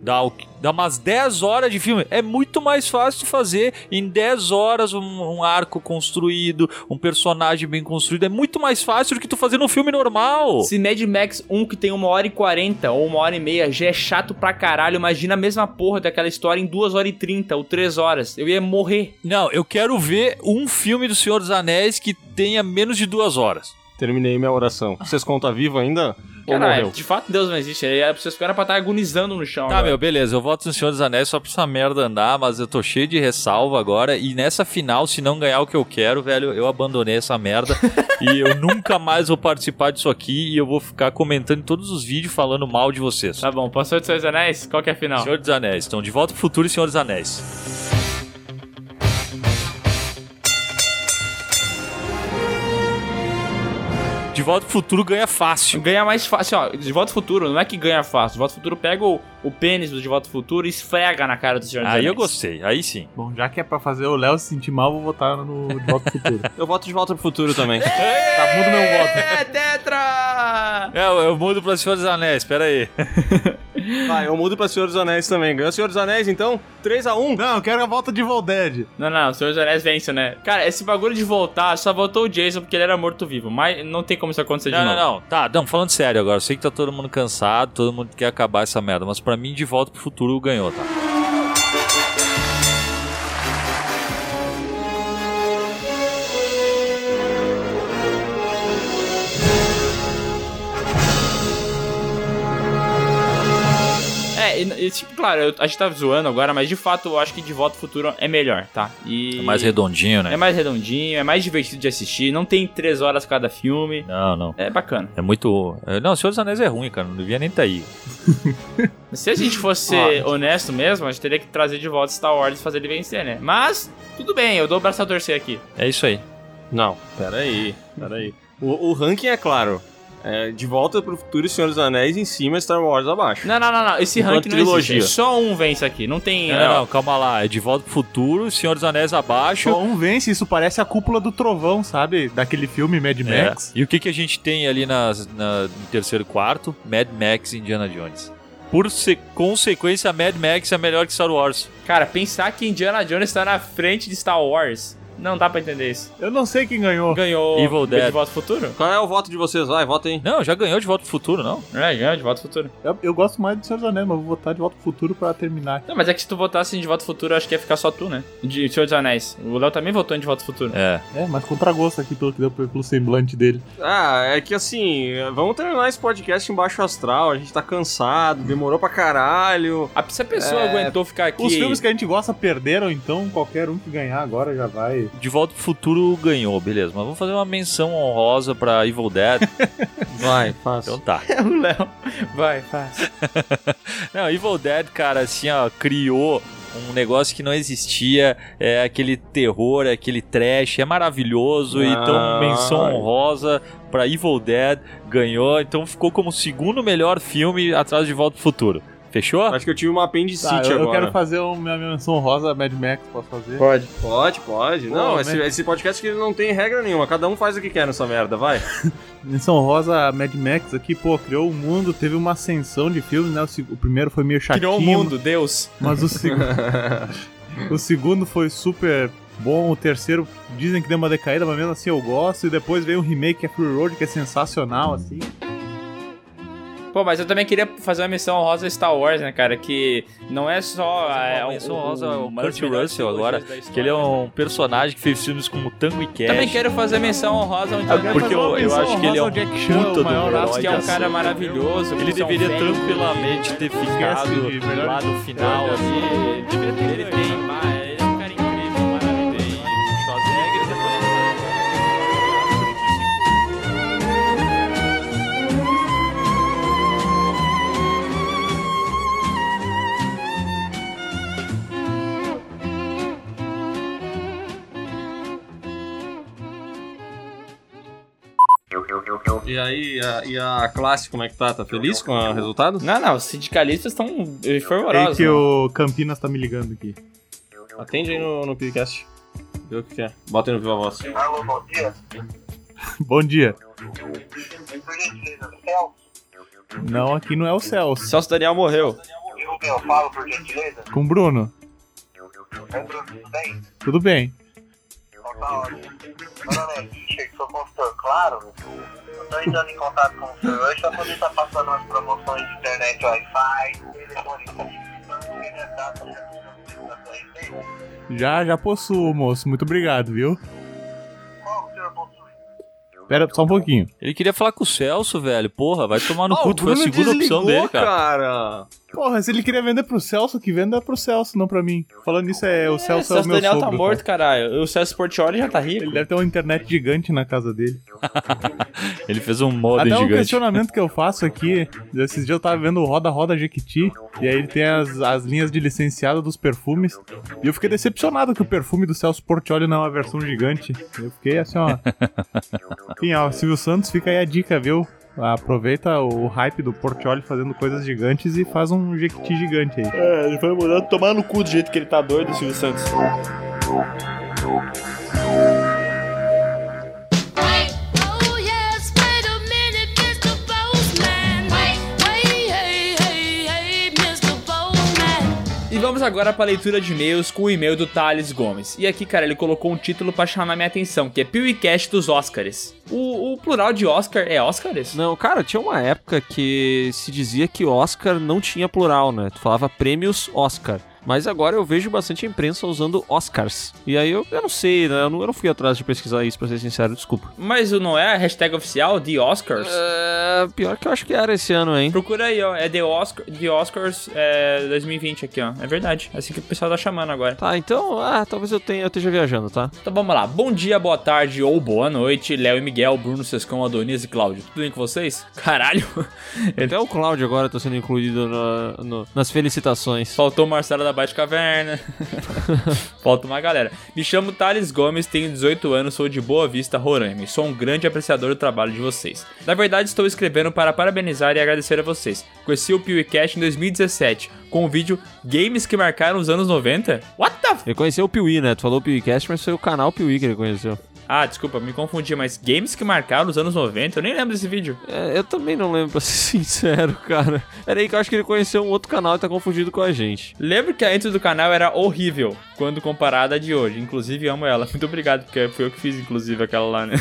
Dá, o- dá umas 10 horas de filme. É muito mais fácil fazer em 10 horas um, um arco construído, um personagem bem construído. É muito mais fácil do que tu fazer num filme normal. Se Mad Max 1 que tem uma hora e 40 ou uma hora e meia já é chato pra caralho, imagina a mesma porra daquela história em 2 horas e 30 ou 3 horas. Eu ia morrer. Não, eu quero ver um filme do Senhor dos Anéis que tenha menos de duas horas. Terminei minha oração. Vocês contam vivo ainda? Ou Caralho, morreu? de fato Deus não existe. Aí Vocês ficaram pra estar agonizando no chão. Tá, agora. meu, beleza. Eu voto no Senhor dos Anéis só pra essa merda andar, mas eu tô cheio de ressalva agora. E nessa final, se não ganhar o que eu quero, velho, eu abandonei essa merda. e eu nunca mais vou participar disso aqui. E eu vou ficar comentando em todos os vídeos falando mal de vocês. Tá bom, passou de Senhor dos Anéis? Qual que é a final? Senhor dos Anéis. Então, de volta pro futuro e Senhor dos Anéis. De volta pro futuro ganha fácil. Ganha mais fácil, ó. De volta ao futuro, não é que ganha fácil. De volta ao futuro pega o, o pênis do De volta ao futuro e esfrega na cara do senhor. Aí eu gostei, aí sim. Bom, já que é pra fazer o Léo se sentir mal, vou votar no De Volta pro Futuro. Eu voto de volta pro futuro também. tá, mudo meu voto. É, Tetra! É, eu, eu mudo pra Senhor dos Anéis, pera aí. Vai, eu mudo pra Senhor dos Anéis também. Ganhou Senhor dos Anéis, então? 3x1. Não, eu quero a volta de Volded. Não, não, o Senhor dos Anéis vence, né? Cara, esse bagulho de voltar, só voltou o Jason porque ele era morto-vivo. Mas não tem como isso acontecer de Não, novo. não, não. Tá, não, falando sério agora. Eu sei que tá todo mundo cansado, todo mundo quer acabar essa merda. Mas pra mim, de volta pro futuro ganhou, tá? E, e, tipo, claro, eu- a gente tá zoando agora, mas de fato eu acho que De Volta ao Futuro é melhor, tá? E... É mais redondinho, É né? mais redondinho, é mais divertido de assistir, não tem três horas cada filme. Não, não. É bacana. É muito. é, Não, Senhor dos Anéis é ruim, cara. Não devia nem tá aí. Se a gente fosse ser honesto mesmo, a gente teria que trazer de volta Star Wars e fazer ele vencer, né? Mas, tudo bem, eu dou o braço a torcer aqui. É isso aí. Não, peraí, peraí. O, o ranking é claro. É, de volta pro futuro e Senhor dos Anéis em cima, Star Wars abaixo. Não, não, não, não. Esse Enquanto ranking não trilogia. existe. Só um vence aqui. Não tem. Não, ó, não, calma lá. É de volta pro futuro, Senhor dos Anéis abaixo. Só um vence, isso parece a cúpula do trovão, sabe? Daquele filme Mad É. Max. E o que, que a gente tem ali nas, na, no terceiro e quarto? Mad Max e Indiana Jones. Por se- consequência, Mad Max é melhor que Star Wars. Cara, pensar que Indiana Jones tá na frente de Star Wars. Não dá pra entender isso. Eu não sei quem ganhou. Ganhou Evil Dead. De Volta ao Futuro? Qual é o voto de vocês? Vai, vota aí. Não, já ganhou de volta pro futuro, não? É, ganhou De Volta ao Futuro. Eu, eu gosto mais do Senhor dos Anéis, mas vou votar de volta pro futuro pra terminar. Não, mas é que se tu votasse em De Volta ao Futuro, acho que ia ficar só tu, né? De Senhor dos Anéis. O Léo também votou em De Volta ao Futuro. É. É, mas contra gosto aqui pelo que deu pelo semblante dele. Ah, é que assim, vamos terminar esse podcast em baixo astral. A gente tá cansado, demorou pra caralho. A- Se a pessoa É, aguentou ficar aqui. Os filmes que a gente gosta perderam, então qualquer um que ganhar agora já vai. De volta pro futuro ganhou, beleza. Mas vamos fazer uma menção honrosa pra Evil Dead. Vai, faz. então tá. o Léo. Vai, faz. Não, Evil Dead, cara, assim, ó, criou um negócio que não existia, é aquele terror, é aquele trash, é maravilhoso, Ah. então menção honrosa pra Evil Dead, ganhou, então ficou como o segundo melhor filme atrás de Volta pro Futuro. Fechou? Acho que eu tive uma apendicite Tá, eu, eu agora. quero fazer uma minha menção rosa Mad Max, posso fazer? Pode. Pode, pode. não, Pô, esse, né? esse podcast que não tem regra nenhuma. Cada um faz o que quer nessa merda, vai. Menção rosa Mad Max aqui, pô, criou o mundo, teve uma ascensão de filmes, né? O, o primeiro foi meio chatinho. Criou o mundo, Deus. Mas o, seg- o segundo foi super bom, o terceiro dizem que deu uma decaída, mas mesmo assim eu gosto. E depois veio um remake que é Fury Road, que é sensacional, assim. Pô, mas eu também queria fazer uma missão rosa Star Wars, né, cara? Que não é só. É, Uma o- menção o- uma das Kurt Russell agora, que ele é um personagem que fez filmes como Tango e Cash. Também quero fazer menção honrosa quero Indiana Porque eu- eu menção acho que ele é um ao Jack Chan, puta o maior do astro herói que é um de cara maravilhoso. Ele é deveria tranquilamente ter ficado lá no final, assim. Deveria ter Ele tem, E aí, a, e a classe, como é que tá? Tá feliz com o resultado? Não, não, os sindicalistas estão fervorosos. que né? o Campinas tá me ligando aqui. Atende aí no, no podcast. Vê o que, é. Bota aí no Viva Voz. Alô, bom dia. Bom dia. Por gentileza, Celso. Não, aqui não é o Celso. Celso Daniel morreu. E com quem eu falo, por gentileza? Com o Bruno. É o Bruno, tudo bem? Tá ótimo. Meu nome é Richard, sou consultor, claro. Eu tô entrando em contato com o senhor hoje pra poder estar passando umas promoções de internet Wi-Fi, telefone Já, já possuo, moço. Muito obrigado, viu? Qual o senhor possui? Pera só um pouquinho. Ele queria falar com o Celso, velho. Porra, vai tomar no Ah, cu, foi a segunda opção desligou, dele, cara. cara. Porra, se ele queria vender pro Celso, que venda pro Celso, não pra mim. Falando nisso, é, o Celso é, o Celso meu Daniel sogro, tá morto, caralho. O Celso Portioli já tá rico. Ele deve ter uma internet gigante na casa dele. Ele fez um modem Até um gigante. questionamento que eu faço aqui, esses dias eu tava vendo o Roda Roda Jequiti, e aí ele tem as, as linhas de licenciado dos perfumes, e eu fiquei decepcionado que o perfume do Celso Portioli não é uma versão gigante. Eu fiquei assim, ó. Enfim, ó, Silvio Santos, fica aí a dica, viu? Aproveita o hype do Portioli fazendo coisas gigantes e faz um Jequiti gigante aí. É, ele vai mudar, tomar no cu do jeito que ele tá doido, Silvio Santos. Vamos agora pra leitura de e-mails com o e-mail do Thales Gomes. E aqui, cara, ele colocou um título pra chamar minha atenção, que é PewCast dos Oscars. O, o plural de Oscar é Oscars? Não, cara, tinha uma época que se dizia que Oscar não tinha plural, né? Tu falava prêmios Oscar. Mas agora eu vejo bastante imprensa usando Oscars. E aí eu, eu não sei, né? Eu não, eu não fui atrás de pesquisar isso, pra ser sincero, desculpa. Mas não é a hashtag oficial de Oscars? É, pior que eu acho que era esse ano, hein? Procura aí, ó. É The, Oscar, The Oscars é, 2020 aqui, ó. É verdade. É assim que o pessoal tá chamando agora. Tá, então, ah, talvez eu tenha, eu esteja viajando, tá? Então vamos lá. Bom dia, boa tarde ou boa noite, Léo e Miguel, Bruno, Sescão, Adonias e Cláudio. Tudo bem com vocês? Caralho. Até o Cláudio agora tá sendo incluído no- no- nas felicitações. Faltou o Marcelo da Bate Caverna. Falta uma galera. Me chamo Thales Gomes, tenho 18 anos, sou de Boa Vista, Roraima. e Sou um grande apreciador do trabalho de vocês. Na verdade, estou escrevendo para parabenizar e agradecer a vocês. Conheci o PewCast em 2017, com o vídeo Games que marcaram os anos 90. What the f... Ele conheceu o Piuí, né? Tu falou Piuícast, mas foi o canal Piuí que ele conheceu. Ah, desculpa, me confundi, mas games que marcaram os anos 90? Eu nem lembro desse vídeo. É, eu também não lembro, pra ser sincero, cara. Era aí que eu acho que ele conheceu um outro canal e tá confundido com a gente. Lembro que a intro do canal era horrível quando comparada à de hoje. Inclusive, amo ela. Muito obrigado, porque foi eu que fiz, inclusive, aquela lá, né?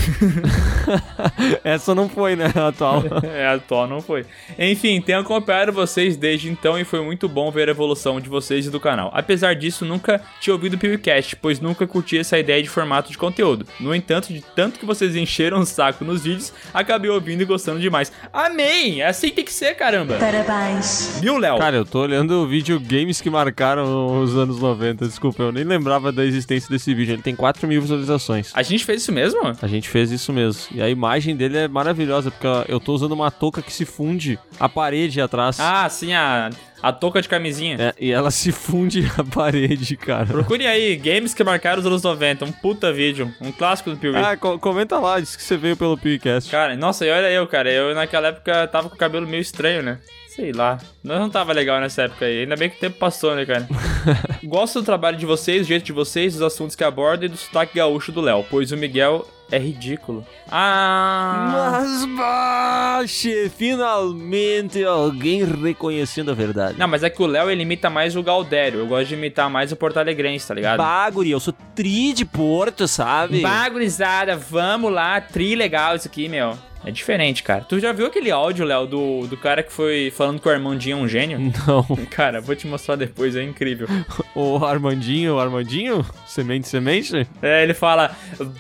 Essa não foi, né? A atual. é, a atual não foi. Enfim, tenho acompanhado vocês desde então e foi muito bom ver a evolução de vocês e do canal. Apesar disso, nunca tinha ouvido o PewCast, pois nunca curti essa ideia de formato de conteúdo. No entanto, de tanto que vocês encheram o saco nos vídeos, acabei ouvindo e gostando demais. Amém! Assim tem que ser, caramba! Parabéns. Viu, Léo? Cara, eu tô olhando o vídeo games que marcaram os anos 90. Desculpa, eu nem lembrava da existência desse vídeo. Ele tem 4 mil visualizações. A gente fez isso mesmo? A gente fez isso mesmo. E a imagem dele é maravilhosa, porque eu tô usando uma touca que se funde a parede atrás. Ah, sim, a, a touca de camisinha. É, e ela se funde a parede, cara. Procure aí, games que marcaram os anos 90. Um puta vídeo. Um clássico do Piuí. Ah, co- comenta lá, diz que você veio pelo PewCast. Cara, nossa, e olha eu, cara. Eu naquela época tava com o cabelo meio estranho, né? Sei lá. Nós não tava legal nessa época aí. Ainda bem que o tempo passou, né, cara? Gosto do trabalho de vocês, do jeito de vocês, dos assuntos que abordam e do sotaque gaúcho do Léo, pois o Miguel é ridículo. Ah. Mas baixe, finalmente alguém reconhecendo a verdade. Não, mas é que o Léo ele imita mais o Galdério. Eu gosto de imitar mais o Porto Alegrense, tá ligado? Baguri, eu sou tri de Porto, sabe? Bagurizada, vamos lá, tri legal isso aqui, meu. É diferente, cara. Tu já viu aquele áudio, Léo, do, do cara que foi falando que o Armandinho é um gênio? Não. Cara, vou te mostrar depois, é incrível. O Armandinho, o Armandinho? Semente, semente? É, ele fala: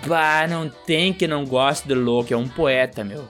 Bah, não tem que não goste do louco, é um poeta, meu.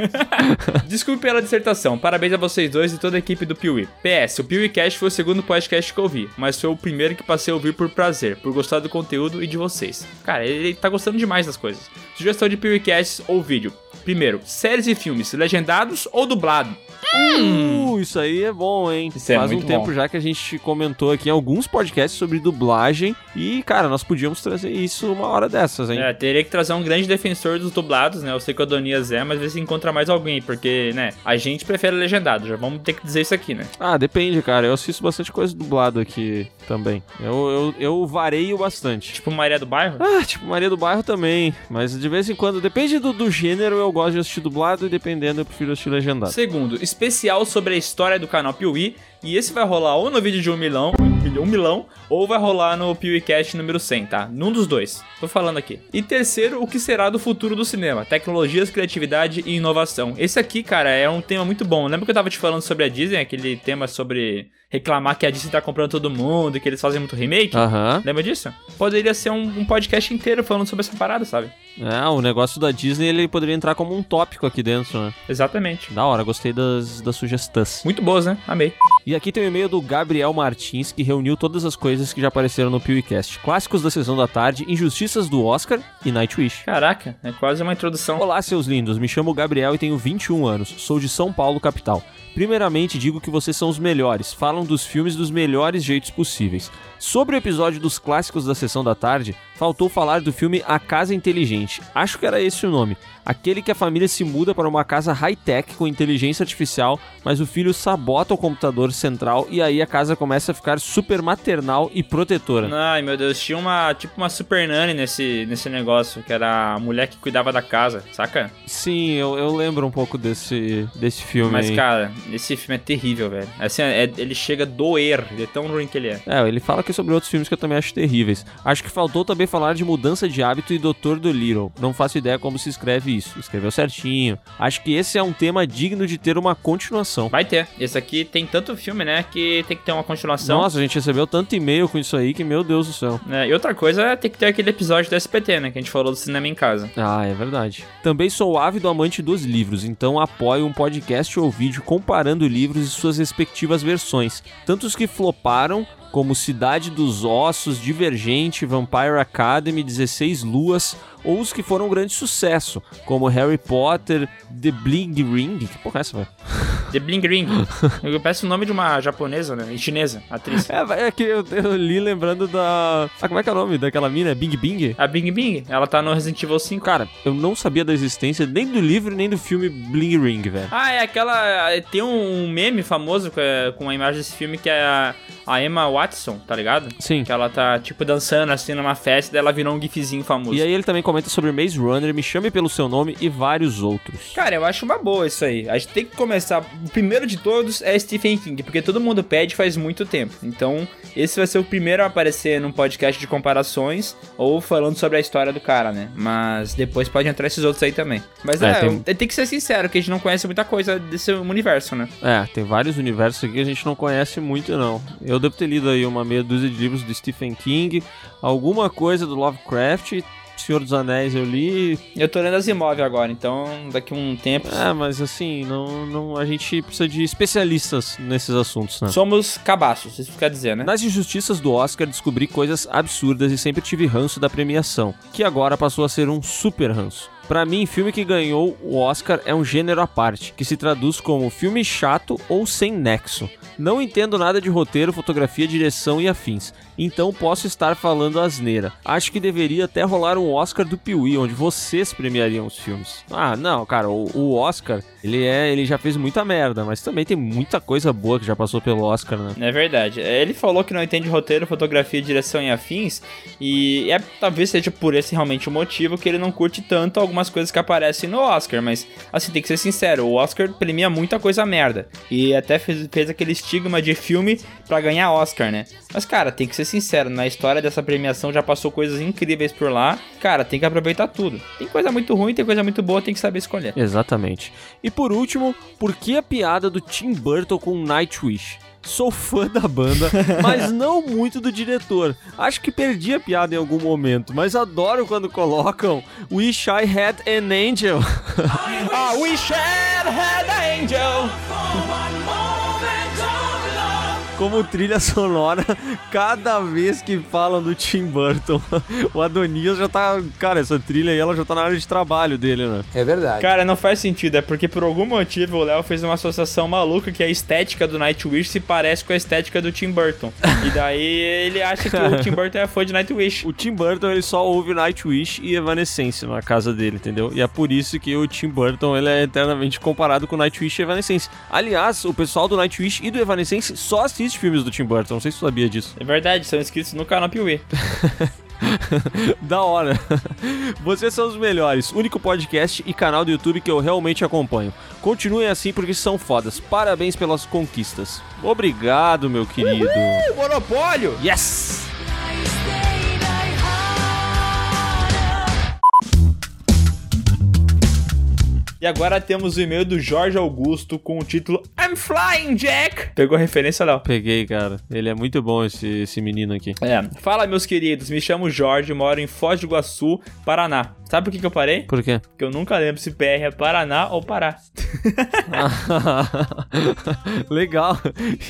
Desculpe pela dissertação, parabéns a vocês dois e toda a equipe do Piuí. PS, o PeeWeeCast foi o segundo podcast que eu ouvi, mas foi o primeiro que passei a ouvir por prazer, por gostar do conteúdo e de vocês. Cara, ele tá gostando demais das coisas. Sugestão de PeeWeeCast ou vídeo. Primeiro, séries e filmes, legendados ou dublado? Uh, isso aí é bom, hein? Isso é Faz um muito tempo bom. já que a gente comentou aqui em alguns podcasts sobre dublagem e, cara, nós podíamos trazer isso uma hora dessas, hein? É, teria que trazer um grande defensor dos dublados, né? Eu sei que o Adonias é, mas ver se encontra mais alguém, porque, né, a gente prefere legendado, já vamos ter que dizer isso aqui, né? Ah, depende, cara. Eu assisto bastante coisa dublada aqui também. Eu, eu, eu vareio bastante. Tipo Maria do Bairro? Ah, tipo Maria do Bairro também. Mas de vez em quando, depende do, do gênero, eu gosto de assistir dublado e dependendo, eu prefiro assistir legendado. Segundo, especial sobre a história do canal Piuí. E esse vai rolar ou no vídeo de um milhão, um milhão, ou vai rolar no PeeWeeCast número 100, tá? Num dos dois. Tô falando aqui. E terceiro, o que será do futuro do cinema? Tecnologias, criatividade e inovação. Esse aqui, cara, é um tema muito bom. Lembra que eu tava te falando sobre a Disney? Aquele tema sobre reclamar que a Disney tá comprando todo mundo e que eles fazem muito remake? Aham. Lembra disso? Poderia ser um, um podcast inteiro falando sobre essa parada, sabe? É, o negócio da Disney, ele poderia entrar como um tópico aqui dentro, né? Exatamente. Da hora, gostei das, das sugestões. Muito boas, né? Amei. E aqui tem o e-mail do Gabriel Martins, que reuniu todas as coisas que já apareceram no PewCast. Clássicos da Sessão da Tarde, Injustiças do Oscar e Nightwish. Caraca, é quase uma introdução. Olá, seus lindos. Me chamo Gabriel e tenho 21 anos. Sou de São Paulo, capital. Primeiramente, digo que vocês são os melhores. Falam dos filmes dos melhores jeitos possíveis. Sobre o episódio dos clássicos da Sessão da Tarde, faltou falar do filme A Casa Inteligente. Acho que era esse o nome. Aquele que a família se muda para uma casa high-tech com inteligência artificial, mas o filho sabota o computador central e aí a casa começa a ficar super maternal e protetora. Ai, meu Deus, tinha uma, tipo uma super nani nesse, nesse negócio, que era a mulher que cuidava da casa, saca? Sim, eu, eu lembro um pouco desse, desse filme. Mas, aí. cara, esse filme é terrível, velho. Assim, é- ele chega a doer, de tão ruim que ele é. É, ele fala aqui sobre outros filmes que eu também acho terríveis. Acho que faltou também falar de Mudança de Hábito e Doutor Dolittle. Não faço ideia como se escreve isso. Escreveu certinho. Acho que esse é um tema digno de ter uma continuação. Vai ter. Esse aqui tem tanto filme, né, que tem que ter uma continuação. Nossa, a gente recebeu tanto e-mail com isso aí que, meu Deus do céu. É, e outra coisa é ter que ter aquele episódio do SPT, né, que a gente falou do cinema em casa. Ah, é verdade. Também sou ávido amante dos livros, então apoio um podcast ou vídeo comparando livros e suas respectivas versões. Tanto os que floparam, como Cidade dos Ossos, Divergente, Vampire Academy, 16 Luas, ou os que foram um grande sucesso, como Harry Potter, The Bling Ring. Que porra é essa, velho? The Bling Ring. Eu peço o nome de uma japonesa, né, e chinesa, atriz. É, é que eu, eu li lembrando da. Ah, como é que é o nome daquela mina? Bing Bing? A Bing Bing, ela tá no Resident Evil 5. Cara, eu não sabia da existência nem do livro nem do filme Bling Ring, velho. Ah, é aquela. Tem um meme famoso com a, com a imagem desse filme que é a, a Emma Watson, tá ligado? Sim. Que ela tá, tipo, dançando assim numa festa, daí ela virou um gifzinho famoso. E aí ele também comenta sobre Maze Runner, Me Chame Pelo Seu Nome e vários outros. Cara, eu acho uma boa isso aí. A gente tem que começar. O primeiro de todos é Stephen King, porque todo mundo pede faz muito tempo. Então, esse vai ser o primeiro a aparecer num podcast de comparações ou falando sobre a história do cara, né? Mas depois pode entrar esses outros aí também. Mas É, é, tem- tem... que ser sincero, que a gente não conhece muita coisa desse universo, né? É, tem vários universos aqui que a gente não conhece muito, não. Eu devo ter lido aí uma meia dúzia de livros do Stephen King, alguma coisa do Lovecraft, Senhor dos Anéis eu li. Eu tô lendo as imóveis agora, então daqui um tempo. É, mas assim, não, não, a gente precisa de especialistas nesses assuntos, né? Somos cabaços, isso quer dizer, né? Nas injustiças do Oscar, descobri coisas absurdas e sempre tive ranço da premiação, que agora passou a ser um super ranço. Pra mim, filme que ganhou o Oscar é um gênero à parte, que se traduz como filme chato ou sem nexo. Não entendo nada de roteiro, fotografia, direção e afins, então posso estar falando asneira. Acho que deveria até rolar um Oscar do Piuí, onde vocês premiariam os filmes. Ah, não, cara, o, o Oscar, ele é, ele já fez muita merda, mas também tem muita coisa boa que já passou pelo Oscar, né? É verdade. Ele falou que não entende roteiro, fotografia, direção e afins. E é, talvez seja por esse realmente o motivo que ele não curte tanto algumas coisas que aparecem no Oscar. Mas, assim, tem que ser sincero: o Oscar premia muita coisa merda. E até fez, fez aquele estigma de filme pra ganhar Oscar, né? Mas, cara, tem que ser sincero: na história dessa premiação já passou coisas incríveis por lá. Cara, tem que aproveitar tudo. Tem coisa muito ruim, tem coisa muito boa, tem que saber escolher. Exatamente. E por último, por que a piada do Tim Burton com Nightwish? Sou fã da banda, mas não muito do diretor. Acho que perdi a piada em algum momento, mas adoro quando colocam Wish I Had an Angel. Ah, we shall have an angel. Como trilha sonora cada vez que falam do Tim Burton. O Adonias já tá. Cara, essa trilha aí ela já tá na área de trabalho dele, né? É verdade. Cara, não faz sentido, é porque por algum motivo o Léo fez uma associação maluca que a estética do Nightwish se parece com a estética do Tim Burton. e daí ele acha que o Tim Burton é fã de Nightwish. O Tim Burton ele só ouve Nightwish e Evanescence na casa dele, entendeu? E é por isso que o Tim Burton ele é eternamente comparado com Nightwish e Evanescence. Aliás, o pessoal do Nightwish e do Evanescence só assiste filmes do Tim Burton, não sei se você sabia disso. É verdade, são inscritos no canal Piuí. da hora. Vocês são os melhores, único podcast e canal do YouTube que eu realmente acompanho. Continuem assim porque são fodas. Parabéns pelas conquistas. Obrigado, meu querido. O monopólio! Yes! E agora temos o e-mail do Jorge Augusto com o título I'm Flying Jack. Pegou a referência, Léo? Peguei, cara. Ele é muito bom, esse, esse menino aqui. É. Fala, meus queridos. Me chamo Jorge, moro em Foz do Iguaçu, Paraná. Sabe por que, que eu parei? Por quê? Porque eu nunca lembro se PR é Paraná ou Pará. Legal.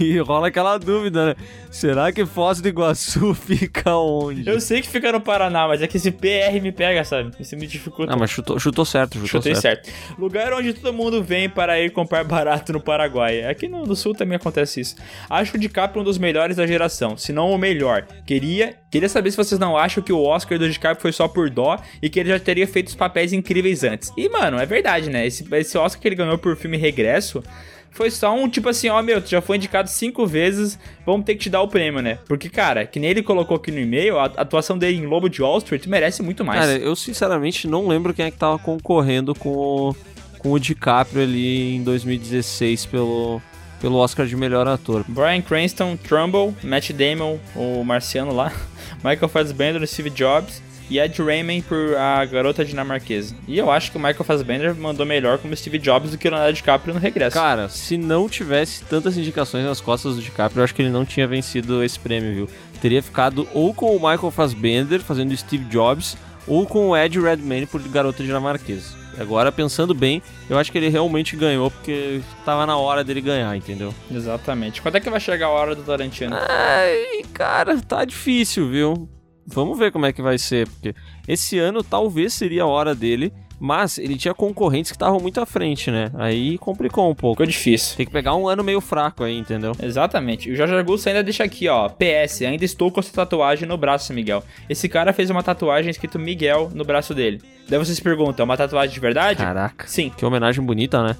E rola aquela dúvida, né? Será que Foz do Iguaçu fica onde? Eu sei que fica no Paraná, mas é que esse PR me pega, sabe? Isso me dificulta. Ah, mas chutou, chutou certo, chutou Chutei certo. certo. Lugar onde todo mundo vem para ir comprar barato no Paraguai. Aqui no, no sul também acontece isso. Acho o DiCaprio um dos melhores da geração, se não o melhor. Queria, queria saber se vocês não acham que o Oscar do DiCaprio foi só por dó e que ele já teria feito os papéis incríveis antes. E, mano, é verdade, né? Esse, esse Oscar que ele ganhou por filme Regresso foi só um tipo assim, ó, meu, tu já foi indicado cinco vezes, vamos ter que te dar o prêmio, né? Porque, cara, que nem ele colocou aqui no e-mail, a atuação dele em Lobo de Wall Street merece muito mais. Cara, eu sinceramente não lembro quem é que tava concorrendo com o, com o DiCaprio ali em 2016 pelo, pelo Oscar de melhor ator. Brian Cranston, Trumbull, Matt Damon, o marciano lá, Michael Fassbender, Steve Jobs e Ed Raymond por a garota dinamarquesa. E eu acho que o Michael Fassbender mandou melhor como Steve Jobs do que o Leonardo DiCaprio no regresso. Cara, se não tivesse tantas indicações nas costas do DiCaprio, eu acho que ele não tinha vencido esse prêmio, viu? Teria ficado ou com o Michael Fassbender fazendo Steve Jobs, ou com o Ed Redmayne por garota dinamarquesa. Agora, pensando bem, eu acho que ele realmente ganhou porque tava na hora dele ganhar, entendeu? Exatamente. Quando é que vai chegar a hora do Tarantino? Ai, cara, tá difícil, viu? Vamos ver como é que vai ser, porque esse ano talvez seria a hora dele, mas ele tinha concorrentes que estavam muito à frente, né? Aí complicou um pouco. Ficou difícil. Tem que pegar um ano meio fraco aí, entendeu? Exatamente. E o Jorge Augusto ainda deixa aqui, ó. PS, ainda estou com essa tatuagem no braço, Miguel. Esse cara fez uma tatuagem escrito Miguel no braço dele. Daí vocês perguntam, é uma tatuagem de verdade? Caraca. Sim, Que homenagem bonita, né?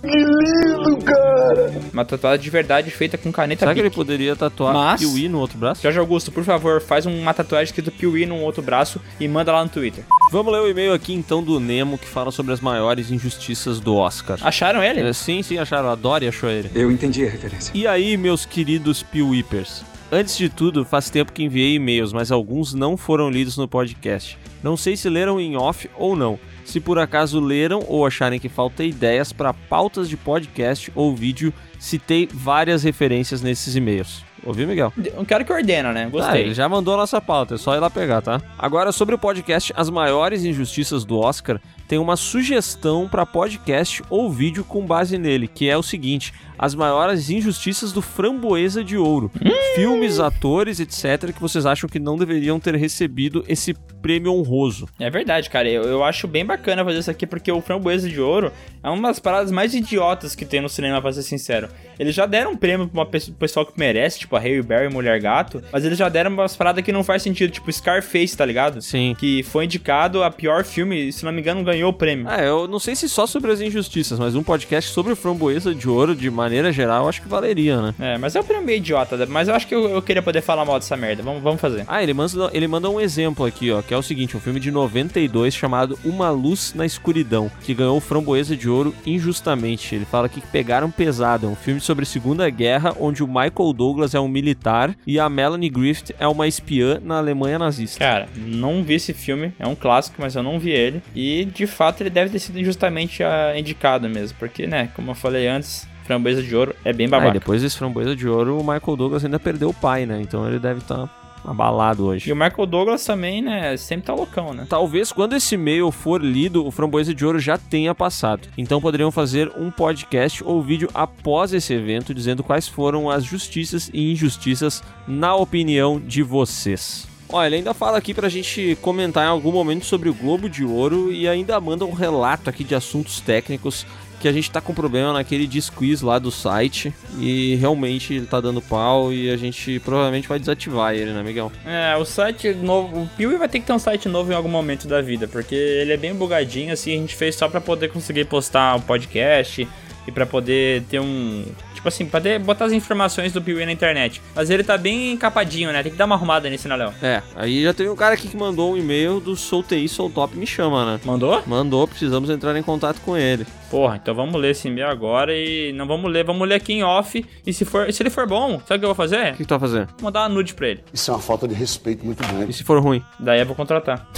uma tatuagem de verdade feita com caneta Será que ele Bic. poderia tatuar Mas- Piuí no outro braço? Jorge Augusto, por favor, faz uma tatuagem escrito Piuí num outro braço e manda lá no Twitter. Vamos ler o e-mail aqui então do Nemo que fala sobre as maiores injustiças do Oscar. Acharam ele? É, sim, sim, acharam. A Dory achou ele. Eu entendi a referência. E aí, meus queridos Piuípers? Antes de tudo, faz tempo que enviei e-mails, mas alguns não foram lidos no podcast. Não sei se leram em off ou não. Se por acaso leram ou acharem que falta ideias para pautas de podcast ou vídeo, citei várias referências nesses e-mails. Ouviu, Miguel? Um cara que ordena, né? Ah, Gostei. ele já mandou a nossa pauta, é só ir lá pegar, tá? Agora, sobre o podcast As Maiores Injustiças do Oscar, tem uma sugestão para podcast ou vídeo com base nele, que é o seguinte: As Maiores Injustiças do Framboesa de Ouro. Filmes, atores, etc., que vocês acham que não deveriam ter recebido esse prêmio honroso. É verdade, cara. Eu, eu acho bem bacana fazer isso aqui porque o Framboesa de Ouro é uma das paradas mais idiotas que tem no cinema, pra ser sincero. stuff. Eles já deram um prêmio pra uma pessoa, pessoal que merece, tipo a Harry Berry Mulher Gato, mas eles já deram umas paradas que não faz sentido, tipo Scarface, tá ligado? Sim. Que foi indicado a pior filme, e, se não me engano, ganhou o prêmio. Ah, eu não sei se só sobre as injustiças, mas um podcast sobre o Framboesa de Ouro, de maneira geral, eu acho que valeria, né? É, mas é um prêmio meio idiota, mas eu acho que eu, eu queria poder falar mal dessa merda. Vamos, vamos fazer. Ah, ele manda, ele manda um exemplo aqui, ó, que é o seguinte, um filme de 92 chamado Uma Luz na Escuridão, que ganhou o Framboesa de Ouro injustamente. Ele fala aqui que pegaram pesado, é um filme sobre a Segunda Guerra, onde o Michael Douglas é um militar e a Melanie Griffith é uma espiã na Alemanha nazista. Cara, não vi esse filme, é um clássico, mas eu não vi ele. E de fato ele deve ter sido injustamente ah, indicado mesmo, porque, né, como eu falei antes, Framboesa de Ouro é bem Ah, e babaca. depois desse Framboesa de Ouro, o Michael Douglas ainda perdeu o pai, né? Então ele deve estar abalado hoje. E o Michael Douglas também, né, sempre tá loucão, né? Talvez quando esse e-mail for lido, o Framboesa de Ouro já tenha passado. Então poderiam fazer um podcast ou vídeo após esse evento dizendo quais foram as justiças e injustiças na opinião de vocês. Olha, ele ainda fala aqui pra gente comentar em algum momento sobre o Globo de Ouro e ainda manda um relato aqui de assuntos técnicos que a gente tá com problema naquele disquiz lá do site e realmente ele tá dando pau e a gente provavelmente vai desativar ele, né, Miguel? É, o site novo, o Piuí vai ter que ter um site novo em algum momento da vida, porque ele é bem bugadinho, assim, a gente fez só pra poder conseguir postar um podcast e pra poder ter um... Tipo assim, pra poder botar as informações do Piuí na internet. Mas ele tá bem encapadinho, né? Tem que dar uma arrumada nesse, né, Léo? É, aí já teve um cara aqui que mandou um e-mail do Sou TI, Sou Top, me chama, né? Mandou? Mandou, precisamos entrar em contato com ele. Porra, então vamos ler esse e-mail agora e não vamos ler, vamos ler aqui em off. E se for, se ele for bom, sabe o que eu vou fazer? O que tu vai fazer? Vou mandar uma nude pra ele. Isso é uma falta de respeito muito grande. E se for ruim? Daí eu vou contratar.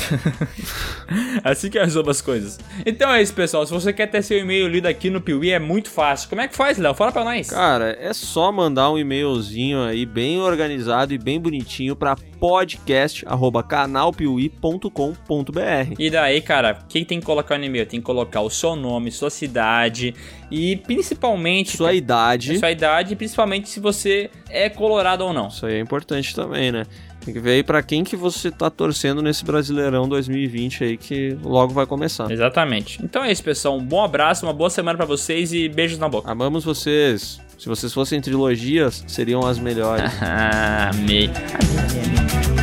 assim que eu resolvo as coisas. Então é isso, pessoal. Se você quer ter seu e-mail lido aqui no Piuí, é muito fácil. Como é que faz, Léo? Fala pra nós. Cara, é só mandar um e-mailzinho aí bem organizado e bem bonitinho pra podcast@canalpiuí.com.br. E daí, cara, o que tem que colocar no e-mail? Tem que colocar o seu nome, sua cidade e principalmente Sua idade. sua idade e principalmente se você é colorado ou não. Isso aí é importante também, né? Tem que ver aí pra quem que você tá torcendo nesse Brasileirão 2020 aí que logo vai começar. Exatamente. Então é isso, pessoal. Um bom abraço, uma boa semana pra vocês e beijos na boca. Amamos vocês. Se vocês fossem trilogias, seriam as melhores. Ah, amei. Amei.